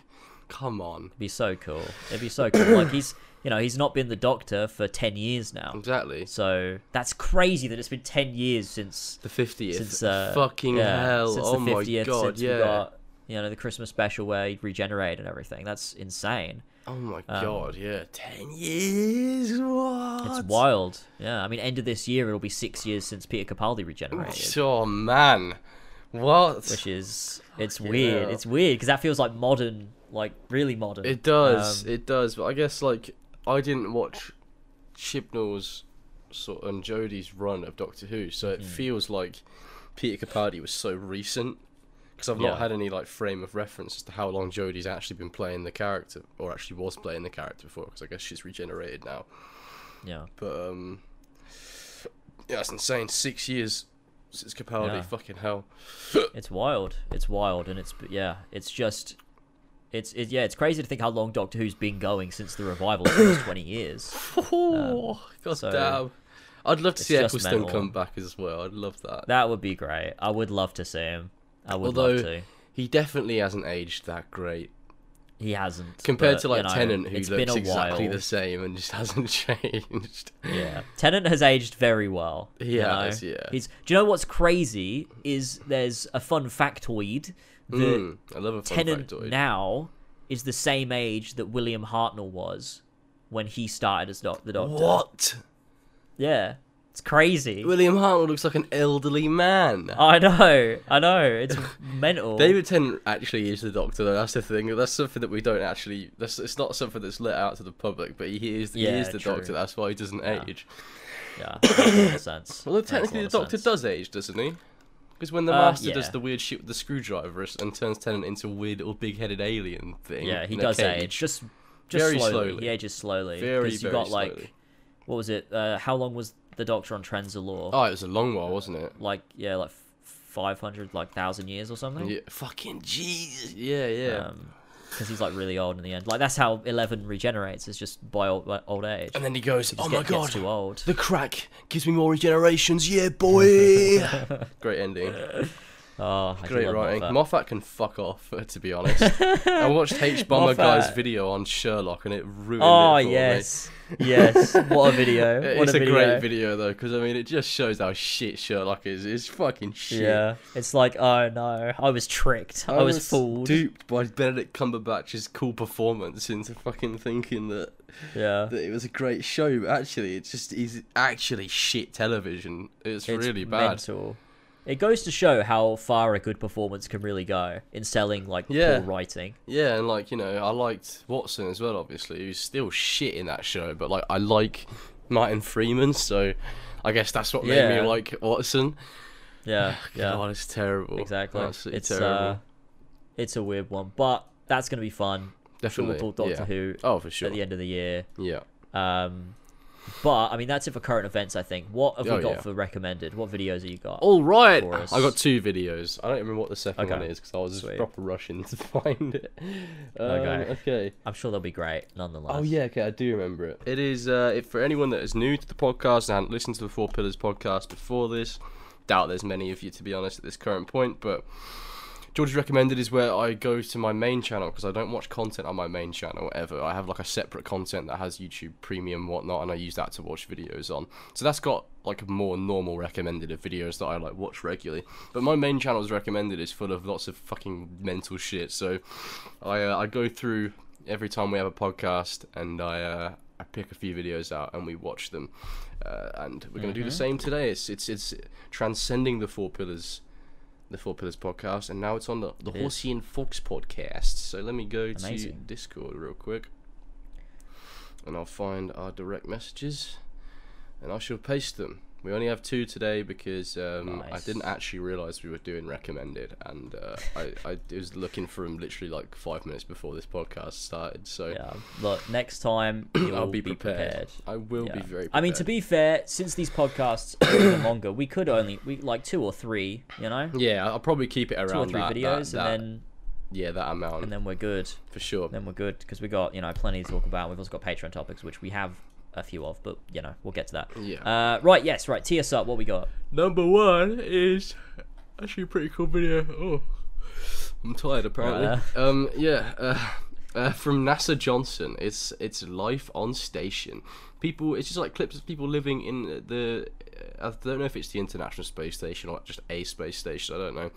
Speaker 2: come on,
Speaker 1: It'd be so cool. It'd be so cool. like he's, you know, he's not been the Doctor for ten years now.
Speaker 2: exactly.
Speaker 1: So that's crazy that it's been ten years since
Speaker 2: The 50th.
Speaker 1: since uh,
Speaker 2: fucking
Speaker 1: yeah,
Speaker 2: hell.
Speaker 1: Since
Speaker 2: oh
Speaker 1: the
Speaker 2: my
Speaker 1: 50th,
Speaker 2: god,
Speaker 1: since
Speaker 2: yeah.
Speaker 1: we got you know the Christmas special where he regenerated and everything. That's insane.
Speaker 2: Oh my
Speaker 1: um,
Speaker 2: god, yeah. 10 years. What?
Speaker 1: It's wild. Yeah, I mean, end of this year it'll be six years since Peter Capaldi regenerated,
Speaker 2: Oh man. What?
Speaker 1: which is it's
Speaker 2: Fucking
Speaker 1: weird.
Speaker 2: hell.
Speaker 1: It's weird because that feels like modern, like really modern.
Speaker 2: It does,
Speaker 1: Um,
Speaker 2: it does. But I guess like I didn't watch Chibnall's sort and Jodie's run of Doctor Who, so it feels like Peter Capaldi was so recent because I've
Speaker 1: Yeah.
Speaker 2: not had any like frame of reference as to how long Jodie's actually been playing the character, or actually was playing the character before. Because I guess she's regenerated now.
Speaker 1: yeah,
Speaker 2: But um, yeah, that's insane. Six years since Capaldi.
Speaker 1: Yeah.
Speaker 2: Fucking hell.
Speaker 1: it's wild. It's wild, and it's yeah, it's just. It's it, yeah, it's crazy to think how long Doctor Who's been going since the revival. Almost twenty years.
Speaker 2: Oh, God
Speaker 1: Um, so
Speaker 2: damn. I'd love to see Eccleston
Speaker 1: mental.
Speaker 2: come back as well. I'd love that.
Speaker 1: That would be great. I would love to see him. I would
Speaker 2: Although-
Speaker 1: love to.
Speaker 2: He definitely hasn't aged that great
Speaker 1: He hasn't
Speaker 2: compared
Speaker 1: but,
Speaker 2: to like
Speaker 1: you know,
Speaker 2: Tennant, who looks exactly the same and just hasn't changed.
Speaker 1: Yeah, Tennant has aged very well.
Speaker 2: He has,
Speaker 1: know?
Speaker 2: yeah.
Speaker 1: He's. Do you know what's crazy? Is there's a fun factoid that
Speaker 2: Mm, I love a fun
Speaker 1: Tennant
Speaker 2: factoid.
Speaker 1: now is the same age that William Hartnell was when he started as doc- the Doctor.
Speaker 2: What?
Speaker 1: Yeah, It's crazy.
Speaker 2: William Hartnell looks like an elderly man.
Speaker 1: I know, I know. It's mental.
Speaker 2: David Tennant actually is the Doctor, though. That's the thing. That's something that we don't actually. That's it's not something that's let out to the public, but he is. he is the
Speaker 1: true.
Speaker 2: Doctor. That's why he doesn't
Speaker 1: Yeah.
Speaker 2: age.
Speaker 1: Yeah, makes a lot of sense. A
Speaker 2: technically, the Doctor
Speaker 1: sense.
Speaker 2: does age, doesn't he? Because when the
Speaker 1: Uh,
Speaker 2: Master does the weird shit with the screwdriver and turns Tennant into a weird or big-headed alien thing.
Speaker 1: Yeah, he does
Speaker 2: cage.
Speaker 1: age. Just, just
Speaker 2: Very
Speaker 1: slowly.
Speaker 2: slowly.
Speaker 1: He ages slowly.
Speaker 2: Very, very
Speaker 1: got like, what was it? Uh, how long was the Doctor on Trenzalore?
Speaker 2: Oh, it was a long while, wasn't it?
Speaker 1: Like, yeah, like five hundred, like thousand years or something.
Speaker 2: Yeah, fucking Jesus. Yeah, yeah.
Speaker 1: Um, because he's like really old in the end. Like that's how Eleven regenerates. Is just by old, by old age.
Speaker 2: and then he goes,
Speaker 1: He
Speaker 2: "Oh my
Speaker 1: get-
Speaker 2: god,
Speaker 1: gets too old.
Speaker 2: the crack gives me more regenerations, yeah, boy." Great ending.
Speaker 1: Oh, I
Speaker 2: Great writing.
Speaker 1: Moffat.
Speaker 2: Moffat can fuck off, to be honest. I watched H Bomber Guy's video on Sherlock, and it ruined
Speaker 1: Oh
Speaker 2: it for me.
Speaker 1: yes, yes. What a video! What
Speaker 2: It's
Speaker 1: a,
Speaker 2: a, great video though, because I mean, it just shows how shit Sherlock is. It's fucking shit.
Speaker 1: Yeah, it's like oh no, I was tricked. I, was, fooled.
Speaker 2: duped by Benedict Cumberbatch's cool performance into fucking thinking that,
Speaker 1: Yeah,
Speaker 2: that it was a great show. But actually, it's just he's actually shit television. It's,
Speaker 1: it's
Speaker 2: really bad.
Speaker 1: mental. It goes to show how far a good performance can really go in selling like
Speaker 2: Yeah.
Speaker 1: poor writing.
Speaker 2: Yeah, and like you know, I liked Watson as well. Obviously, he was still shit in that show, but like I like Martin Freeman, so I guess that's what made me like Watson.
Speaker 1: Yeah, yeah,
Speaker 2: God, it's terrible.
Speaker 1: exactly.
Speaker 2: Absolutely
Speaker 1: It's
Speaker 2: terrible.
Speaker 1: uh, it's a weird one, but that's gonna be fun.
Speaker 2: Definitely.
Speaker 1: We'll talk Doctor
Speaker 2: yeah.
Speaker 1: Who
Speaker 2: Oh, for sure.
Speaker 1: at the end of the year.
Speaker 2: Yeah.
Speaker 1: Um, but I mean that's it for current events. I think. What have we
Speaker 2: Oh,
Speaker 1: got
Speaker 2: yeah.
Speaker 1: for recommended? What videos have you got?
Speaker 2: All right. I got two videos. I don't remember what the second
Speaker 1: Okay.
Speaker 2: one is because I was
Speaker 1: Sweet.
Speaker 2: proper rushing to find it. Um,
Speaker 1: Okay.
Speaker 2: Okay.
Speaker 1: I'm sure they'll be great, nonetheless.
Speaker 2: Oh yeah, okay, I do remember it. It is uh, if for anyone that is new to the podcast and listened to the Four Pillars podcast before this. Doubt there's many of you to be honest at this current point, but George's recommended is where I go to my main channel because I don't watch content on my main channel ever. I have like a separate content that has YouTube Premium whatnot, and I use that to watch videos on. So that's got like a more normal recommended of videos that I like watch regularly. But my main channel's recommended is full of lots of fucking mental shit. So I uh, I go through every time we have a podcast and I uh, I pick a few videos out and we watch them. Uh, and we're going to do the same today. It's it's it's transcending the four pillars the Four Pillars podcast, and now it's on the, the
Speaker 1: It is.
Speaker 2: Horsey and Fox podcast. So let me go to Discord real quick, and I'll find our direct messages, and I shall paste them. We only have two today because um, I didn't actually realize we were doing recommended, and uh, I, I was looking for them literally like five minutes before this podcast started. So
Speaker 1: Yeah. Look, next time
Speaker 2: I'll be prepared. I will be very. Prepared.
Speaker 1: I mean, to be fair, since these podcasts are longer, we could only we like two or three, you know,
Speaker 2: yeah, I'll probably keep it around
Speaker 1: two or three
Speaker 2: that,
Speaker 1: videos,
Speaker 2: that, that-
Speaker 1: and
Speaker 2: yeah, that amount
Speaker 1: and then we're good.
Speaker 2: for sure.
Speaker 1: Then we're good because we got you know plenty to talk about. We've also got Patreon topics, which we have a few of, but you know we'll get to that.
Speaker 2: Yeah.
Speaker 1: Uh, right. Yes. Right. Tee us up. What we got?
Speaker 2: Number one is actually a pretty cool video. Oh, I'm tired apparently.
Speaker 1: Right
Speaker 2: um, yeah, uh, uh, from NASA Johnson. It's it's life on station. People, it's just like clips of people living in the. I don't know if it's the International Space Station or just a space station. I don't know,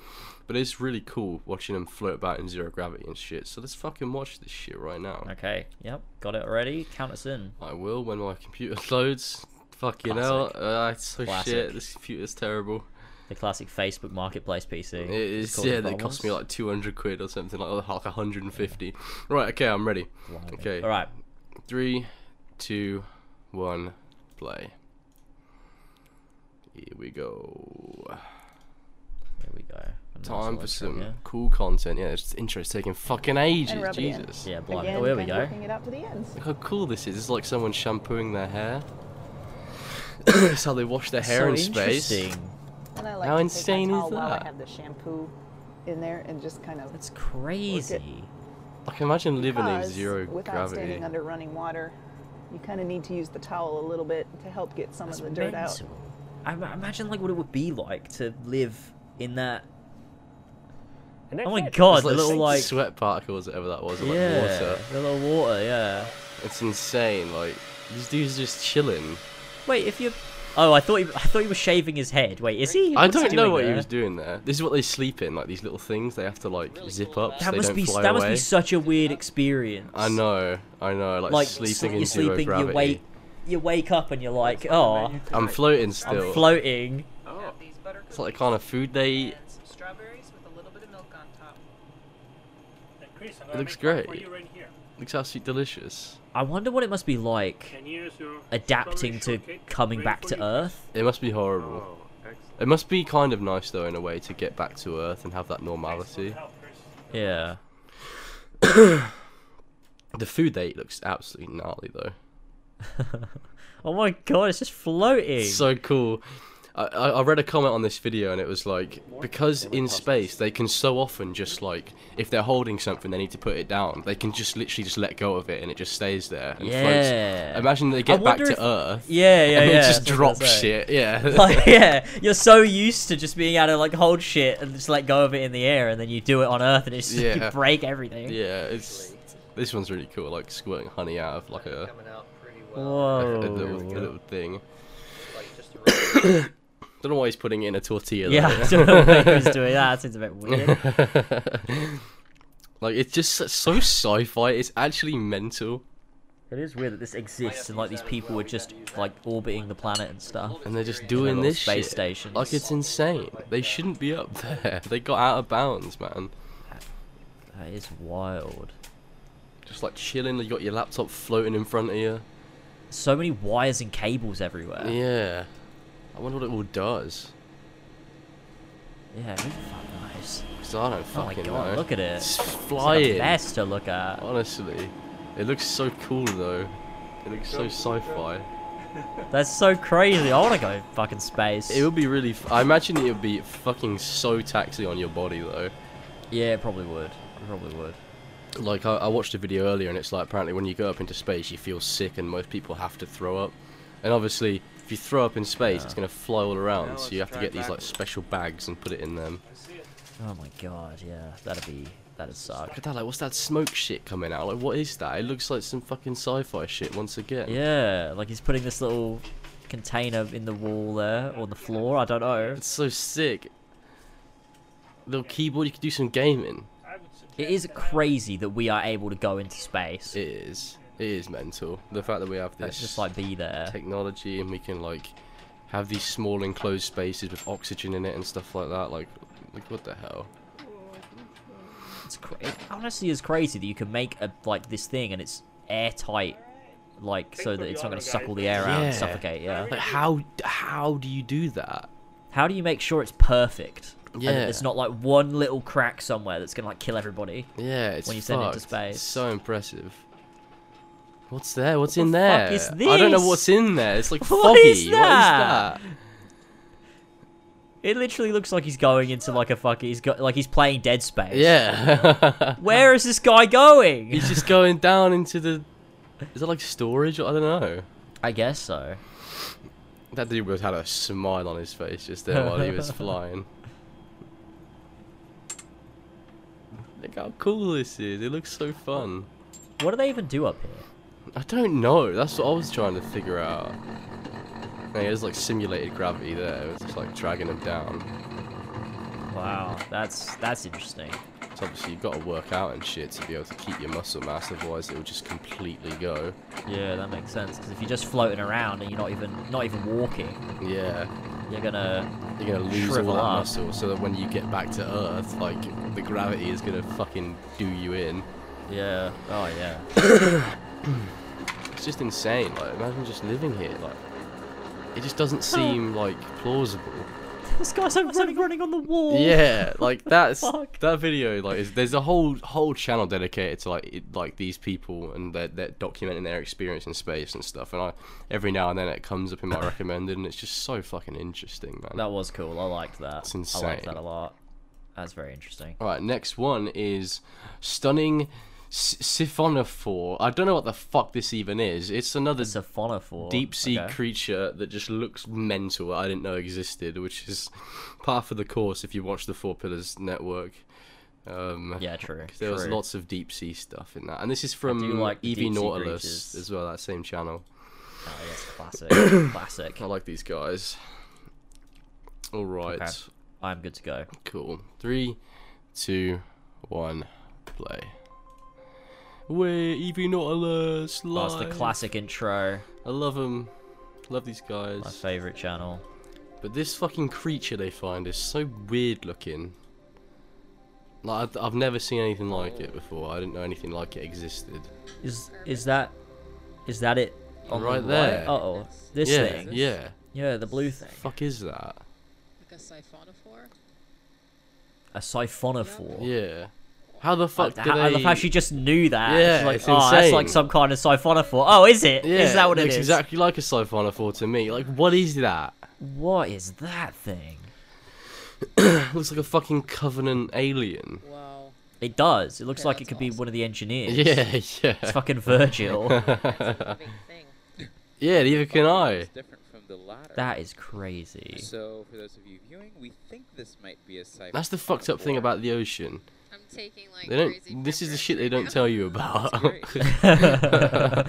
Speaker 2: but it's really cool watching them float about in zero gravity and shit. So let's fucking watch this shit right now.
Speaker 1: Okay. Yep. Got it already. Count us in.
Speaker 2: I will when my computer loads. Fucking hell,
Speaker 1: Classic.
Speaker 2: uh, it's so
Speaker 1: Classic.
Speaker 2: shit. This computer's terrible.
Speaker 1: The classic Facebook Marketplace PC. It's
Speaker 2: yeah, they cost me like 200 quid or something, like, like 150. Right, okay, I'm ready.
Speaker 1: Blimey.
Speaker 2: okay.
Speaker 1: All right.
Speaker 2: Three, two, one, play. Here we go.
Speaker 1: Here we go. A nice
Speaker 2: Time for some
Speaker 1: yeah?
Speaker 2: cool content. Yeah, this intro's taking fucking ages.
Speaker 3: And rub.
Speaker 2: Jesus.
Speaker 1: Yeah, blimey.
Speaker 3: Again,
Speaker 1: oh, here we go.
Speaker 3: of it up to the ends.
Speaker 2: Look how cool this is. It's like someone shampooing their hair. That's how they wash their hair
Speaker 1: so
Speaker 2: in space.
Speaker 1: interesting.
Speaker 3: And I like
Speaker 2: How
Speaker 3: to
Speaker 2: insane is
Speaker 3: towel while
Speaker 2: that?
Speaker 3: I have the shampoo in there and just kind of
Speaker 1: That's crazy.
Speaker 2: I can imagine living in
Speaker 3: because
Speaker 2: zero
Speaker 3: without
Speaker 2: gravity.
Speaker 3: standing under running water, you kind of need to use the towel a little bit to help get some
Speaker 1: That's
Speaker 3: of the dirt out.
Speaker 1: I imagine like what it would be like to live in that.
Speaker 4: And
Speaker 1: Oh my
Speaker 4: it.
Speaker 1: god,
Speaker 2: It's
Speaker 1: the
Speaker 2: like
Speaker 1: little like
Speaker 2: sweat particles, whatever that was, or like
Speaker 1: yeah,
Speaker 2: water.
Speaker 1: the little water. Yeah.
Speaker 2: It's insane. Like these dudes just chilling.
Speaker 1: Wait, if you. Oh, I thought he, I thought he was shaving his head. Wait, is he?
Speaker 2: I
Speaker 1: What's he
Speaker 2: don't know
Speaker 1: doing
Speaker 2: what he was doing there. This is what they sleep in, like these little things. They have to like zip up so
Speaker 1: That
Speaker 2: they
Speaker 1: must
Speaker 2: don't
Speaker 1: be
Speaker 2: fly
Speaker 1: that
Speaker 2: away.
Speaker 1: must be such a weird experience.
Speaker 2: I know, I know. Like,
Speaker 1: Like
Speaker 2: sleeping
Speaker 1: sl-
Speaker 2: in
Speaker 1: you're
Speaker 2: zero
Speaker 1: sleeping,
Speaker 2: gravity.
Speaker 1: your weight, you wake up and you're like, oh,
Speaker 2: I'm floating still.
Speaker 1: I'm floating.
Speaker 5: Oh.
Speaker 2: It's like the kind of food they eat.
Speaker 5: And some strawberries with a little bit of milk on top.
Speaker 4: Chris, I'm
Speaker 2: It looks
Speaker 4: make one For
Speaker 2: great.
Speaker 4: right.
Speaker 2: Looks absolutely delicious.
Speaker 1: I wonder what it must be like
Speaker 4: Can you use your
Speaker 1: adapting to coming back to? Earth.
Speaker 2: It must be horrible.
Speaker 5: Oh.
Speaker 2: It must be kind of nice though in a way to get back to Earth and have that normality.
Speaker 4: help,
Speaker 1: Yeah.
Speaker 2: The food they eat looks absolutely gnarly though.
Speaker 1: Oh my god, it's just floating.
Speaker 2: So cool. I, I I read a comment on this video and it was like because in space they can so often just like if they're holding something they need to put it down they can just literally just let go of it and it just stays there and floats.
Speaker 1: Yeah.
Speaker 2: Imagine they get back
Speaker 1: wonder
Speaker 2: to
Speaker 1: if-
Speaker 2: Earth
Speaker 1: yeah, yeah,
Speaker 2: and
Speaker 1: yeah.
Speaker 2: they just
Speaker 1: that's
Speaker 2: drop
Speaker 1: was gonna say.
Speaker 2: shit. Yeah.
Speaker 1: like yeah, you're so used to just being able to like hold shit and just let go of it in the air, and then you do it on Earth and it's just,
Speaker 2: Yeah.
Speaker 1: you break everything.
Speaker 2: yeah, it's this one's really cool. Like squirting honey out of like a,
Speaker 5: Coming out
Speaker 2: a,
Speaker 5: well.
Speaker 2: a little, a
Speaker 1: Whoa.
Speaker 2: little thing. Don't know why he's putting it in a tortilla.
Speaker 1: Yeah. I don't know why he was doing that. That seems a bit weird.
Speaker 2: like it's just so- sci-fi. It's actually mental,
Speaker 1: It is weird that this exists and like these people are just like orbiting the planet and stuff.
Speaker 2: and they're just doing this
Speaker 1: space
Speaker 2: shit.
Speaker 1: stations.
Speaker 2: Like it's insane. They shouldn't be up there. They got out of bounds, man.
Speaker 1: That is wild.
Speaker 2: Just like chilling. You got your laptop floating in front of you.
Speaker 1: So many wires and cables everywhere.
Speaker 2: Yeah. I wonder what it all does.
Speaker 1: Yeah, it is fucking nice.
Speaker 2: 'Cause I don't
Speaker 1: Oh my god,
Speaker 2: know.
Speaker 1: look at it.
Speaker 2: It's flying.
Speaker 1: It's like a mess to look at.
Speaker 2: Honestly, it looks so cool though. It looks so sci-fi.
Speaker 1: That's so crazy. I want to go fucking space.
Speaker 2: It would be really. F- I imagine it would be fucking so taxing on your body though.
Speaker 1: Yeah, it probably would. It probably would.
Speaker 2: Like I, I watched a video earlier, and it's like apparently when you go up into space, you feel sick, and most people have to throw up. And obviously, if you throw up in space, it's gonna fly all around.
Speaker 5: Now
Speaker 2: so you have to get these like special bags and put it in them.
Speaker 1: Oh my god, yeah. That'd be. That'd suck.
Speaker 2: Look at that! Like, what's that smoke shit coming out? Like, what is that? It looks like some fucking sci-fi shit once again.
Speaker 1: Yeah, like he's putting this little container in the wall there, or the floor, I don't know.
Speaker 2: It's so sick. Little keyboard, you could do some gaming.
Speaker 4: I would suggest
Speaker 1: It is crazy that we are able to go into space.
Speaker 2: It is. It is mental. The fact that we have
Speaker 1: Let's
Speaker 2: this
Speaker 1: just like be there.
Speaker 2: technology and we can like have these small enclosed spaces with oxygen in it and stuff like that. Like, like what the hell?
Speaker 1: It's cra- it honestly is crazy that you can make a like this thing and it's airtight, like so that it's not going to suck all the air out and suffocate. Yeah.
Speaker 2: Like, how how do you do that?
Speaker 1: How do you make sure it's perfect? And that
Speaker 2: Yeah.
Speaker 1: there's not like one little crack somewhere that's gonna like kill everybody.
Speaker 2: Yeah, it's
Speaker 1: When you send it into space.
Speaker 2: It's so impressive. What's there? What's in
Speaker 1: fuck
Speaker 2: there?
Speaker 1: is
Speaker 2: I don't know what's in there. It's like
Speaker 1: What
Speaker 2: foggy.
Speaker 1: is that?
Speaker 2: What
Speaker 1: It literally looks like he's going into like a fucking. He's got like he's playing Dead Space.
Speaker 2: Yeah.
Speaker 1: Where is this guy going?
Speaker 2: He's just going down into the. Is it like storage? I don't know.
Speaker 1: I guess so.
Speaker 2: That dude was had a smile on his face just there while he was flying. Look how cool this is. It looks so fun.
Speaker 1: What do they even do up here?
Speaker 2: I don't know. That's what I was trying to figure out. There's like simulated gravity there. It's just like dragging him down.
Speaker 1: Wow, that's that's interesting.
Speaker 2: So obviously you've got to work out and shit to be able to keep your muscle mass. Otherwise it will just completely go.
Speaker 1: Yeah, that makes sense. Because if you're just floating around and you're not even not even walking,
Speaker 2: Yeah.
Speaker 1: you're gonna.
Speaker 2: You're gonna lose all that
Speaker 1: up.
Speaker 2: muscle, so that when you get back to Earth, like the gravity is gonna fucking do you in.
Speaker 1: Yeah. Oh yeah.
Speaker 2: It's just insane. Like, imagine just living here. Like, it just doesn't seem like plausible.
Speaker 1: this guy's like running on the wall.
Speaker 2: Yeah, like that's that video. Like, is, there's a whole whole channel dedicated to like it, like these people and they're, they're documenting their experience in space and stuff. And I every now and then it comes up in my recommended, and it's just so fucking interesting, man.
Speaker 1: That was cool. I liked that.
Speaker 2: It's insane.
Speaker 1: I liked that a lot. That's very interesting.
Speaker 2: All right, next one is stunning s- siphonophore. I don't know what the fuck this even is. It's another
Speaker 1: Siphonophore.
Speaker 2: deep sea
Speaker 1: okay.
Speaker 2: creature that just looks mental. I didn't know existed, which is part of the course if you watch the Four Pillars Network. Um,
Speaker 1: Yeah, true.
Speaker 2: there was lots of deep sea stuff in that, and this is from
Speaker 1: like the
Speaker 2: EV
Speaker 1: deep sea
Speaker 2: Nautilus
Speaker 1: creatures.
Speaker 2: as well. That same channel.
Speaker 1: Oh, yes, classic. classic.
Speaker 2: I like these guys. All right,
Speaker 1: Okay. I'm good to go.
Speaker 2: cool. Three, two, one, play. We're EV Nautilus.
Speaker 1: That's the classic intro.
Speaker 2: I love them. Love these guys.
Speaker 1: My favorite channel.
Speaker 2: But this fucking creature they find is so weird looking. Like I've, I've never seen anything like it before. I didn't know anything like it existed.
Speaker 1: Is is that is that it? On
Speaker 2: Right
Speaker 1: the
Speaker 2: there.
Speaker 1: Uh oh, this
Speaker 2: yeah,
Speaker 1: thing.
Speaker 2: yeah.
Speaker 1: Yeah, the blue thing.
Speaker 2: Fuck is that?
Speaker 6: Like a siphonophore?
Speaker 1: A siphonophore.
Speaker 2: Yeah. How the fuck
Speaker 1: I,
Speaker 2: did
Speaker 1: I
Speaker 2: they?
Speaker 1: love how she just knew that.
Speaker 2: Yeah,
Speaker 1: She's like,
Speaker 2: it's
Speaker 1: oh, that's like some kind of siphonophore. Oh, is it? Is
Speaker 2: yeah, is
Speaker 1: that what it
Speaker 2: looks
Speaker 1: is?
Speaker 2: exactly like a siphonophore to me. Like, what is that?
Speaker 1: What is that thing?
Speaker 2: looks like a fucking Covenant alien.
Speaker 6: Wow.
Speaker 1: It does. It looks
Speaker 6: Okay,
Speaker 1: like it
Speaker 6: that's
Speaker 1: could be one of the engineers.
Speaker 2: Yeah, yeah.
Speaker 1: It's fucking Vergil.
Speaker 6: That's a living thing.
Speaker 2: Yeah, neither can I.
Speaker 7: It's different from the
Speaker 1: that is crazy.
Speaker 7: So, for those of you viewing, we think this might be a sci
Speaker 2: That's the fucked up thing about the ocean.
Speaker 6: I'm taking like
Speaker 2: They don't. This is the shit they don't tell you about.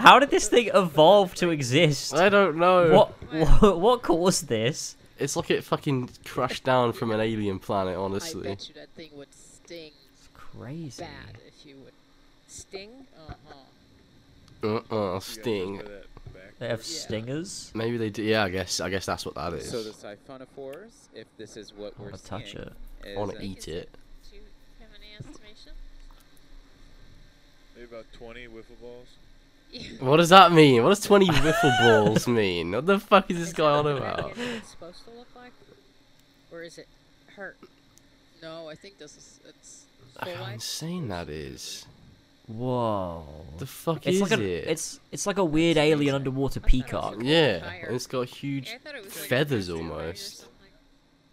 Speaker 1: How did this thing evolve to exist?
Speaker 2: I don't know.
Speaker 1: What, what what caused this?
Speaker 2: It's like it fucking crashed down from an alien planet.
Speaker 6: Honestly, I
Speaker 2: Honestly.
Speaker 6: bet you that thing would sting
Speaker 1: It's crazy.
Speaker 6: bad if you would. Sting? Uh-huh.
Speaker 2: Uh uh. Sting.
Speaker 1: They have
Speaker 6: Yeah.
Speaker 1: stingers.
Speaker 2: Maybe they do. Yeah, I guess. I guess that's what that is.
Speaker 7: So the siphonophores, if this is what
Speaker 1: I
Speaker 7: we're
Speaker 1: wanna touch
Speaker 7: seeing,
Speaker 1: it.
Speaker 7: is
Speaker 2: I want to eat it.
Speaker 6: Do you have any estimation?
Speaker 8: Maybe about 20 wiffle balls.
Speaker 2: What does that mean? What does 20 wiffle balls mean? What the fuck is this
Speaker 6: Is
Speaker 2: guy
Speaker 6: that
Speaker 2: on about?
Speaker 6: dragon is supposed to look like? Or is it hurt? No, I think this is it's full
Speaker 2: How
Speaker 6: life.
Speaker 2: insane that is.
Speaker 1: Whoa.
Speaker 2: The fuck
Speaker 1: It's
Speaker 2: is
Speaker 1: like a
Speaker 2: it?
Speaker 1: it's it's like a weird alien underwater peacock.
Speaker 2: yeah,
Speaker 6: Higher.
Speaker 2: and it's got huge
Speaker 6: Yeah, it was like
Speaker 2: feathers almost.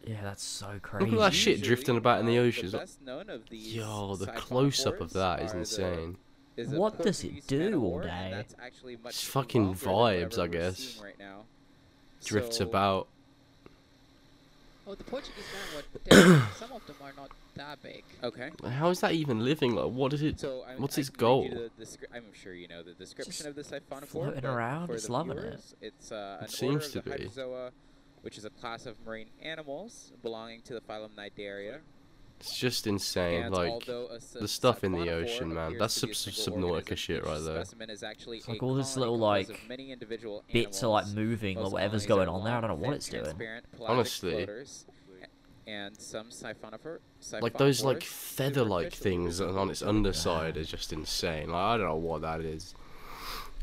Speaker 1: Yeah, that's so crazy.
Speaker 2: Look at that shit drifting about in the ocean.
Speaker 7: The best known of these
Speaker 2: Yo, the close up of that is
Speaker 7: are the-
Speaker 2: insane.
Speaker 7: Is a
Speaker 1: What does it do all day?
Speaker 7: That's actually much
Speaker 2: It's fucking vibes, I guess.
Speaker 7: Right now.
Speaker 2: Drifts
Speaker 7: So,
Speaker 2: about.
Speaker 6: Oh, the Portuguese man would. they're- Some of them are not that big.
Speaker 7: Okay.
Speaker 2: How is that even living? Like, what is it?
Speaker 7: So I'm,
Speaker 2: What's
Speaker 7: I
Speaker 2: its
Speaker 7: can read you
Speaker 2: goal?
Speaker 7: the descri- I'm sure you know the description
Speaker 1: Just
Speaker 7: of the siphonophore.
Speaker 1: floating
Speaker 7: but
Speaker 1: around,
Speaker 7: for
Speaker 1: just
Speaker 7: the
Speaker 1: loving it.
Speaker 7: It's uh, an
Speaker 2: It seems to be.
Speaker 7: Hydrozoa, which is a class of marine animals belonging to the phylum Cnidaria.
Speaker 2: It's just insane.
Speaker 7: And
Speaker 2: Like,
Speaker 7: although a si-
Speaker 2: the stuff in the ocean, man. That's
Speaker 7: to be a
Speaker 2: sub-
Speaker 7: single
Speaker 2: Subnautica shit right there.
Speaker 7: specimen is actually
Speaker 1: It's like all this little, like,
Speaker 7: of many individual
Speaker 1: Bits are like moving or whatever's going on there. I don't know what it's doing.
Speaker 2: Honestly.
Speaker 7: and some siphonophore,
Speaker 2: like those like feather-like things on its
Speaker 7: the
Speaker 2: underside is just insane. Like, I don't know what that is.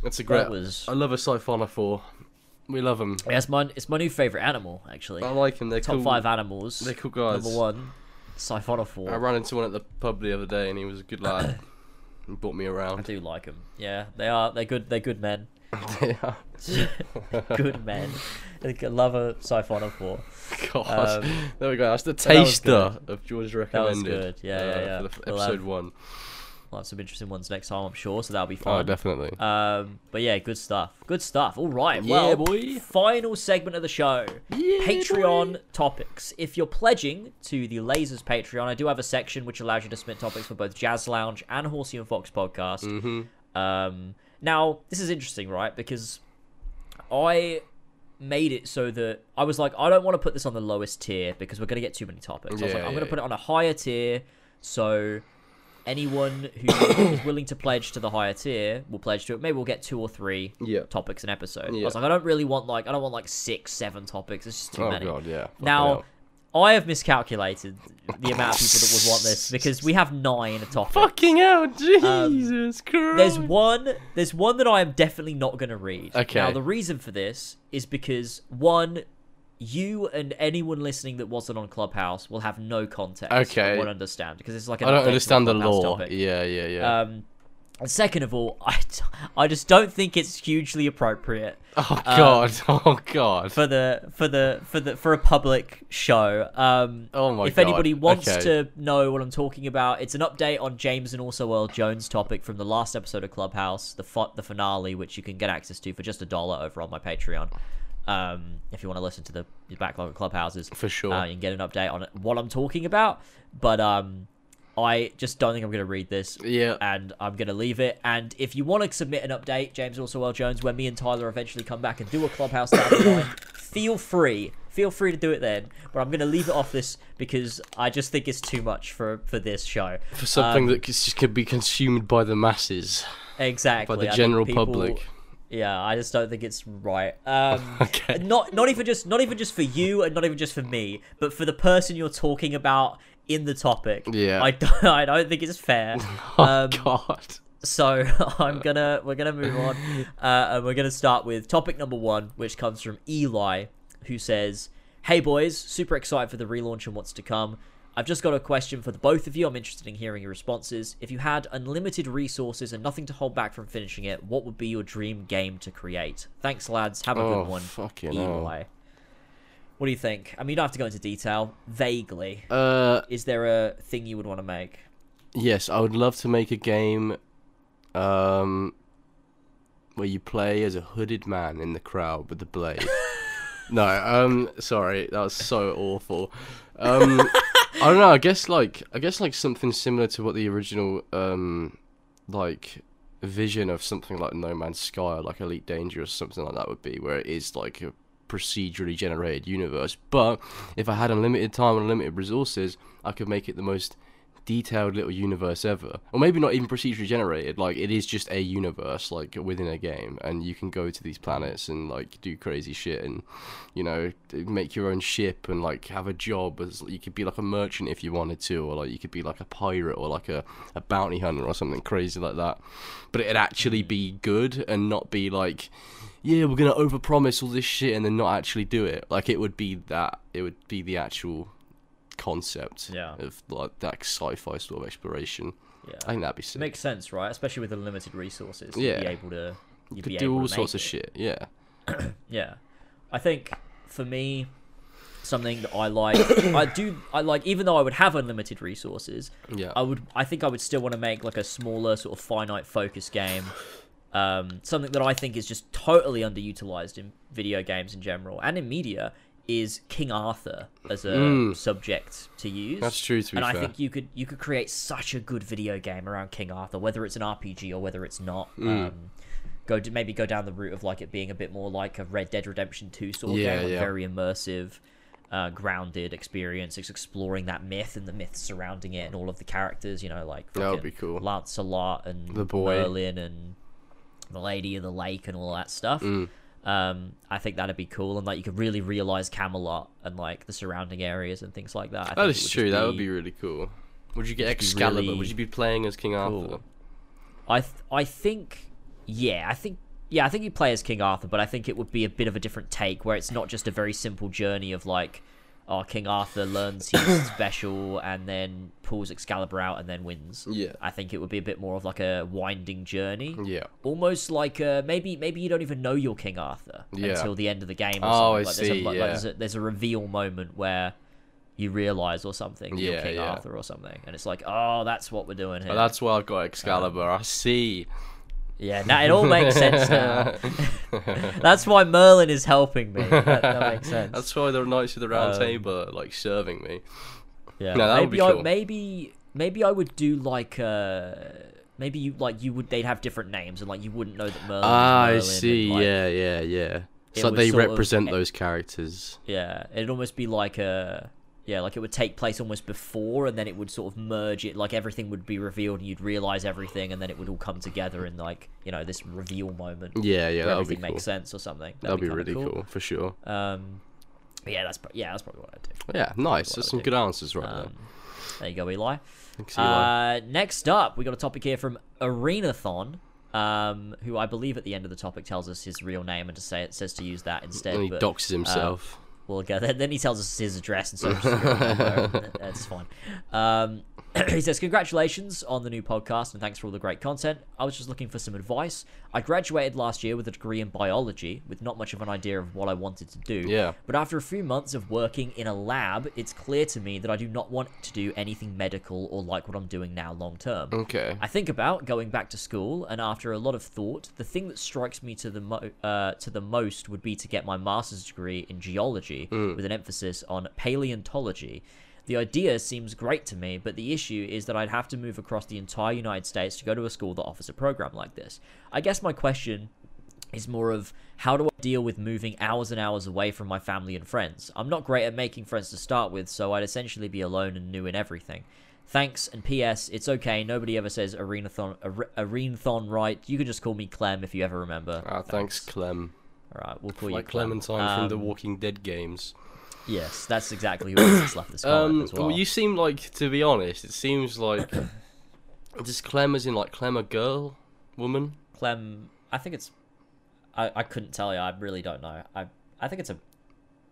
Speaker 2: That's a great.
Speaker 1: That was
Speaker 2: I love a siphonophore. We love them.
Speaker 1: yeah, it's my it's my new favorite animal actually.
Speaker 2: I like them. They're
Speaker 1: Top
Speaker 2: cool.
Speaker 1: five animals.
Speaker 2: They're cool guys.
Speaker 1: Number one, siphonophore.
Speaker 2: I ran into one at the pub the other day, and he was a good lad. he brought me around.
Speaker 1: I do like them. Yeah, they are. They're good. They're good men.
Speaker 2: yeah.
Speaker 1: good men. I love a siphonophore.
Speaker 2: God.
Speaker 1: Um,
Speaker 2: there we go. That's the
Speaker 1: that
Speaker 2: taster of George's
Speaker 1: was good. Yeah, yeah,
Speaker 2: uh,
Speaker 1: yeah.
Speaker 2: For the f-
Speaker 1: We'll
Speaker 2: episode
Speaker 1: have-
Speaker 2: one.
Speaker 1: We'll have some interesting ones next time, I'm sure. So that'll be fine.
Speaker 2: Oh,
Speaker 1: fun.
Speaker 2: definitely.
Speaker 1: Um, but yeah, good stuff. Good stuff. All right.
Speaker 2: Yeah,
Speaker 1: well,
Speaker 2: boy.
Speaker 1: final segment of the show. Patreon topics. If you're pledging to the Lasers Patreon, I do have a section which allows you to submit topics for both Jazz Lounge and Horsey and Fox podcast.
Speaker 2: Mm-hmm.
Speaker 1: Um, now, this is interesting, right? Because I made it so that I was like, I don't want to put this on the lowest tier because we're going to get too many topics. I was
Speaker 2: Yeah,
Speaker 1: like, I'm
Speaker 2: yeah,
Speaker 1: going to put it on a higher tier so anyone who is willing to pledge to the higher tier will pledge to it. Maybe we'll get two or three
Speaker 2: Yeah.
Speaker 1: topics an episode. I was like, I don't really want like I don't want like six, seven topics. It's just too many.
Speaker 2: Oh
Speaker 1: many.
Speaker 2: god, yeah.
Speaker 1: Now. I have miscalculated the amount of people that would want this because we have nine topics.
Speaker 2: Fucking hell, Jesus Christ.
Speaker 1: Um, There's one. There's one that I am definitely not going to read.
Speaker 2: Okay.
Speaker 1: Now the reason for this is because one, you and anyone listening that wasn't on Clubhouse will have no context.
Speaker 2: Okay.
Speaker 1: Won't understand because it's like
Speaker 2: I don't understand the law.
Speaker 1: topic.
Speaker 2: Yeah, yeah, yeah.
Speaker 1: Um, and second of all, I, I just don't think it's hugely appropriate
Speaker 2: oh god. oh god.
Speaker 1: um, for the for the for the for a public show. Um,
Speaker 2: Oh my
Speaker 1: if
Speaker 2: God,
Speaker 1: anybody wants
Speaker 2: okay.
Speaker 1: to know what I'm talking about, it's an update on James and also Earl Jones topic from the last episode of Clubhouse, the fi- the finale, which you can get access to for just a dollar over on my Patreon. Um, if you want to listen to the, the backlog of Clubhouses,
Speaker 2: For sure.
Speaker 1: uh, you can get an update on it, what I'm talking about. But um, I just don't think I'm going to read this
Speaker 2: yeah.
Speaker 1: and I'm gonna leave it. And if you want to submit an update, James also Well Jones, when me and Tyler eventually come back and do a clubhouse line, feel free, feel free to do it then. But I'm gonna leave it off this because I just think it's too much for for this show.
Speaker 2: For something
Speaker 1: Um,
Speaker 2: that c- could be consumed by the masses,
Speaker 1: Exactly.
Speaker 2: by the general
Speaker 1: people-
Speaker 2: public.
Speaker 1: Yeah, I just don't think it's right. Um,
Speaker 2: Okay.
Speaker 1: Not not even just not even just for you and not even just for me, but for the person you're talking about in the topic.
Speaker 2: Yeah.
Speaker 1: I don't, I don't think it's fair.
Speaker 2: Oh
Speaker 1: Um,
Speaker 2: God.
Speaker 1: So I'm gonna we're gonna move on, uh, and we're gonna start with topic number one, which comes from Eli, who says, "Hey boys, super excited for the relaunch and what's to come. I've just got a question for the both of you. I'm interested in hearing your responses. If you had unlimited resources and nothing to hold back from finishing it, what would be your dream game to create? Thanks, lads. Have a
Speaker 2: Oh,
Speaker 1: good one,
Speaker 2: fucking hell.
Speaker 1: What do you think? I mean, you don't have to go into detail. Vaguely,
Speaker 2: Uh,
Speaker 1: is there a thing you would want to make?
Speaker 2: yes, I would love to make a game, um, where you play as a hooded man in the crowd with the blade. no, um, sorry, that was so awful. Um, I don't know. I guess like I guess like something similar to what the original um, like vision of something like No Man's Sky, or like Elite Dangerous, or something like that would be, where it is like a procedurally generated universe. But if I had unlimited time and unlimited resources, I could make it the most detailed little universe ever. Or maybe not even procedurally generated, like it is just a universe like within a game and you can go to these planets and like do crazy shit and you know, make your own ship and like have a job as you could be like a merchant if you wanted to or like you could be like a pirate or like a, a bounty hunter or something crazy like that. But it'd actually hmm. be good and not be like yeah, we're gonna overpromise all this shit and then not actually do it. Like it would be that. It would be the actual concept
Speaker 1: Yeah.
Speaker 2: of like that sci-fi sort of exploration.
Speaker 1: Yeah.
Speaker 2: I think that'd be sick.
Speaker 1: Makes sense, right? Especially with the limited resources. You'd be able to. You'd
Speaker 2: you
Speaker 1: be
Speaker 2: could do
Speaker 1: able
Speaker 2: all
Speaker 1: to
Speaker 2: sorts of
Speaker 1: it.
Speaker 2: shit. Yeah.
Speaker 1: Yeah, I think for me, something that I like, I do, I like. Even though I would have unlimited resources,
Speaker 2: Yeah.
Speaker 1: I would. I think I would still want to make like a smaller sort of finite focus game. Um, something that I think is just totally underutilized in video games in general and in media is King Arthur as a
Speaker 2: Mm.
Speaker 1: subject to use.
Speaker 2: That's true, to be
Speaker 1: and I think you could you could create such a good video game around King Arthur, whether it's an RPG or whether it's not.
Speaker 2: Mm.
Speaker 1: Um, go to, maybe go down the route of like it being a bit more like a Red Dead Redemption Two sort of
Speaker 2: Yeah,
Speaker 1: game, like
Speaker 2: yeah.
Speaker 1: very immersive, uh, grounded experience. It's exploring that myth and the myths surrounding it and all of the characters. You know, like
Speaker 2: That would be cool.
Speaker 1: Lancelot and
Speaker 2: The boy.
Speaker 1: Merlin and the Lady of the Lake and all that stuff.
Speaker 2: Mm.
Speaker 1: Um, I think that'd be cool, and like you could really realize Camelot and like the surrounding areas and things like that. I
Speaker 2: That is true.
Speaker 1: just
Speaker 2: That would be really cool. Would you get Excalibur?
Speaker 1: really
Speaker 2: Would you be playing as King Arthur?
Speaker 1: cool. I th- I think yeah, I think yeah, I think you play as King Arthur, but I think it would be a bit of a different take where it's not just a very simple journey of like oh King Arthur learns he's special and then pulls Excalibur out and then wins.
Speaker 2: Yeah.
Speaker 1: I think it would be a bit more of like a winding journey.
Speaker 2: Yeah.
Speaker 1: Almost like uh, maybe maybe you don't even know you're King Arthur
Speaker 2: Yeah.
Speaker 1: until the end of the game. Or
Speaker 2: Oh, I
Speaker 1: something. like, there's
Speaker 2: see,
Speaker 1: A, like,
Speaker 2: yeah.
Speaker 1: there's, a, there's a reveal moment where you realize or something you're King
Speaker 2: yeah.
Speaker 1: Arthur or something, and it's like oh that's what we're doing here.
Speaker 2: Oh, that's why I've got Excalibur. I see.
Speaker 1: Yeah, now it all makes sense now. That's why Merlin is helping me. That, that makes sense.
Speaker 2: That's why the Knights of the Round
Speaker 1: Um,
Speaker 2: Table are like serving me.
Speaker 1: yeah.
Speaker 2: no,
Speaker 1: maybe
Speaker 2: be
Speaker 1: I
Speaker 2: cool.
Speaker 1: maybe maybe I would do like uh maybe you like you would they'd have different names and like you wouldn't know that Merlin.
Speaker 2: Ah, I see.
Speaker 1: and, like,
Speaker 2: yeah, yeah, yeah. It's like they
Speaker 1: sort of-
Speaker 2: represent those characters.
Speaker 1: Yeah, it'd almost be like a yeah, like it would take place almost before, and then it would sort of merge it. Like everything would be revealed, and you'd realize everything, and then it would all come together in like you know this reveal moment.
Speaker 2: Yeah, yeah, that would be cool.
Speaker 1: makes sense or something.
Speaker 2: That'd be
Speaker 1: kinda
Speaker 2: really cool. for sure.
Speaker 1: Um, yeah, that's yeah, that's probably what I'd do.
Speaker 2: Yeah, nice. That's some
Speaker 1: would
Speaker 2: good answers right
Speaker 1: Um, there you go, Eli.
Speaker 2: Thanks, Eli.
Speaker 1: Uh, next up, we got a topic here from Arenathon, um, who I believe at the end of the topic tells us his real name and to say it says to use that instead.
Speaker 2: and he
Speaker 1: but,
Speaker 2: doxes himself.
Speaker 1: We'll go there. Then he tells us his address and social security That's fine. Um, he says, Congratulations on the new podcast and thanks for all the great content. I was just looking for some advice. I graduated last year with a degree in biology with not much of an idea of what I wanted to do.
Speaker 2: Yeah.
Speaker 1: But after a few months of working in a lab, it's clear to me that I do not want to do anything medical or like what I'm doing now long term.
Speaker 2: okay.
Speaker 1: I think about going back to school, and after a lot of thought, the thing that strikes me to the mo- uh, to the most would be to get my master's degree in geology with an emphasis on paleontology. The idea seems great to me, but the issue is that I'd have to move across the entire United States to go to a school that offers a program like this. I guess my question is more of how do I deal with moving hours and hours away from my family and friends? I'm not great at making friends to start with, so I'd essentially be alone and new in everything. Thanks and P.S. It's okay. Nobody ever says arenathon, are- arenathon right. You can just call me Clem if you ever remember.
Speaker 2: Ah, thanks, Clem.
Speaker 1: All right, we'll call
Speaker 2: Like
Speaker 1: you Clem.
Speaker 2: Clementine from the
Speaker 1: Um,
Speaker 2: Walking Dead games.
Speaker 1: Yes, that's exactly who has left this
Speaker 2: Um,
Speaker 1: as well.
Speaker 2: well, you seem like, to be honest, it seems like just Clem as in like Clem a girl, woman.
Speaker 1: Clem, I think it's. I, I couldn't tell you. I really don't know. I I think it's a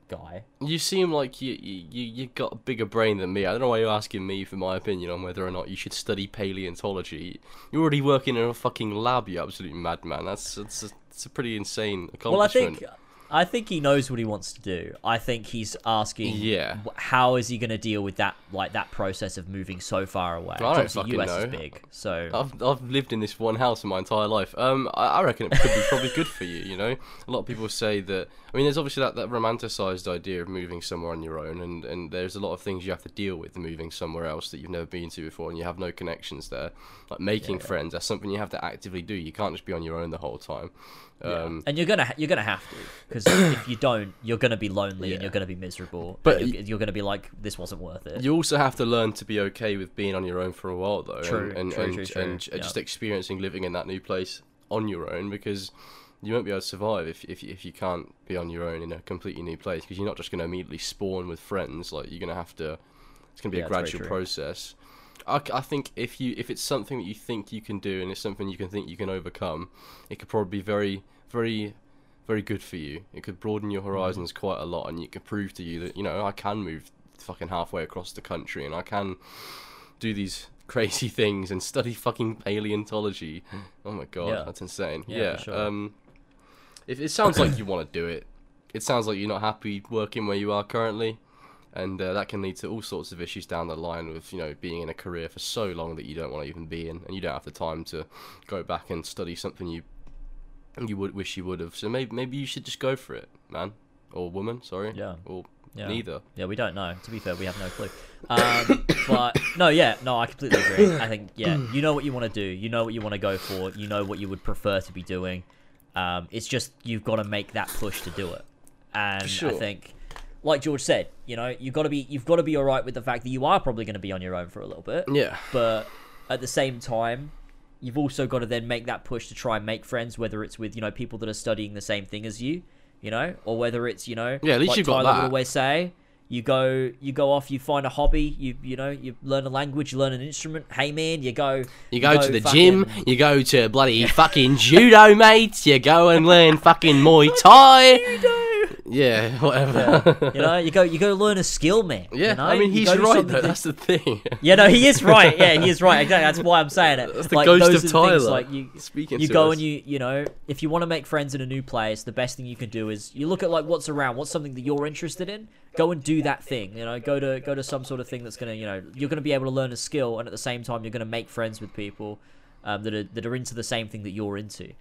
Speaker 1: guy.
Speaker 2: You seem like you you you got a bigger brain than me. I don't know why you're asking me for my opinion on whether or not you should study paleontology. You're already working in a fucking lab, you absolute madman. That's that's a, that's a pretty insane
Speaker 1: Well, I
Speaker 2: accomplishment.
Speaker 1: think I think he knows what he wants to do. I think he's asking,
Speaker 2: Yeah.
Speaker 1: how is he going to deal with that like that process of moving so far away?
Speaker 2: I don't fucking
Speaker 1: US is big, so
Speaker 2: I've I've lived in this one house in my entire life. Um, I, I reckon it could be probably good for you. You know, a lot of people say that. I mean, there's obviously that, that romanticized idea of moving somewhere on your own, and and there's a lot of things you have to deal with moving somewhere else that you've never been to before, and you have no connections there. Like making friends, that's something you have to actively do. You can't just be on your own the whole time. Um,
Speaker 1: and you're gonna ha- you're gonna have to because if you don't, you're gonna be lonely
Speaker 2: Yeah.
Speaker 1: and you're gonna be miserable.
Speaker 2: But
Speaker 1: you're, you're gonna be like, this wasn't worth it.
Speaker 2: You also have to learn to be okay with being on your own for a while, though,
Speaker 1: True,
Speaker 2: and and,
Speaker 1: true,
Speaker 2: and,
Speaker 1: true,
Speaker 2: and
Speaker 1: yeah.
Speaker 2: just experiencing living in that new place on your own because you won't be able to survive if if if you can't be on your own in a completely new place because you're not just going to immediately spawn with friends. Like you're going to have to. It's going to be
Speaker 1: Yeah,
Speaker 2: a gradual process. I, I think if you if it's something that you think you can do and it's something you can think you can overcome, it could probably be very very very good for you. It could broaden your horizons quite a lot, and it could prove to you that you know I can move fucking halfway across the country, and I can do these crazy things and study fucking paleontology. Oh my god,
Speaker 1: Yeah.
Speaker 2: that's insane.
Speaker 1: Yeah,
Speaker 2: Yeah.
Speaker 1: sure.
Speaker 2: Um, if it sounds like you want to do it, it sounds like you're not happy working where you are currently. And uh, that can lead to all sorts of issues down the line with, you know, being in a career for so long that you don't want to even be in, and you don't have the time to go back and study something you you would wish you would have. So maybe maybe you should just go for it, man or woman. Sorry.
Speaker 1: Yeah.
Speaker 2: Or
Speaker 1: Yeah.
Speaker 2: neither.
Speaker 1: Yeah, we don't know. To be fair, we have no clue. Um, but no, yeah, no, I completely agree. I think yeah, you know what you want to do. You know what you want to go for. You know what you would prefer to be doing. Um, it's just you've got to make that push to do it. And I think, like George said, you know, you've got to be you've got to be all right with the fact that you are probably going to be on your own for a little bit.
Speaker 2: Yeah.
Speaker 1: But at the same time, you've also got to then make that push to try and make friends, whether it's with you know people that are studying the same thing as you, you know, or whether it's you know
Speaker 2: Yeah, at least
Speaker 1: like
Speaker 2: you've got
Speaker 1: Tyler would always say. You go, you go off. You find a hobby. You, you know, you learn a language. You learn an instrument. Hey man, you go.
Speaker 2: You go, to the gym, you go to bloody fucking judo, mates. You go and learn fucking Muay Thai. Yeah, whatever.
Speaker 1: You know, you go, you go learn a skill, man.
Speaker 2: yeah,
Speaker 1: you know?
Speaker 2: I mean he's right though.
Speaker 1: that-
Speaker 2: That's the thing.
Speaker 1: Yeah, no, he is right. Yeah, he is right. Exactly. That's why I'm saying it.
Speaker 2: That's the
Speaker 1: like,
Speaker 2: ghost of
Speaker 1: the things,
Speaker 2: Tyler
Speaker 1: like you,
Speaker 2: speaking
Speaker 1: you go
Speaker 2: us.
Speaker 1: and you, you know, if you want to make friends in a new place, the best thing you can do is you look at like what's around, what's something that you're interested in. Go and do that thing. You know, go to go to some sort of thing that's gonna, you know, you're gonna be able to learn a skill, and at the same time, you're gonna make friends with people um, that are that are into the same thing that you're into.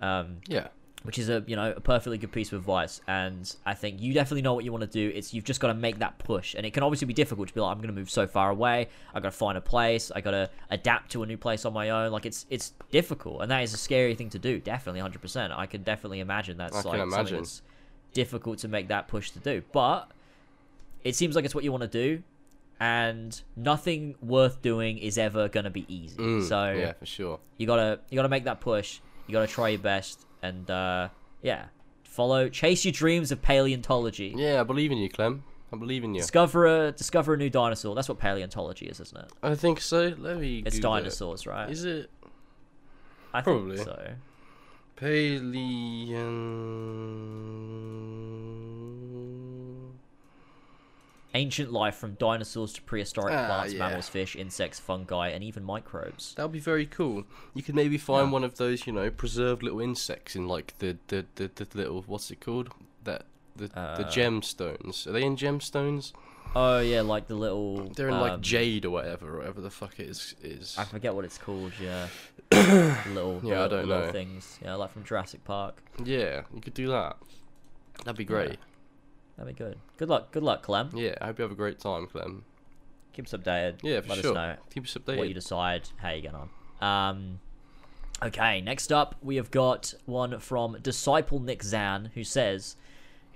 Speaker 1: Um,
Speaker 2: Yeah.
Speaker 1: Which is a you know a perfectly good piece of advice. And i think you definitely know what you want to do. It's you've just got to make that push. And it can obviously be difficult to be like i'm going to move so far away. I got to find a place. I got to adapt to a new place on my own. Like it's it's difficult. And that is a scary thing to do. Definitely 100% i can definitely imagine that's
Speaker 2: I
Speaker 1: like
Speaker 2: imagine.
Speaker 1: something that's difficult to make that push to do. But it seems like it's what you want to do. And nothing worth doing is ever going to be easy.
Speaker 2: Mm,
Speaker 1: so
Speaker 2: yeah, for sure.
Speaker 1: you gotta you gotta make that push. You gotta try your best, and uh, yeah, follow, chase your dreams of paleontology.
Speaker 2: Yeah, I believe in you, Clem. I believe in you.
Speaker 1: Discover a discover a new dinosaur. That's what paleontology is, isn't it?
Speaker 2: I think so. Let me.
Speaker 1: It's
Speaker 2: Google it.
Speaker 1: dinosaurs, right?
Speaker 2: Is it
Speaker 1: I
Speaker 2: probably.
Speaker 1: think so.
Speaker 2: Paleon?
Speaker 1: Ancient life from dinosaurs to prehistoric
Speaker 2: Ah,
Speaker 1: plants,
Speaker 2: yeah.
Speaker 1: mammals, fish, insects, fungi, and even microbes.
Speaker 2: That would be very cool. You could maybe find
Speaker 1: Yeah.
Speaker 2: one of those, you know, preserved little insects in like the the, the, the little what's it called? That the the
Speaker 1: Uh,
Speaker 2: gemstones. Are they in gemstones?
Speaker 1: Oh yeah, like the little.
Speaker 2: They're in like
Speaker 1: um,
Speaker 2: jade or whatever, or whatever the fuck it is. Is
Speaker 1: I forget what it's called. Yeah. Little. the
Speaker 2: Yeah, I don't
Speaker 1: little
Speaker 2: know.
Speaker 1: Things. Yeah, like from Jurassic Park.
Speaker 2: yeah, you could do that. That'd be great.
Speaker 1: That'd be good. Good luck. Good luck, Clem.
Speaker 2: Yeah, I hope you have a great time, Clem.
Speaker 1: Keep us updated.
Speaker 2: Yeah, for
Speaker 1: Let
Speaker 2: sure.
Speaker 1: us know.
Speaker 2: Keep us updated.
Speaker 1: what you decide, how you get on. Um, Okay, next up we have got one from Disciple Nick Zan who says,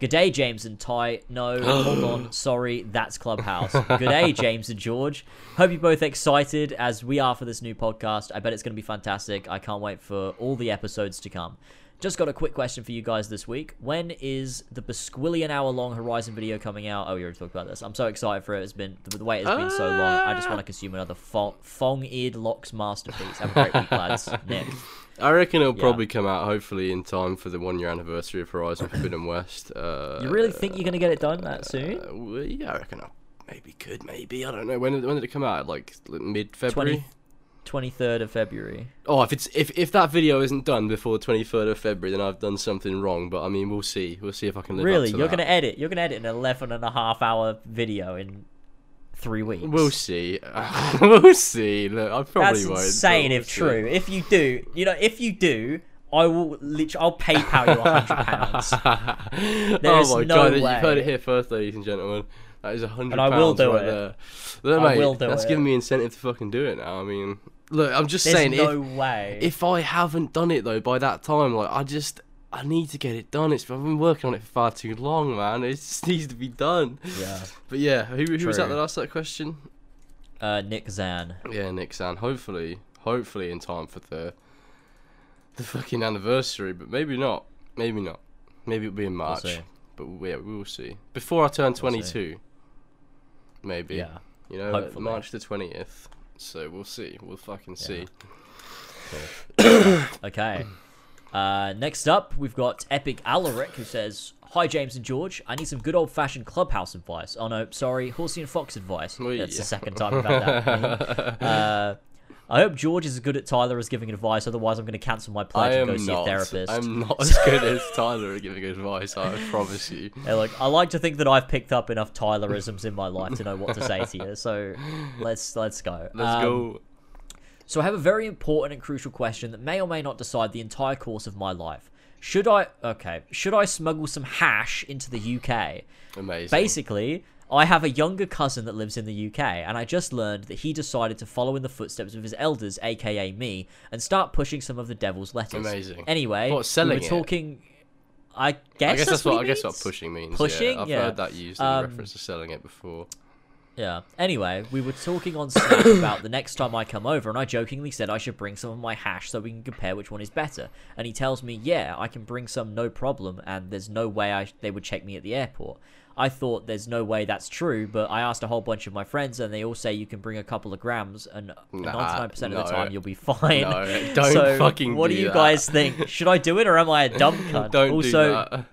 Speaker 1: G'day, James and Ty. No, hold on. Sorry, that's Clubhouse. G'day, James and George. Hope you're both excited as we are for this new podcast. I bet it's going to be fantastic. I can't wait for all the episodes to come. Just got a quick question for you guys this week. When is the Besquillion hour long Horizon video coming out? Oh, we already talked about this. I'm so excited for it. It's been the wait has been so long. I just want to consume another fo- fong-eared locks masterpiece. Have a great week, lads. Nick.
Speaker 2: I reckon it'll
Speaker 1: Yeah.
Speaker 2: probably come out hopefully in time for the one year anniversary of Horizon Forbidden West. Uh,
Speaker 1: You really think you're going to get it done that soon?
Speaker 2: uh, well, yeah, I reckon I maybe could, maybe. I don't know. When did, when did it come out? Like mid February?
Speaker 1: 23rd of February.
Speaker 2: Oh, if it's if, if that video isn't done before the 23rd of February, then I've done something wrong. But I mean, we'll see. We'll see if I can live
Speaker 1: Really? You're
Speaker 2: that.
Speaker 1: going to edit? You're to edit an 11 and a half hour video in three weeks?
Speaker 2: We'll see. we'll see. Look, I probably
Speaker 1: That's
Speaker 2: won't.
Speaker 1: insane if
Speaker 2: see.
Speaker 1: true. If you do, you know, if you do, I will literally, I'll PayPal you a hundred pounds.
Speaker 2: Oh my
Speaker 1: no
Speaker 2: god, you've heard it here first, ladies and gentlemen. That is a hundred
Speaker 1: And I will
Speaker 2: pounds
Speaker 1: do
Speaker 2: right
Speaker 1: it.
Speaker 2: there. Look,
Speaker 1: I
Speaker 2: mate,
Speaker 1: will do it.
Speaker 2: that's
Speaker 1: it.
Speaker 2: giving me incentive to fucking do it now. I mean, look, I'm just
Speaker 1: There's
Speaker 2: saying,
Speaker 1: no
Speaker 2: if,
Speaker 1: way.
Speaker 2: if I haven't done it though by that time, like I just I need to get it done. It's I've been working on it for far too long, man. It just needs to be done.
Speaker 1: yeah.
Speaker 2: But yeah, who, who was that that asked that question?
Speaker 1: Uh, Nick Zan.
Speaker 2: Yeah, Nick San. Hopefully, hopefully in time for the the fucking anniversary, but maybe not. Maybe not. Maybe it'll be in March.
Speaker 1: see.
Speaker 2: But yeah, we will see. Before I turn
Speaker 1: We'll see.
Speaker 2: 22. Maybe.
Speaker 1: Yeah.
Speaker 2: You know,
Speaker 1: hopefully.
Speaker 2: March the 20th. So we'll see. We'll fucking see.
Speaker 1: Okay. Uh, next up, we've got Epic Alaric who says, "Hi James and George, I need some good old-fashioned clubhouse advice. Oh no, sorry, Horsey and Fox advice.
Speaker 2: Well,
Speaker 1: That's the second time had that. uh, I hope George is as good at Tyler as giving advice. Otherwise, I'm going to cancel my pledge and go see a therapist.
Speaker 2: I'm not as good as Tyler at giving advice. I promise you.
Speaker 1: Hey, look, I like to think that I've picked up enough Tylerisms in my life to know what to say to you. So let's let's go.
Speaker 2: Let's
Speaker 1: Um,
Speaker 2: go.
Speaker 1: So I have a very important and crucial question that may or may not decide the entire course of my life. Should I okay, should I smuggle some hash into the UK?
Speaker 2: Amazing.
Speaker 1: Basically, I have a younger cousin that lives in the UK, and I just learned that he decided to follow in the footsteps of his elders, aka me, and start pushing some of the devil's lettuce.
Speaker 2: Amazing.
Speaker 1: Anyway,
Speaker 2: What, selling
Speaker 1: we
Speaker 2: it?
Speaker 1: were talking. I guess,
Speaker 2: I guess that's
Speaker 1: what,
Speaker 2: what I guess what pushing means.
Speaker 1: Pushing?
Speaker 2: yeah. I've
Speaker 1: Yeah.
Speaker 2: heard that used in
Speaker 1: Um,
Speaker 2: reference to selling it before.
Speaker 1: Yeah. Anyway, we were talking on Snap about the next time I come over, and I jokingly said I should bring some of my hash so we can compare which one is better. And he tells me, yeah, I can bring some no problem, and there's no way I they would check me at the airport. I thought there's no way that's true, but I asked a whole bunch of my friends, and they all say you can bring a couple of grams, and 99% of the time you'll be fine.
Speaker 2: No, don't
Speaker 1: so
Speaker 2: fucking
Speaker 1: What
Speaker 2: do
Speaker 1: do you
Speaker 2: that.
Speaker 1: guys think? Should I do it, or am I a dumb cunt?
Speaker 2: Don't
Speaker 1: also,
Speaker 2: do that.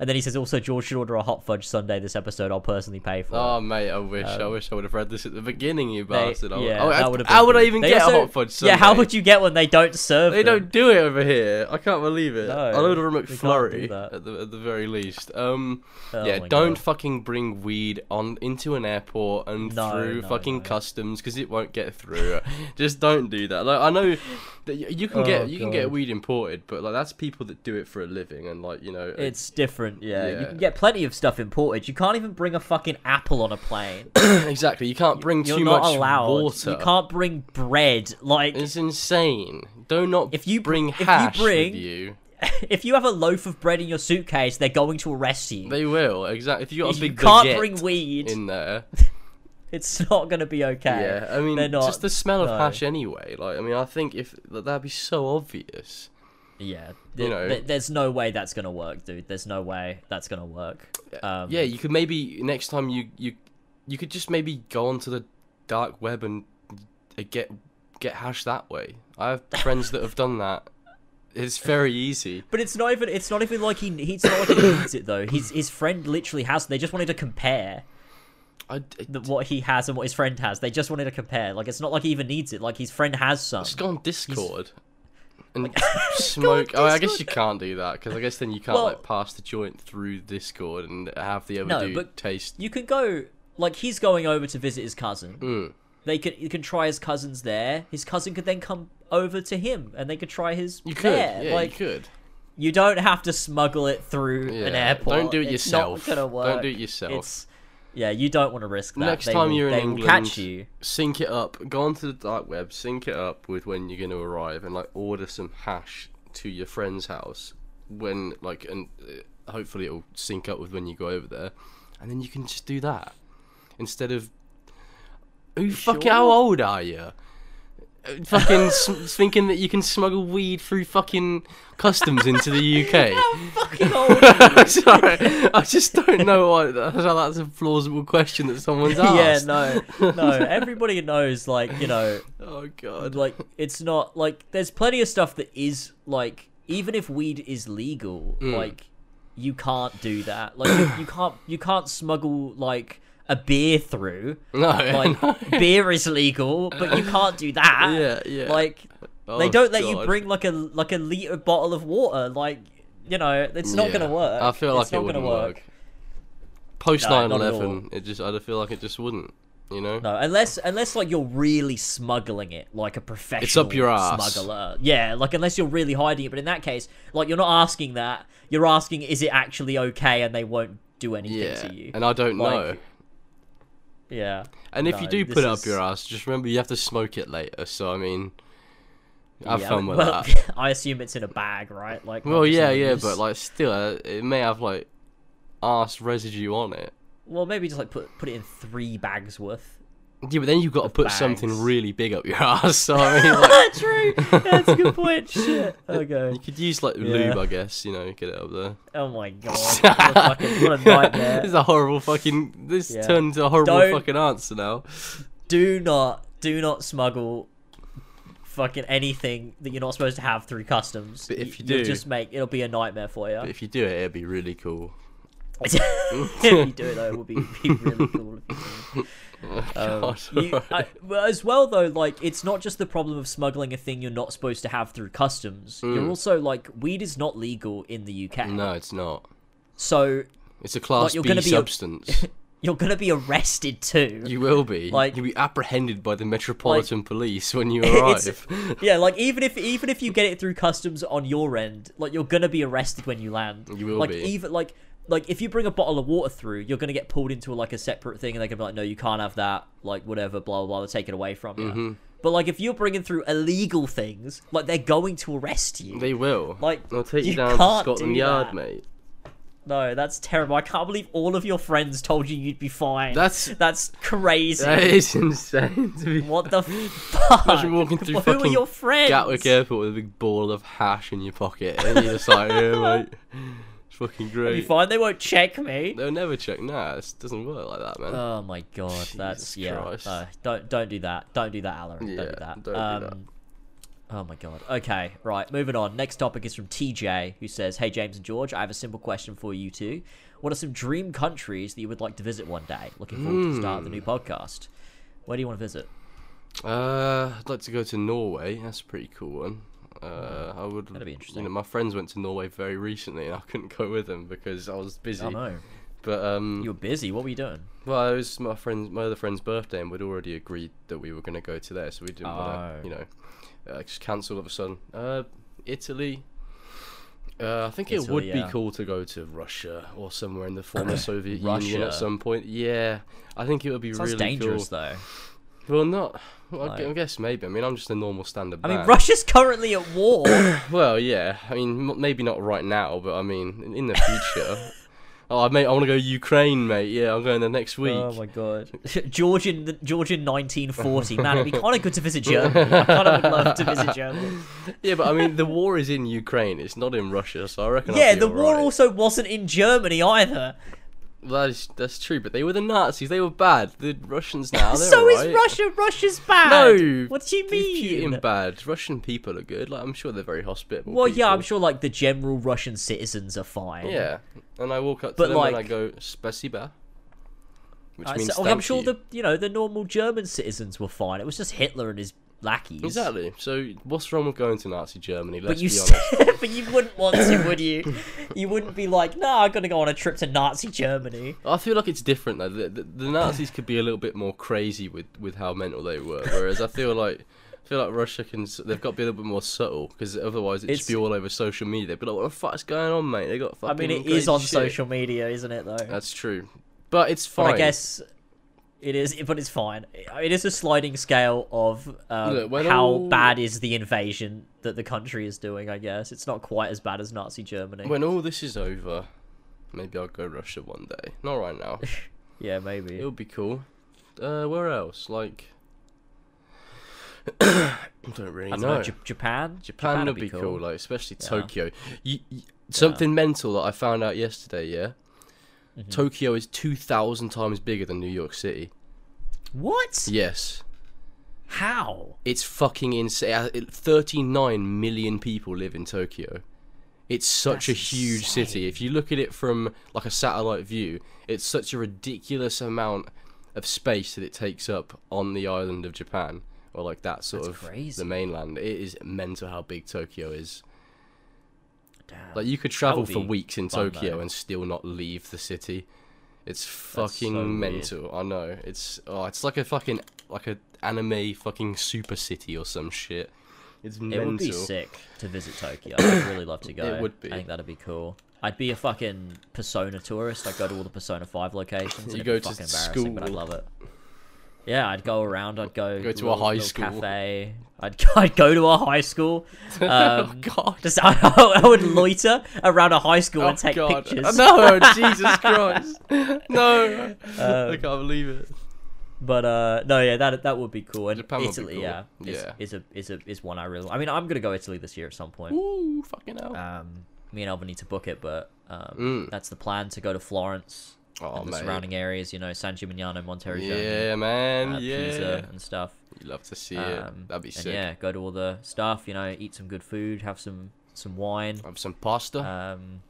Speaker 1: And then he says, also, George should order a hot fudge sundae this episode. I'll personally pay for it.
Speaker 2: Oh mate, I wish I wish I would have read this at the beginning, you
Speaker 1: Um, They-
Speaker 2: bastard. I-
Speaker 1: yeah,
Speaker 2: oh,
Speaker 1: that
Speaker 2: I-
Speaker 1: would have
Speaker 2: how would I even
Speaker 1: They
Speaker 2: get
Speaker 1: also-
Speaker 2: a hot fudge Sunday?
Speaker 1: Yeah, how would you get one they don't serve?
Speaker 2: They
Speaker 1: them?
Speaker 2: don't do it over here. I can't believe it.
Speaker 1: No,
Speaker 2: I'll order a
Speaker 1: they
Speaker 2: McFlurry at the at the very least. Um,
Speaker 1: Oh
Speaker 2: yeah, don't
Speaker 1: God.
Speaker 2: fucking bring weed on into an airport and
Speaker 1: No,
Speaker 2: through
Speaker 1: no,
Speaker 2: fucking customs because it won't get through. Just don't do that. Like I know that you can
Speaker 1: Oh,
Speaker 2: get you can get weed imported, but like that's people that do it for a living and like you know
Speaker 1: It's different, yeah. You can get plenty of stuff imported. You can't even bring a fucking apple on a plane.
Speaker 2: exactly. You can't bring
Speaker 1: You're
Speaker 2: too
Speaker 1: not
Speaker 2: much
Speaker 1: allowed.
Speaker 2: water.
Speaker 1: You can't bring bread. Like,
Speaker 2: It's insane. Do not
Speaker 1: If you br-
Speaker 2: bring
Speaker 1: if you bring-
Speaker 2: with you.
Speaker 1: if you have a loaf of bread in your suitcase, they're going to arrest you.
Speaker 2: They will exactly. If you got a
Speaker 1: you
Speaker 2: big
Speaker 1: can't bring weed.
Speaker 2: in there,
Speaker 1: It's not going to be okay.
Speaker 2: yeah. I mean,
Speaker 1: not-
Speaker 2: just the smell of
Speaker 1: no.
Speaker 2: hash anyway. Like, I mean, I think if that'd be so obvious.
Speaker 1: Yeah,
Speaker 2: You know.
Speaker 1: th- there's no way that's gonna work, dude. There's no way that's gonna work. Um,
Speaker 2: yeah, you could maybe next time you you you could just maybe go onto the dark web and uh, get get hash that way. I have friends that have done that. It's very easy.
Speaker 1: But it's not even. It's not even like he. He's not like he needs it though. His his friend literally has. They just wanted to compare
Speaker 2: I,
Speaker 1: the, what he has and what his friend has. They just wanted to compare. Like it's not like he even needs it. Like his friend has some.
Speaker 2: just go on Discord and smoke. Oh, I guess you can't do that because I guess then you can't
Speaker 1: Well-
Speaker 2: like pass the joint through Discord and have the other
Speaker 1: No,
Speaker 2: dude
Speaker 1: but-
Speaker 2: taste.
Speaker 1: You could go. Like he's going over to visit his cousin.
Speaker 2: Mm.
Speaker 1: They could. You can try his cousins there. His cousin could then come over to him, and they could try his.
Speaker 2: You could,
Speaker 1: there.
Speaker 2: yeah,
Speaker 1: like
Speaker 2: you could.
Speaker 1: you don't have to smuggle it through an airport.
Speaker 2: don't do it
Speaker 1: It's
Speaker 2: yourself.
Speaker 1: Not gonna
Speaker 2: Don't do it yourself.
Speaker 1: It's Yeah, you don't want to risk that.
Speaker 2: Next
Speaker 1: They
Speaker 2: time
Speaker 1: will-
Speaker 2: you're in
Speaker 1: they
Speaker 2: England,
Speaker 1: catch you.
Speaker 2: sync it up. Go onto the dark web, sync it up with when you're going to arrive, and like order some hash to your friend's house. When like, and uh, hopefully it'll sync up with when you go over there, and then you can just do that instead of. Who
Speaker 1: sure?
Speaker 2: How old are you? Fucking thinking that you can smuggle weed through fucking customs into the UK.
Speaker 1: Fucking old.
Speaker 2: Sorry, I just don't know why how that's a plausible question that someone's asked.
Speaker 1: yeah, no, no. Everybody knows, like you know,
Speaker 2: Oh god.
Speaker 1: like it's not like there's plenty of stuff that is like even if weed is legal,
Speaker 2: Mm.
Speaker 1: like you can't do that. Like you, you can't you can't smuggle like a beer through.
Speaker 2: No,
Speaker 1: Like
Speaker 2: no.
Speaker 1: beer is legal, but you can't do that.
Speaker 2: Yeah, yeah.
Speaker 1: Like
Speaker 2: Oh,
Speaker 1: they don't let you bring like a like a liter bottle of water. Like you know, it's not
Speaker 2: Yeah.
Speaker 1: gonna work.
Speaker 2: I feel
Speaker 1: It's
Speaker 2: like it
Speaker 1: not
Speaker 2: wouldn't
Speaker 1: gonna
Speaker 2: work. Post
Speaker 1: No, not
Speaker 2: 9
Speaker 1: at
Speaker 2: 11, it just, I feel like it just wouldn't, you know?
Speaker 1: No, unless unless like you're really smuggling it like a professional it's up
Speaker 2: your ass.
Speaker 1: smuggler. Yeah, like unless you're really hiding it. But in that case, like you're not asking that. You're asking, is it actually okay? And they won't do anything
Speaker 2: Yeah.
Speaker 1: to you.
Speaker 2: And I don't
Speaker 1: Like,
Speaker 2: know.
Speaker 1: Yeah.
Speaker 2: And if
Speaker 1: no,
Speaker 2: you do put it up
Speaker 1: is-
Speaker 2: your ass, just remember you have to smoke it later. So, I mean, have
Speaker 1: yeah,
Speaker 2: fun with
Speaker 1: well,
Speaker 2: that.
Speaker 1: I assume it's in a bag, right? Like.
Speaker 2: Well, yeah, yeah,
Speaker 1: is.
Speaker 2: but like still, uh, it may have like ass residue on it.
Speaker 1: Well, maybe just like put put it in three bags worth.
Speaker 2: Yeah, but then you've got to put something really big up your ass. So I mean, like,
Speaker 1: True. That's a good point. Shit. Okay.
Speaker 2: you could use like
Speaker 1: Yeah.
Speaker 2: lube, I guess. You know, get it up there.
Speaker 1: Oh my god. What a, fucking, what a nightmare.
Speaker 2: this is a horrible fucking. This
Speaker 1: Yeah.
Speaker 2: turned into a horrible
Speaker 1: Don't-
Speaker 2: fucking answer now.
Speaker 1: do not do not smuggle fucking anything that you're not supposed to have through customs.
Speaker 2: But if you
Speaker 1: you'll
Speaker 2: do-
Speaker 1: just make it'll be a nightmare for you.
Speaker 2: But if you do it, it'll be really cool.
Speaker 1: if you do it though, it will be, be really cool. You. Um, you- I- as well though, like it's not just the problem of smuggling a thing you're not supposed to have through customs. You're
Speaker 2: Mm.
Speaker 1: also like weed is not legal in the UK.
Speaker 2: No, it's not.
Speaker 1: So
Speaker 2: It's a class
Speaker 1: you're
Speaker 2: B
Speaker 1: gonna be a-
Speaker 2: substance.
Speaker 1: you're gonna be arrested too.
Speaker 2: you will be.
Speaker 1: like-
Speaker 2: You'll be apprehended by the Metropolitan Police when you arrive.
Speaker 1: yeah, like even if even if you get it through customs on your end, like you're gonna be arrested when you land.
Speaker 2: You will be.
Speaker 1: like
Speaker 2: be.
Speaker 1: even like like if you bring a bottle of water through, you're gonna get pulled into like a separate thing, and they're gonna be like, no, you can't have that. Like whatever, blah blah blah. They'll take it away from you.
Speaker 2: Mm-hmm.
Speaker 1: But like if you're bringing through illegal things, like they're going to arrest you.
Speaker 2: they will.
Speaker 1: Like,
Speaker 2: They'll take you,
Speaker 1: you
Speaker 2: down to Scotland
Speaker 1: do
Speaker 2: Yard,
Speaker 1: that.
Speaker 2: mate.
Speaker 1: No, that's terrible. I can't believe all of your friends told you you'd be fine.
Speaker 2: That's
Speaker 1: that's crazy.
Speaker 2: that is insane. To be
Speaker 1: What the fuck?
Speaker 2: Imagine walking through
Speaker 1: Who are
Speaker 2: fucking
Speaker 1: your friends?
Speaker 2: Gatwick Airport with a big ball of hash in your pocket, and you're just like, yeah, mate, fucking
Speaker 1: Are you
Speaker 2: great.
Speaker 1: fine? They won't check me.
Speaker 2: They'll never check. Nah, it doesn't work like that, man.
Speaker 1: Oh my god, that's yeah. Uh, don't don't do that. Don't do that, Alan. don't do that.
Speaker 2: don't do that.
Speaker 1: um, Oh my god. Okay, right. Moving on. Next topic is from TJ, who says, "Hey James and George, I have a simple question for you two. What are some dream countries that you would like to visit one day? Looking forward to the start of the new
Speaker 2: Hmm.
Speaker 1: podcast. Where do you want to visit?
Speaker 2: Uh, I'd like to go to Norway. That's a pretty cool one. Uh, I would.
Speaker 1: That'd be
Speaker 2: You
Speaker 1: interesting.
Speaker 2: know, my friends went to Norway very recently, and I couldn't go with them because I was busy.
Speaker 1: Oh no,
Speaker 2: But um,
Speaker 1: you were busy. What were you doing?
Speaker 2: well, it was my friend's, my other friend's birthday, and we'd already agreed that we were going to go to there, so we didn't want
Speaker 1: Oh.
Speaker 2: to, you know, uh, just cancel all of a sudden. Uh, Italy. Uh, I think it would
Speaker 1: yeah.
Speaker 2: be cool to go to Russia or somewhere in the former Soviet Union at some point. Yeah, I think it would be
Speaker 1: Sounds
Speaker 2: really
Speaker 1: dangerous
Speaker 2: cool.
Speaker 1: though.
Speaker 2: Well, not. Well, I
Speaker 1: Like-
Speaker 2: guess maybe. I mean, I'm just a normal standard.
Speaker 1: I mean. Russia's currently at war.
Speaker 2: Well, yeah. I mean, m- maybe not right now, but I mean, in- in the future. oh, mate, I want to go Ukraine, mate. Yeah, I'm going there next oh week.
Speaker 1: Oh my god, Georgian, Georgian 1940. Man, it'd be kind of good to visit Germany. I kind of would love to visit Germany.
Speaker 2: Yeah, but I mean, the war is in Ukraine. It's not in Russia, so I reckon. I'll
Speaker 1: Yeah,
Speaker 2: be
Speaker 1: the war
Speaker 2: alright.
Speaker 1: also wasn't in Germany either.
Speaker 2: That is, that's true, but they were the Nazis. They were bad. The Russians now.
Speaker 1: So is. Russia. Russia's bad.
Speaker 2: No.
Speaker 1: What do you mean?
Speaker 2: Putin bad? Russian people are good. Like I'm sure they're very hospitable.
Speaker 1: Well, yeah, I'm sure like the general Russian citizens are fine.
Speaker 2: Yeah, and I walk up to
Speaker 1: But,
Speaker 2: them and I go "Spasiba," which
Speaker 1: I-
Speaker 2: means
Speaker 1: so- oh,
Speaker 2: thank
Speaker 1: I'm sure
Speaker 2: you.
Speaker 1: the you know the normal German citizens were fine. It was just Hitler and his lackeys.
Speaker 2: Exactly. So what's wrong with going to Nazi Germany?
Speaker 1: But
Speaker 2: Let's
Speaker 1: you,
Speaker 2: be honest.
Speaker 1: but you wouldn't want to, would you? You wouldn't be like, nah, I'm gonna go on a trip to Nazi Germany.
Speaker 2: I feel like it's different though. The, the, the Nazis could be a little bit more crazy with, with how mental they were, whereas I feel like I feel like Russia can. They've got to be a little bit more subtle because otherwise it'd just be all over social media. They'd be like, "What the fuck's going on, mate?" They got
Speaker 1: I mean, it is on
Speaker 2: shit."
Speaker 1: social media, isn't it? Though.
Speaker 2: That's true, But it's fine.
Speaker 1: But I guess it is, but it's fine. It is a sliding scale of um,
Speaker 2: Look,
Speaker 1: how
Speaker 2: all-
Speaker 1: bad is the invasion that the country is doing. I guess it's not quite as bad as Nazi Germany.
Speaker 2: when all this is over, maybe I'll go Russia one day. Not right now.
Speaker 1: yeah, maybe.
Speaker 2: It would be cool. Uh, where else? Like, I don't really
Speaker 1: I don't
Speaker 2: know.
Speaker 1: know. J- Japan.
Speaker 2: Japan, would
Speaker 1: would
Speaker 2: be cool. like especially
Speaker 1: Yeah.
Speaker 2: Tokyo. You, you- something mental that I found out yesterday. Yeah,
Speaker 1: Mm-hmm.
Speaker 2: Tokyo is two thousand times bigger than New York City.
Speaker 1: What?
Speaker 2: Yes,
Speaker 1: How?
Speaker 2: it's fucking insane. Thirty-nine million people live in Tokyo. It's such
Speaker 1: That's
Speaker 2: a huge city. If you look at it from like a satellite view, it's such a ridiculous amount of space that it takes up on the island of Japan, or like that sort
Speaker 1: That's
Speaker 2: of
Speaker 1: crazy.
Speaker 2: the mainland. It is mental how big Tokyo is.
Speaker 1: Damn.
Speaker 2: Like you could travel for weeks in
Speaker 1: fun,
Speaker 2: Tokyo
Speaker 1: though.
Speaker 2: and still not leave the city. It's
Speaker 1: so
Speaker 2: fucking
Speaker 1: weird.
Speaker 2: mental. I know. It's oh, it's like a fucking like a anime fucking super city or some shit. It's mental.
Speaker 1: It would be sick to visit Tokyo. I'd really love to go.
Speaker 2: It would be.
Speaker 1: I think that'd be cool. I'd be a fucking Persona tourist. I'd go to all the Persona 5 locations.
Speaker 2: You go to
Speaker 1: fucking embarrassing, but I'd love it. Yeah, I'd go around. I'd go
Speaker 2: Go to a
Speaker 1: little-
Speaker 2: high school.
Speaker 1: cafe. I'd go, I'd go to a high school. Um,
Speaker 2: oh god.
Speaker 1: Just I, I would loiter around a high school
Speaker 2: Oh
Speaker 1: and take
Speaker 2: god.
Speaker 1: pictures.
Speaker 2: No, Jesus Christ. No. I
Speaker 1: Um,
Speaker 2: can't believe it.
Speaker 1: But uh, no, yeah, that that would be cool. And
Speaker 2: Japan
Speaker 1: Italy,
Speaker 2: cool.
Speaker 1: yeah, is,
Speaker 2: Yeah.
Speaker 1: is a is a is one I really. I mean, I'm gonna go Italy this year at some point.
Speaker 2: Ooh, fucking hell.
Speaker 1: Um, me and Elva need to book it, but um,
Speaker 2: Mm.
Speaker 1: that's the plan to go to Florence
Speaker 2: oh,
Speaker 1: and the
Speaker 2: mate.
Speaker 1: surrounding areas. You know, San Gimignano, Monterey,
Speaker 2: Yeah, man.
Speaker 1: uh,
Speaker 2: yeah.
Speaker 1: Pisa, and stuff.
Speaker 2: You love to see it.
Speaker 1: Um,
Speaker 2: That'd be sick.
Speaker 1: yeah, go to all the stuff. You know, eat some good food, have some some wine.
Speaker 2: Have some pasta.
Speaker 1: Um,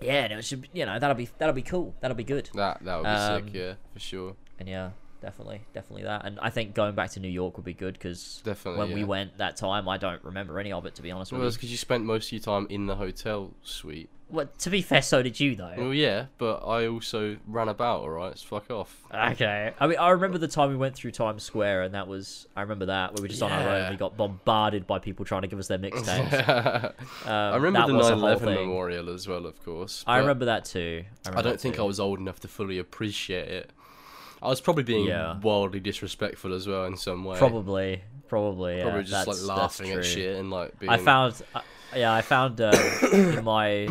Speaker 1: yeah, and it should. You know, that'll be that'll be cool. That'll be good.
Speaker 2: that that would be
Speaker 1: um,
Speaker 2: sick. Yeah, for sure.
Speaker 1: And yeah, definitely, definitely that. And I think going back to New York would be good because
Speaker 2: Definitely,
Speaker 1: when we went that time, I don't remember any of it to be honest
Speaker 2: Well,
Speaker 1: with
Speaker 2: because you spent most of your time in the hotel suite.
Speaker 1: Well, to be fair, so did you though.
Speaker 2: Well, yeah, but I also ran about. All right, so fuck off.
Speaker 1: Okay. I mean, I remember the time we went through Times Square, and that was I remember that we were just on our own. We got bombarded by people trying to give us their mixtapes. Um,
Speaker 2: I remember the
Speaker 1: was a whole
Speaker 2: 9/11 memorial as well, of course.
Speaker 1: I remember that too. I,
Speaker 2: I don't think
Speaker 1: too.
Speaker 2: I was old enough to fully appreciate it. I was probably being
Speaker 1: Yeah.
Speaker 2: wildly disrespectful as well in some way.
Speaker 1: probably, probably, yeah,
Speaker 2: Probably just like laughing at shit and like being.
Speaker 1: I found, uh, yeah, I found uh, in my.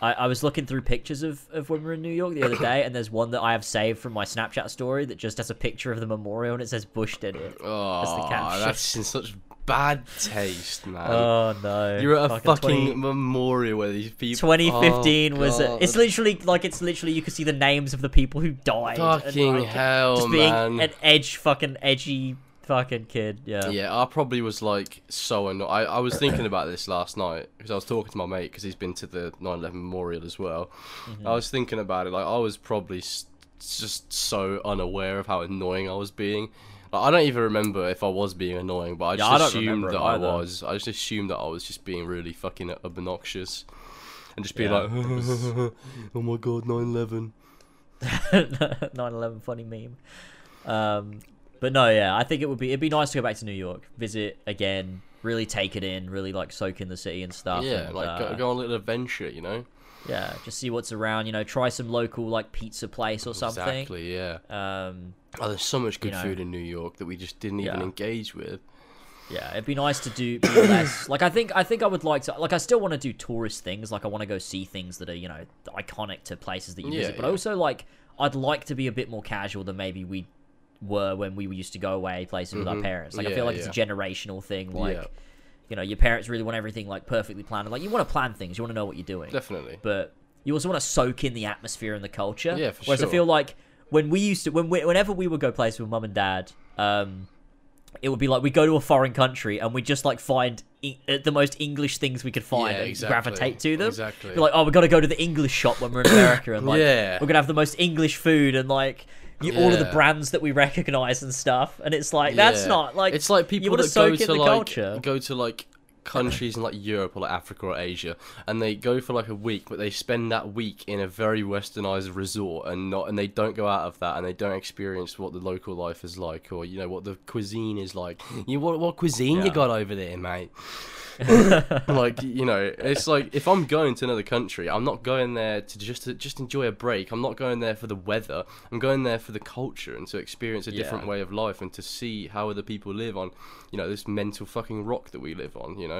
Speaker 1: I, I was looking through pictures of, of when we were in New York the other day, and there's one that I have saved from my Snapchat story that just has a picture of the memorial and it says Bush did it.
Speaker 2: Oh, that's in such bad taste, man.
Speaker 1: Oh no!
Speaker 2: You're at a fucking
Speaker 1: 20
Speaker 2: memorial where these people.
Speaker 1: 2015
Speaker 2: oh,
Speaker 1: was it? It's literally like it's literally you could see the names of the people who died. and,
Speaker 2: fucking
Speaker 1: like,
Speaker 2: hell,
Speaker 1: just being
Speaker 2: man.
Speaker 1: an edge fucking edgy fucking kid. Yeah.
Speaker 2: Yeah, I probably was like so annoyed. I, I was thinking about this last night because I was talking to my mate because he's been to the 9/11 memorial as well.
Speaker 1: Mm-hmm.
Speaker 2: I was thinking about it. Like I was probably just so unaware of how annoying I was being. I don't even remember if I was being annoying, but I
Speaker 1: Yeah,
Speaker 2: just
Speaker 1: I
Speaker 2: assumed that I was. I just assumed that I was just being really fucking obnoxious. And just being
Speaker 1: Yeah,
Speaker 2: like,
Speaker 1: was-
Speaker 2: oh my god, 9/11.
Speaker 1: 9/11 funny meme. Um, but no, yeah, I think it would be it'd be nice to go back to New York, visit again, really take it in, really like soak in the city and stuff.
Speaker 2: Yeah,
Speaker 1: and,
Speaker 2: like
Speaker 1: uh,
Speaker 2: go, go on a little adventure, you know.
Speaker 1: yeah, just see what's around. You know, try some local like pizza place or something.
Speaker 2: Exactly. Yeah.
Speaker 1: Um,
Speaker 2: Oh, there's so much good
Speaker 1: know.
Speaker 2: food in New York that we just didn't even
Speaker 1: Yeah.
Speaker 2: engage with.
Speaker 1: Yeah, it'd be nice to do less. Like I think I think I would like to. Like I still want to do tourist things. Like I want to go see things that are you know iconic to places that you
Speaker 2: Yeah,
Speaker 1: visit. But
Speaker 2: yeah.
Speaker 1: also like I'd like to be a bit more casual than maybe we were when we used to go away places with our
Speaker 2: Mhm.
Speaker 1: parents. Like I feel like it's a generational thing. Like you know your parents really want everything like perfectly planned. Like you want to plan things. You want to know what you're doing.
Speaker 2: Definitely.
Speaker 1: But you also want to soak in the atmosphere and the culture.
Speaker 2: Yeah, for
Speaker 1: Whereas I feel like when we used to, when we, whenever we would go places with mum and dad, um, it would be like we go to a foreign country and we just like find e- uh, the most English things we could find
Speaker 2: Yeah,
Speaker 1: and
Speaker 2: exactly.
Speaker 1: gravitate to them.
Speaker 2: Exactly.
Speaker 1: Be like, oh, we got to go to the English shop when we're in America and like
Speaker 2: Yeah.
Speaker 1: we're gonna have the most English food and like. You, all of the brands that we recognize and stuff, and it's like that's
Speaker 2: Yeah.
Speaker 1: not like
Speaker 2: it's like people that go to like
Speaker 1: culture.
Speaker 2: go to like countries in like Europe or like Africa or Asia, and they go for like a week, but they spend that week in a very westernized resort and not, and they don't go out of that, and they don't experience what the local life is like, or you know what the cuisine is like. You what what cuisine you got over there, mate? like you know, it's like if I'm going to another country, I'm not going there to just to just enjoy a break. I'm not going there for the weather. I'm going there for the culture and to experience a different way of life and to see how other people live on, you know, this mental fucking rock that we live on. You know,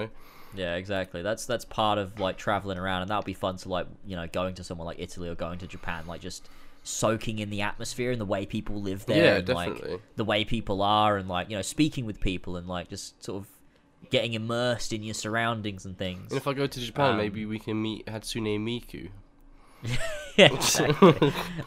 Speaker 1: Yeah, exactly. That's that's part of like traveling around, and that would be fun to like you know going to somewhere like Italy or going to Japan, like just soaking in the atmosphere and the way people live there,
Speaker 2: Yeah,
Speaker 1: and
Speaker 2: definitely.
Speaker 1: like the way people are, and like you know speaking with people and like just sort of getting immersed in your surroundings and things.
Speaker 2: and if I go to Japan,
Speaker 1: Um,
Speaker 2: maybe we can meet Hatsune Miku.
Speaker 1: yeah, exactly.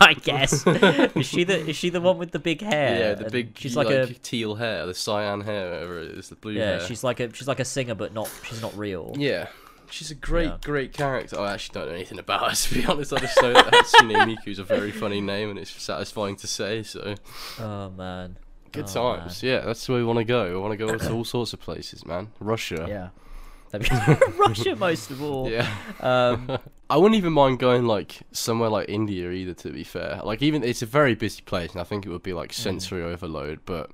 Speaker 1: I guess is she the is she the one with the big hair?
Speaker 2: yeah, the big
Speaker 1: She's like, a
Speaker 2: teal hair, the cyan hair, whatever it is, the blue
Speaker 1: yeah.
Speaker 2: hair.
Speaker 1: She's like a she's like a singer, but not she's not real.
Speaker 2: Yeah. She's a great,
Speaker 1: Yeah.
Speaker 2: great character. Oh, I actually don't know anything about her, to be honest. I just know that Hatsune Miku's a very funny name and it's satisfying to say, so.
Speaker 1: Oh man.
Speaker 2: Good
Speaker 1: Oh,
Speaker 2: times. Yeah, that's where we want to go. We want to go to all sorts of places, man. Russia.
Speaker 1: Yeah. Russia most of all.
Speaker 2: Yeah.
Speaker 1: Um,
Speaker 2: I wouldn't even mind going like somewhere like India either. To be fair, like even it's a very busy place, and I think it would be like sensory overload. But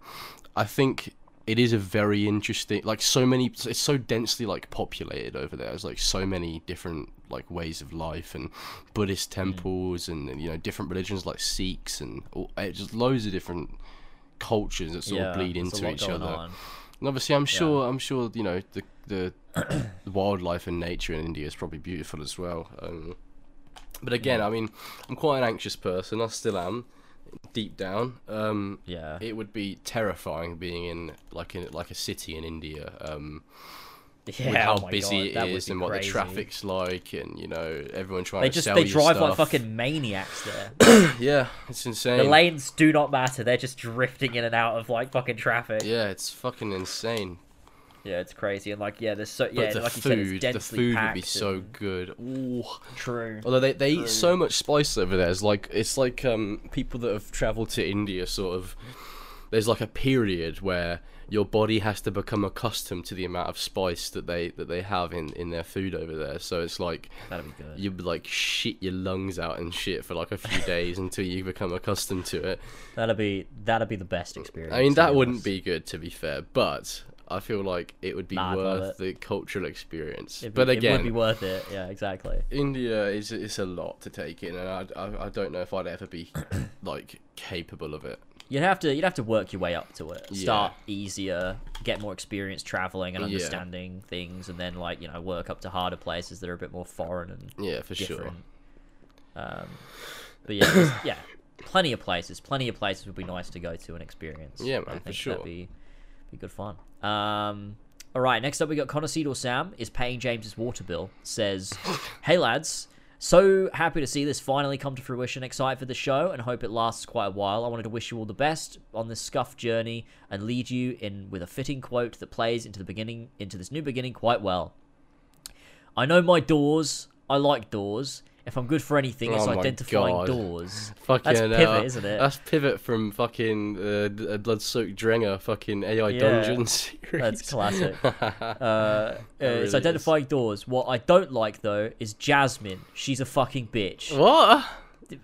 Speaker 2: I think it is a very interesting, like so many. It's so densely like populated over there. There's like so many different like ways of life and Buddhist temples and, and, you know different religions like Sikhs and all, eh, just loads of different cultures that sort
Speaker 1: yeah,
Speaker 2: of bleed into each other.
Speaker 1: on.
Speaker 2: And obviously, I'm sure, I'm sure, you know, the the, the wildlife and nature in India is probably beautiful as well. Um, but again, I mean, I'm quite an anxious person. I still am, deep down. Um,
Speaker 1: Yeah.
Speaker 2: it would be terrifying being in like in like a city in India. Um,
Speaker 1: Yeah.
Speaker 2: with how
Speaker 1: oh
Speaker 2: busy
Speaker 1: God,
Speaker 2: it is and what the traffic's like, and you know, everyone trying
Speaker 1: They
Speaker 2: to
Speaker 1: just
Speaker 2: sell
Speaker 1: they
Speaker 2: you
Speaker 1: drive like fucking maniacs there.
Speaker 2: yeah, it's insane.
Speaker 1: the lanes do not matter. They're just drifting in and out of like fucking traffic. Yeah,
Speaker 2: it's fucking insane.
Speaker 1: Yeah, it's crazy. And like yeah, there's so yeah,
Speaker 2: the
Speaker 1: like you said, it's
Speaker 2: food, the
Speaker 1: densely
Speaker 2: food would be so
Speaker 1: and
Speaker 2: good. Ooh.
Speaker 1: true.
Speaker 2: Although they, they eat so much spice over there, it's like it's like um people that have travelled to India sort of there's like a period where your body has to become accustomed to the amount of spice that they that they have in, in their food over there. So it's like
Speaker 1: That'd be good.
Speaker 2: you like shit your lungs out and shit for like a few days until you become accustomed to it.
Speaker 1: That'd be that'd be the best experience.
Speaker 2: I mean that wouldn't be good to be fair, but I feel like it would be
Speaker 1: Nah,
Speaker 2: worth the cultural experience.
Speaker 1: Be-
Speaker 2: but again, it
Speaker 1: would be worth it. Yeah, exactly.
Speaker 2: India is is a lot to take in, and I, I, I don't know if I'd ever be like capable of it.
Speaker 1: You'd have to you'd have to work your way up to it.
Speaker 2: Yeah.
Speaker 1: Start easier, get more experience traveling and
Speaker 2: Yeah.
Speaker 1: understanding things, and then like you know work up to harder places that are a bit more foreign and
Speaker 2: Yeah, for sure.
Speaker 1: Um, but yeah, yeah, plenty of places. Plenty of places would be nice to go to and experience.
Speaker 2: Yeah,
Speaker 1: I
Speaker 2: man, for sure.
Speaker 1: That'd be be good fun. Um, all right, next up we got Connoisseur Sam is paying James's water bill. Says, "Hey lads." So happy to see this finally come to fruition. Excited for the show and hope it lasts quite a while. I wanted to wish you all the best on this scuff journey and lead you in with a fitting quote that plays into the beginning into this new beginning quite well. I know my doors. I like doors. If I'm good for anything, it's
Speaker 2: Oh
Speaker 1: identifying
Speaker 2: God.
Speaker 1: doors.
Speaker 2: Fucking
Speaker 1: That's pivot, isn't it?
Speaker 2: That's pivot from fucking uh, uh, Blood-Soaked Drenger, fucking AI
Speaker 1: Yeah,
Speaker 2: Dungeon series.
Speaker 1: That's classic. Uh, uh,
Speaker 2: really
Speaker 1: it's
Speaker 2: is.
Speaker 1: identifying doors. What I don't like though is Jasmine. She's a fucking bitch.
Speaker 2: what?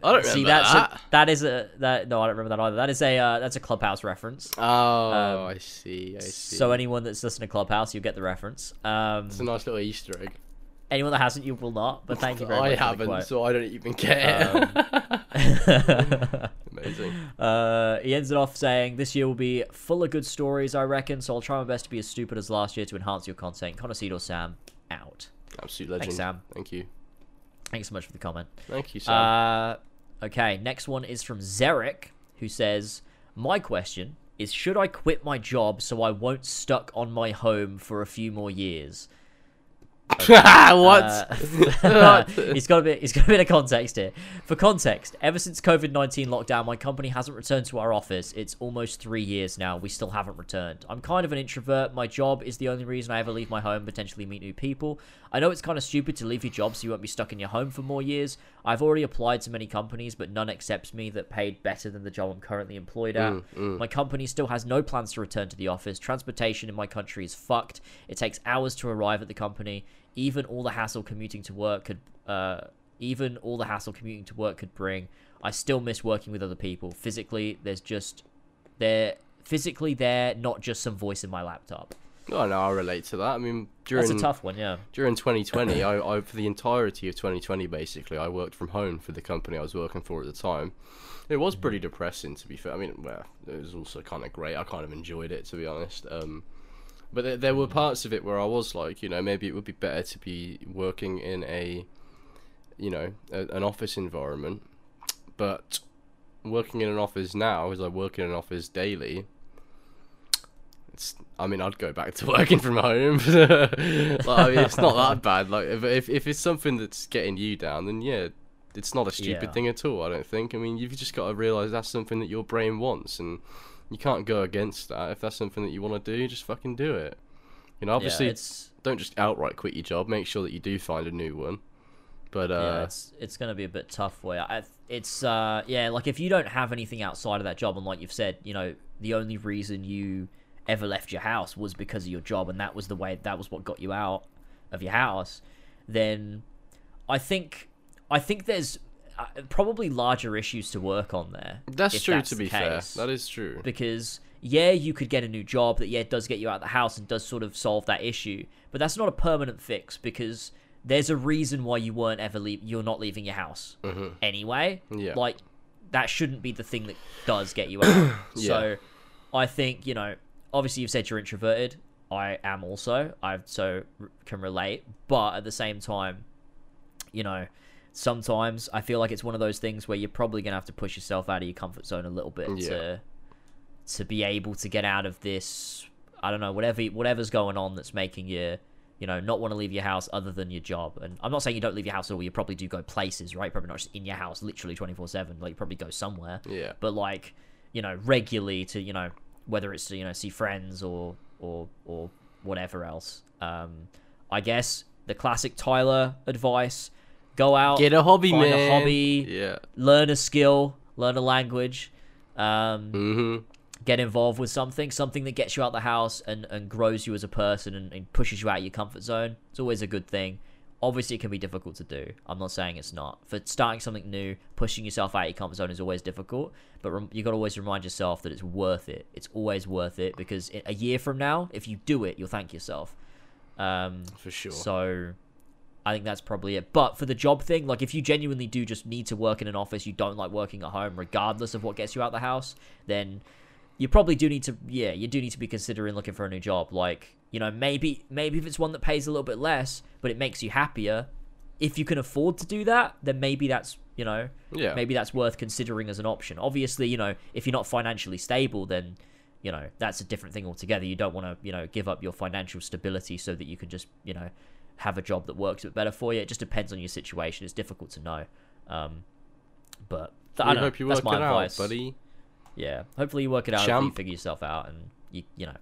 Speaker 2: I don't
Speaker 1: See,
Speaker 2: remember
Speaker 1: that's
Speaker 2: that.
Speaker 1: A, that is a that no, I don't remember that either. That is a uh, that's a Clubhouse reference.
Speaker 2: Oh,
Speaker 1: Um,
Speaker 2: I see. I see.
Speaker 1: So anyone that's listening to Clubhouse, you'll get the reference. Um,
Speaker 2: it's a nice little Easter egg.
Speaker 1: Anyone that hasn't, you will not. But thank you very
Speaker 2: I
Speaker 1: much.
Speaker 2: I
Speaker 1: haven't,
Speaker 2: so I don't even care.
Speaker 1: the quote.
Speaker 2: Amazing.
Speaker 1: Uh, he ends it off saying, "This year will be full of good stories, I reckon. So I'll try my best to be as stupid as last year to enhance your content." Conocido Sam out.
Speaker 2: Absolute legend.
Speaker 1: Thanks, Sam.
Speaker 2: Thank you.
Speaker 1: Thanks so much for the comment.
Speaker 2: Thank you, Sam.
Speaker 1: Uh, okay, next one is from Zarek, who says, "My question is: Should I quit my job so I won't stuck on my home for a few more years?"
Speaker 2: what?
Speaker 1: Uh, he's got a bit. He's got a bit of context here. For context, ever since COVID nineteen lockdown, my company hasn't returned to our office. It's almost three years now. We still haven't returned. I'm kind of an introvert. My job is the only reason I ever leave my home, potentially meet new people. I know it's kind of stupid to leave your job so you won't be stuck in your home for more years. I've already applied to many companies, but none accepts me that paid better than the job I'm currently employed at. My company still has no plans to return to the office. Transportation in my country is fucked. It takes hours to arrive at the company. Even all the hassle commuting to work could, uh, even all the hassle commuting to work could bring. I still miss working with other people. Physically, there's just they're physically there, not just some voice in my laptop.
Speaker 2: Oh no, I relate to that. I mean, during
Speaker 1: That's a tough one, yeah.
Speaker 2: during 2020, I, I for the entirety of 2020, basically, I worked from home for the company I was working for at the time. It was pretty depressing, to be fair. I mean, well, it was also kind of great. I kind of enjoyed it, to be honest. Um, but there, there were parts of it where I was like, you know, maybe it would be better to be working in a, you know, a, an office environment. But working in an office now, as I work in an office daily, it's. I mean, I'd go back to working from home. like, I mean, it's not that bad. Like, if, if if it's something that's getting you down, then yeah, it's not a stupid
Speaker 1: Yeah.
Speaker 2: thing at all. I don't think. I mean, you've just got to realize that's something that your brain wants, and you can't go against that. If that's something that you want to do, just fucking do it. You know, obviously,
Speaker 1: yeah,
Speaker 2: don't just outright quit your job. Make sure that you do find a new one. But uh,
Speaker 1: yeah, it's it's gonna be a bit tough Where. I, it's uh yeah, like if you don't have anything outside of that job, and like you've said, you know, the only reason you ever left your house was because of your job, and that was the way that was what got you out of your house, then I think I think there's probably larger issues to work on there.
Speaker 2: that's true.
Speaker 1: that's
Speaker 2: to be fair, that is true.
Speaker 1: because yeah, you could get a new job that yeah does get you out of the house and does sort of solve that issue, but that's not a permanent fix because there's a reason why you weren't ever leave you're not leaving your house anyway.
Speaker 2: Mm-hmm. Yeah.
Speaker 1: like that shouldn't be the thing that does get you out. So I think you know, obviously you've said you're introverted. I am also. I so r- can relate, but at the same time, you know, sometimes I feel like it's one of those things where you're probably gonna have to push yourself out of your comfort zone a little bit
Speaker 2: Yeah.
Speaker 1: to to be able to get out of this. I don't know whatever whatever's going on that's making you you know not want to leave your house other than your job. And I'm not saying you don't leave your house at all. You probably do go places, right? Probably not just in your house, literally 24 seven. Like you probably go somewhere
Speaker 2: Yeah.
Speaker 1: but like you know regularly to you know whether it's to you know see friends or or or whatever else um i guess the classic tyler advice go out
Speaker 2: Get a hobby,
Speaker 1: find
Speaker 2: man.
Speaker 1: a hobby
Speaker 2: Yeah.
Speaker 1: learn a skill learn a language um
Speaker 2: hmm
Speaker 1: get involved with something something that gets you out the house and and grows you as a person and, and pushes you out of your comfort zone. It's always a good thing. Obviously it can be difficult to do. I'm not saying it's not. For starting something new pushing yourself out of your comfort zone is always difficult but rem- you got to always remind yourself that it's worth it. It's always worth it because a year from now if you do it you'll thank yourself. Um
Speaker 2: For sure.
Speaker 1: so I think that's probably it. But for the job thing, like if you genuinely do just need to work in an office, you don't like working at home, regardless of what gets you out the house, then you probably do need to yeah, you do need to be considering looking for a new job. Like, you know, maybe maybe if it's one that pays a little bit less, but it makes you happier, if you can afford to do that, then maybe that's you know,
Speaker 2: Yeah.
Speaker 1: maybe that's worth considering as an option. Obviously, you know, if you're not financially stable, then you know that's a different thing altogether. You don't want to you know give up your financial stability so that you can just you know have a job that works a bit better for you. It just depends on your situation. It's difficult to know, um, but I
Speaker 2: we
Speaker 1: don't
Speaker 2: hope you work it
Speaker 1: advice.
Speaker 2: out, buddy.
Speaker 1: Yeah, hopefully you work it out. Hopefully you figure yourself out, and you you know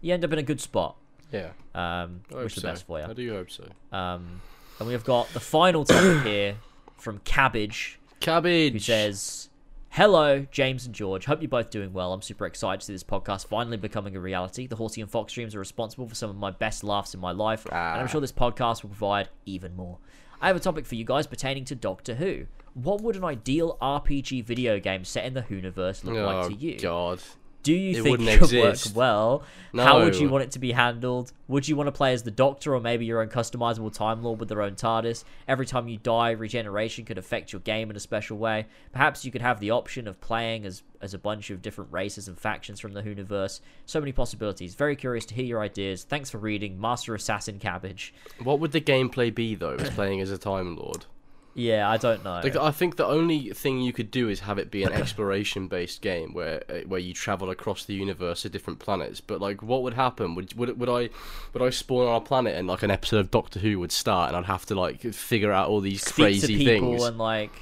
Speaker 1: you end up in a good spot.
Speaker 2: Yeah.
Speaker 1: Um,
Speaker 2: I hope
Speaker 1: wish the
Speaker 2: so.
Speaker 1: best for you.
Speaker 2: I do hope so.
Speaker 1: Um, and we have got the final topic here from Cabbage,
Speaker 2: Cabbage.
Speaker 1: who says, Hello, James and George. Hope you're both doing well. I'm super excited to see this podcast finally becoming a reality. The Horsey and Fox streams are responsible for some of my best laughs in my life, and I'm
Speaker 2: Ah.
Speaker 1: sure this podcast will provide even more. I have a topic for you guys pertaining to Doctor Who. What would an ideal RPG video game set in the Whoniverse look
Speaker 2: oh
Speaker 1: like to you?
Speaker 2: God.
Speaker 1: Do you
Speaker 2: It
Speaker 1: think it could work well? How would you want it to be handled? Would you want to play as the Doctor or maybe your own customizable Time Lord with their own TARDIS? Every time you die, regeneration could affect your game in a special way. Perhaps you could have the option of playing as as a bunch of different races and factions from the Whoniverse. So many possibilities. Very curious to hear your ideas. Thanks for reading, Master Assassin Cabbage.
Speaker 2: What would the gameplay be though? As playing as a Time Lord.
Speaker 1: Yeah, I don't know.
Speaker 2: Like I think the only thing you could do is have it be an exploration-based game where uh, where you travel across the universe to different planets. But like, what would happen? Would would would I would I spawn on a planet and like an episode of Doctor Who would start and I'd have to like figure out all these
Speaker 1: Speak
Speaker 2: crazy
Speaker 1: to people
Speaker 2: things?
Speaker 1: and like.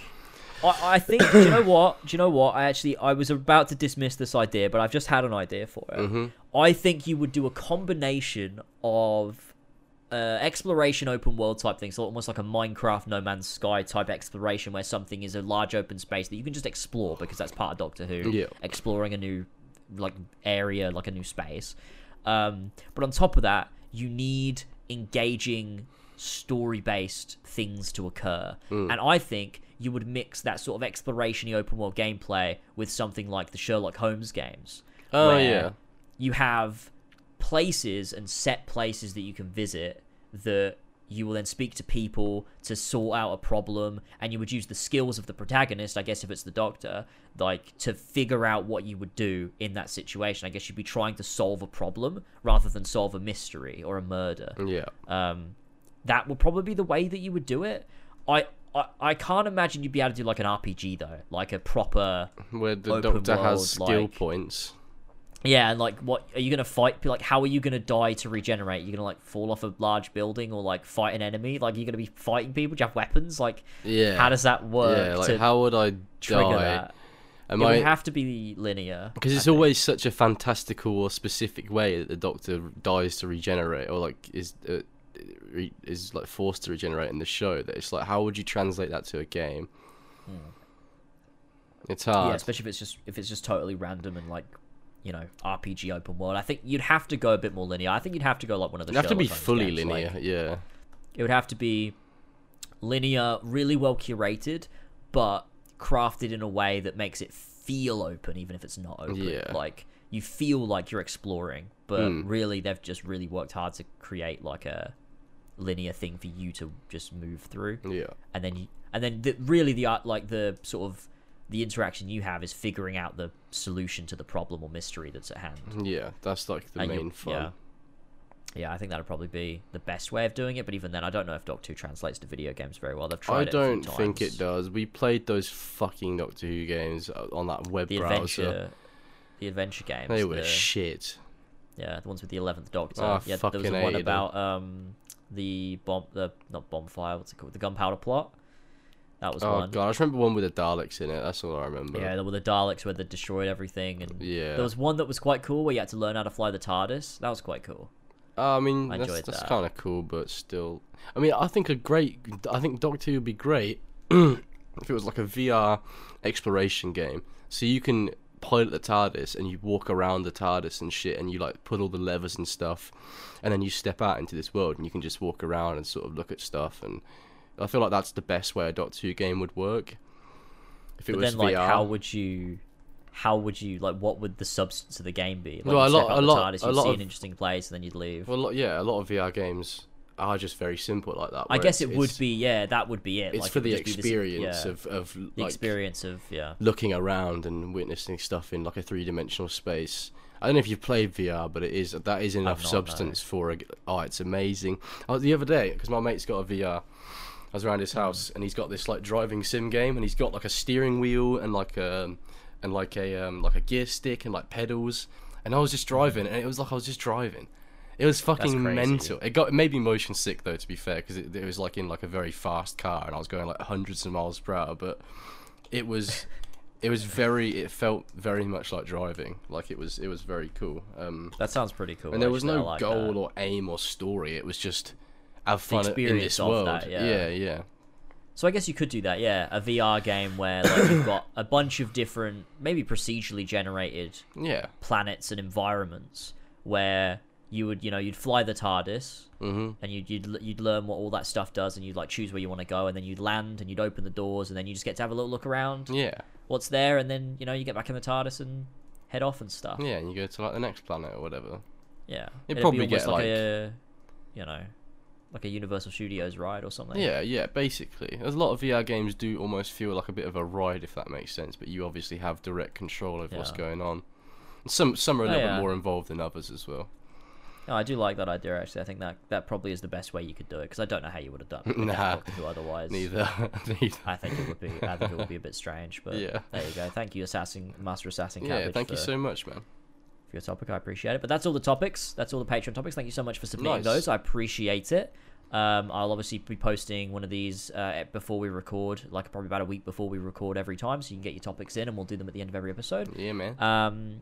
Speaker 1: I, I think. do you know what? Do you know what? I actually I was about to dismiss this idea, but I've just had an idea for it.
Speaker 2: hmm
Speaker 1: I think you would do a combination of uh, exploration open world type things, so almost like a Minecraft No Man's Sky type exploration where something is a large open space that you can just explore because that's part of Doctor Who.
Speaker 2: Yeah.
Speaker 1: Exploring a new like area, like a new space. Um, but on top of that, you need engaging story based things to occur.
Speaker 2: Hmm.
Speaker 1: And I think you would mix that sort of exploration open world gameplay with something like the Sherlock Holmes games.
Speaker 2: Oh yeah.
Speaker 1: you have places and set places that you can visit that you will then speak to people to sort out a problem and you would use the skills of the protagonist i guess if it's the doctor like to figure out what you would do in that situation i guess you'd be trying to solve a problem rather than solve a mystery or a murder
Speaker 2: Yeah.
Speaker 1: um, that would probably be the way that you would do it I, I i can't imagine you'd be able to do like an rpg though like a proper
Speaker 2: Where the Doctor
Speaker 1: world,
Speaker 2: has skill
Speaker 1: like-
Speaker 2: points.
Speaker 1: Yeah, and like, what are you gonna fight? Like, how are you gonna die to regenerate? You're gonna like fall off a large building or like fight an enemy? Like, you're gonna be fighting people? Do you have weapons? Like,
Speaker 2: Yeah.
Speaker 1: how does that work?
Speaker 2: Yeah. Like how would I
Speaker 1: trigger
Speaker 2: die?
Speaker 1: that?
Speaker 2: Am
Speaker 1: it
Speaker 2: I?
Speaker 1: would have to be linear
Speaker 2: Because it's always such a fantastical or specific way that the Doctor dies to regenerate, or like is uh, re- is like forced to regenerate in the show. That it's like, how would you translate that to a game? It's
Speaker 1: Hmm. yeah,
Speaker 2: hard.
Speaker 1: especially if it's just if it's just totally random and like you know RPG open world. I think you'd have to go a bit more linear. I think you'd have to go like one of the.
Speaker 2: you have to be fully
Speaker 1: games, like-
Speaker 2: linear. yeah.
Speaker 1: It would have to be linear, really well curated, but crafted in a way that makes it feel open, even if it's not open.
Speaker 2: Yeah.
Speaker 1: Like you feel like you're exploring, but
Speaker 2: Mm.
Speaker 1: really they've just really worked hard to create like a linear thing for you to just move through,
Speaker 2: Yeah.
Speaker 1: and then you, and then the, really the art like the sort of the interaction you have is figuring out the solution to the problem or mystery that's at hand.
Speaker 2: Yeah. That's like the
Speaker 1: And you-
Speaker 2: main fun.
Speaker 1: Yeah. Yeah, I think that'd probably be the best way of doing it. But even then, I don't know if Doctor Who translates to video games very well. They've tried
Speaker 2: I
Speaker 1: it
Speaker 2: don't think it does. We played those fucking Doctor Who games uh, on that web
Speaker 1: The
Speaker 2: browser.
Speaker 1: adventure, the adventure games.
Speaker 2: They were
Speaker 1: the,
Speaker 2: shit.
Speaker 1: yeah, the ones with the eleventh Doctor.
Speaker 2: Oh,
Speaker 1: yeah, there was one about um the bomb, the not bonfire. What's it called? The gunpowder plot. That was
Speaker 2: Oh
Speaker 1: one.
Speaker 2: god, I just remember one with the Daleks in it. That's all I remember.
Speaker 1: Yeah, there were the Daleks where they destroyed everything, and
Speaker 2: Yeah.
Speaker 1: there was one that was quite cool where you had to learn how to fly the TARDIS. That was quite cool.
Speaker 2: Uh, I mean,
Speaker 1: I
Speaker 2: that's, that's
Speaker 1: that.
Speaker 2: kind of cool, but still. I mean, I think a great. I think Doctor Who would be great if it was like a VR exploration game. So you can pilot the TARDIS and you walk around the TARDIS and shit, and you like put all the levers and stuff, and then you step out into this world and you can just walk around and sort of look at stuff. And I feel like that's the best way a Doctor Who game would work. If it
Speaker 1: But
Speaker 2: was
Speaker 1: then, like,
Speaker 2: VR.
Speaker 1: how would you, how would you like? What would the substance of the game be? Like,
Speaker 2: Well, a lot- a lot-
Speaker 1: TARDIS,
Speaker 2: a lot
Speaker 1: see
Speaker 2: of-
Speaker 1: an interesting place, and then you'd leave.
Speaker 2: well, yeah, a lot of VR games are just very simple like that.
Speaker 1: I guess it would be, yeah, that would be it.
Speaker 2: It's
Speaker 1: like,
Speaker 2: for
Speaker 1: it
Speaker 2: the
Speaker 1: be this-
Speaker 2: experience
Speaker 1: yeah,
Speaker 2: of of
Speaker 1: the
Speaker 2: like
Speaker 1: experience of yeah.
Speaker 2: looking around and witnessing stuff in like a three dimensional space. I don't know if you've played VR, but it is that is enough
Speaker 1: not, no.
Speaker 2: substance for a. Oh, it's amazing. Oh, the other day, because my mate's got a VR, I was around his house and he's got this like driving sim game, and he's got like a steering wheel and like a and like a um like a gear stick and like pedals, and I was just driving, and it was like I was just driving. It was fucking mental. It got it made me motion sick though, to be fair, because it, it was like in like a very fast car, and I was going like hundreds of miles per hour. But it was, it was very. It felt very much like driving. Like it was. It was very cool. Um,
Speaker 1: That sounds pretty cool.
Speaker 2: and there was no
Speaker 1: like
Speaker 2: goal
Speaker 1: that.
Speaker 2: or aim or story. It was just have fun in
Speaker 1: experience
Speaker 2: this
Speaker 1: of
Speaker 2: world.
Speaker 1: that, yeah.
Speaker 2: yeah, yeah.
Speaker 1: So I guess you could do that, yeah. A VR game where like you've got a bunch of different, maybe procedurally generated
Speaker 2: Yeah.
Speaker 1: planets and environments where you would, you know, you'd fly the TARDIS
Speaker 2: Mhm.
Speaker 1: and you'd you'd you'd learn what all that stuff does, and you'd like choose where you want to go, and then you'd land and you'd open the doors, and then you just get to have a little look around,
Speaker 2: Yeah.
Speaker 1: what's there, and then you know you get back in the TARDIS and head off and stuff.
Speaker 2: Yeah, and you go to like the next planet or whatever.
Speaker 1: Yeah, It'd
Speaker 2: probably get,
Speaker 1: like,
Speaker 2: like-
Speaker 1: a, you know, like a Universal Studios ride or something.
Speaker 2: Yeah, yeah, basically. A lot of VR games do almost feel like a bit of a ride, if that makes sense. But you obviously have direct control of what's going on. And some some are a
Speaker 1: Oh,
Speaker 2: little
Speaker 1: yeah.
Speaker 2: bit more involved than others as well.
Speaker 1: No, I do like that idea. Actually, I think that that probably is the best way you could do it because I don't know how you would have done it.
Speaker 2: Nah.
Speaker 1: Who otherwise.
Speaker 2: Neither. Neither.
Speaker 1: I think it would be. I think it would be a bit strange, but
Speaker 2: Yeah.
Speaker 1: there you go. Thank you, Assassin Master Assassin
Speaker 2: Yeah,
Speaker 1: Cabbage,
Speaker 2: thank you so much, man.
Speaker 1: For your topic. I appreciate it. But that's all the topics. That's all the Patreon topics. Thank you so much for submitting
Speaker 2: Nice.
Speaker 1: those. I appreciate it. Um, I'll obviously be posting one of these uh, before we record, like probably about a week before we record every time, so you can get your topics in, and we'll do them at the end of every episode.
Speaker 2: Yeah, man.
Speaker 1: Um,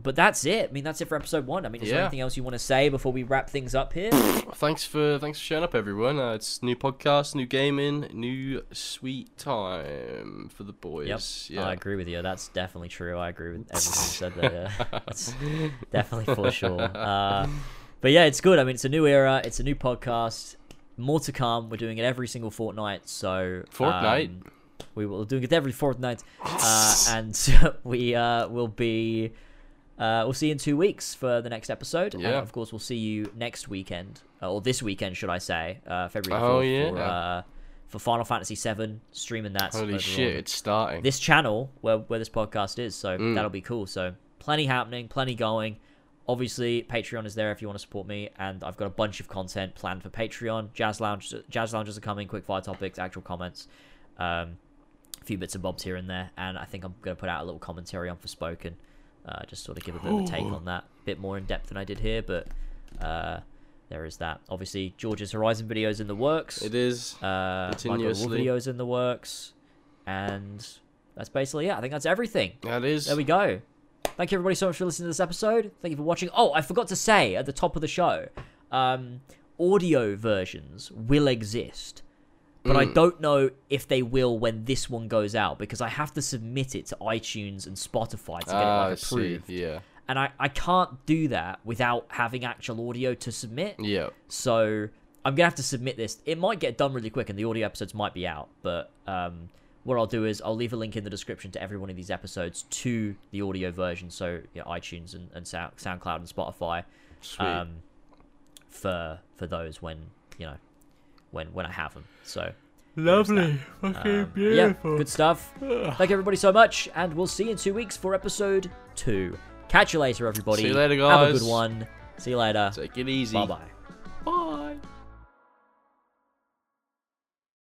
Speaker 1: but that's it. I mean, that's it for episode one. I mean, is there anything else you want to say before we wrap things up here?
Speaker 2: thanks for thanks for showing up, everyone. Uh, it's new podcast, new gaming, new sweet time for the boys.
Speaker 1: Yep,
Speaker 2: Yeah.
Speaker 1: I agree with you. That's definitely true. I agree with everything you said there. Yeah. That's definitely for sure. Uh, but yeah, it's good. I mean, it's a new era. It's a new podcast. More to come. We're doing it every single fortnight. So
Speaker 2: Fortnight?
Speaker 1: um, we will doing it every fortnight, uh, and we uh, will be. Uh, we'll see you in two weeks for the next episode. And of course, we'll see you next weekend, uh, or this weekend, should I say, uh, February 4th
Speaker 2: Oh,
Speaker 1: for, uh, for Final Fantasy VII, streaming that.
Speaker 2: Holy shit,
Speaker 1: on
Speaker 2: it's starting.
Speaker 1: this channel where where this podcast is. So
Speaker 2: Mm.
Speaker 1: that'll be cool. So plenty happening, plenty going. Obviously, Patreon is there if you want to support me, and I've got a bunch of content planned for Patreon. Jazz Lounge, Jazz Lounges are coming, quick fire topics, actual comments, um, a few bits and bobs here and there, and I think I'm gonna put out a little commentary on Forspoken, uh, just sort of give a bit of a take on that, a bit more in depth than I did here, but uh, there is that. Obviously, George's Horizon videos in the works.
Speaker 2: It is.
Speaker 1: Uh,
Speaker 2: Continuously.
Speaker 1: videos in the works, and that's basically it. I think that's everything.
Speaker 2: That is.
Speaker 1: There we go. Thank you everybody so much for listening to this episode. Thank you for watching. Oh, I forgot to say at the top of the show, um, audio versions will exist, but I
Speaker 2: Mm.
Speaker 1: don't know if they will when this one goes out because I have to submit it to iTunes and Spotify to get it
Speaker 2: Ah, I
Speaker 1: like
Speaker 2: see.
Speaker 1: approved,
Speaker 2: Yeah.
Speaker 1: and I I can't do that without having actual audio to submit.
Speaker 2: Yeah.
Speaker 1: So I'm gonna have to submit this. It might get done really quick, and the audio episodes might be out. But um, what I'll do is I'll leave a link in the description to every one of these episodes to the audio version, so yeah, iTunes and, and Sound, SoundCloud and Spotify,
Speaker 2: Sweet.
Speaker 1: um, for for those when you know when when I have them. So
Speaker 2: Lovely.
Speaker 1: Fucking um, yeah, good stuff. Thank you everybody so much, and we'll see you in two weeks for episode two. Catch you later, everybody.
Speaker 2: See you later, guys.
Speaker 1: Have a good one. See you later.
Speaker 2: Take it easy.
Speaker 1: Bye bye.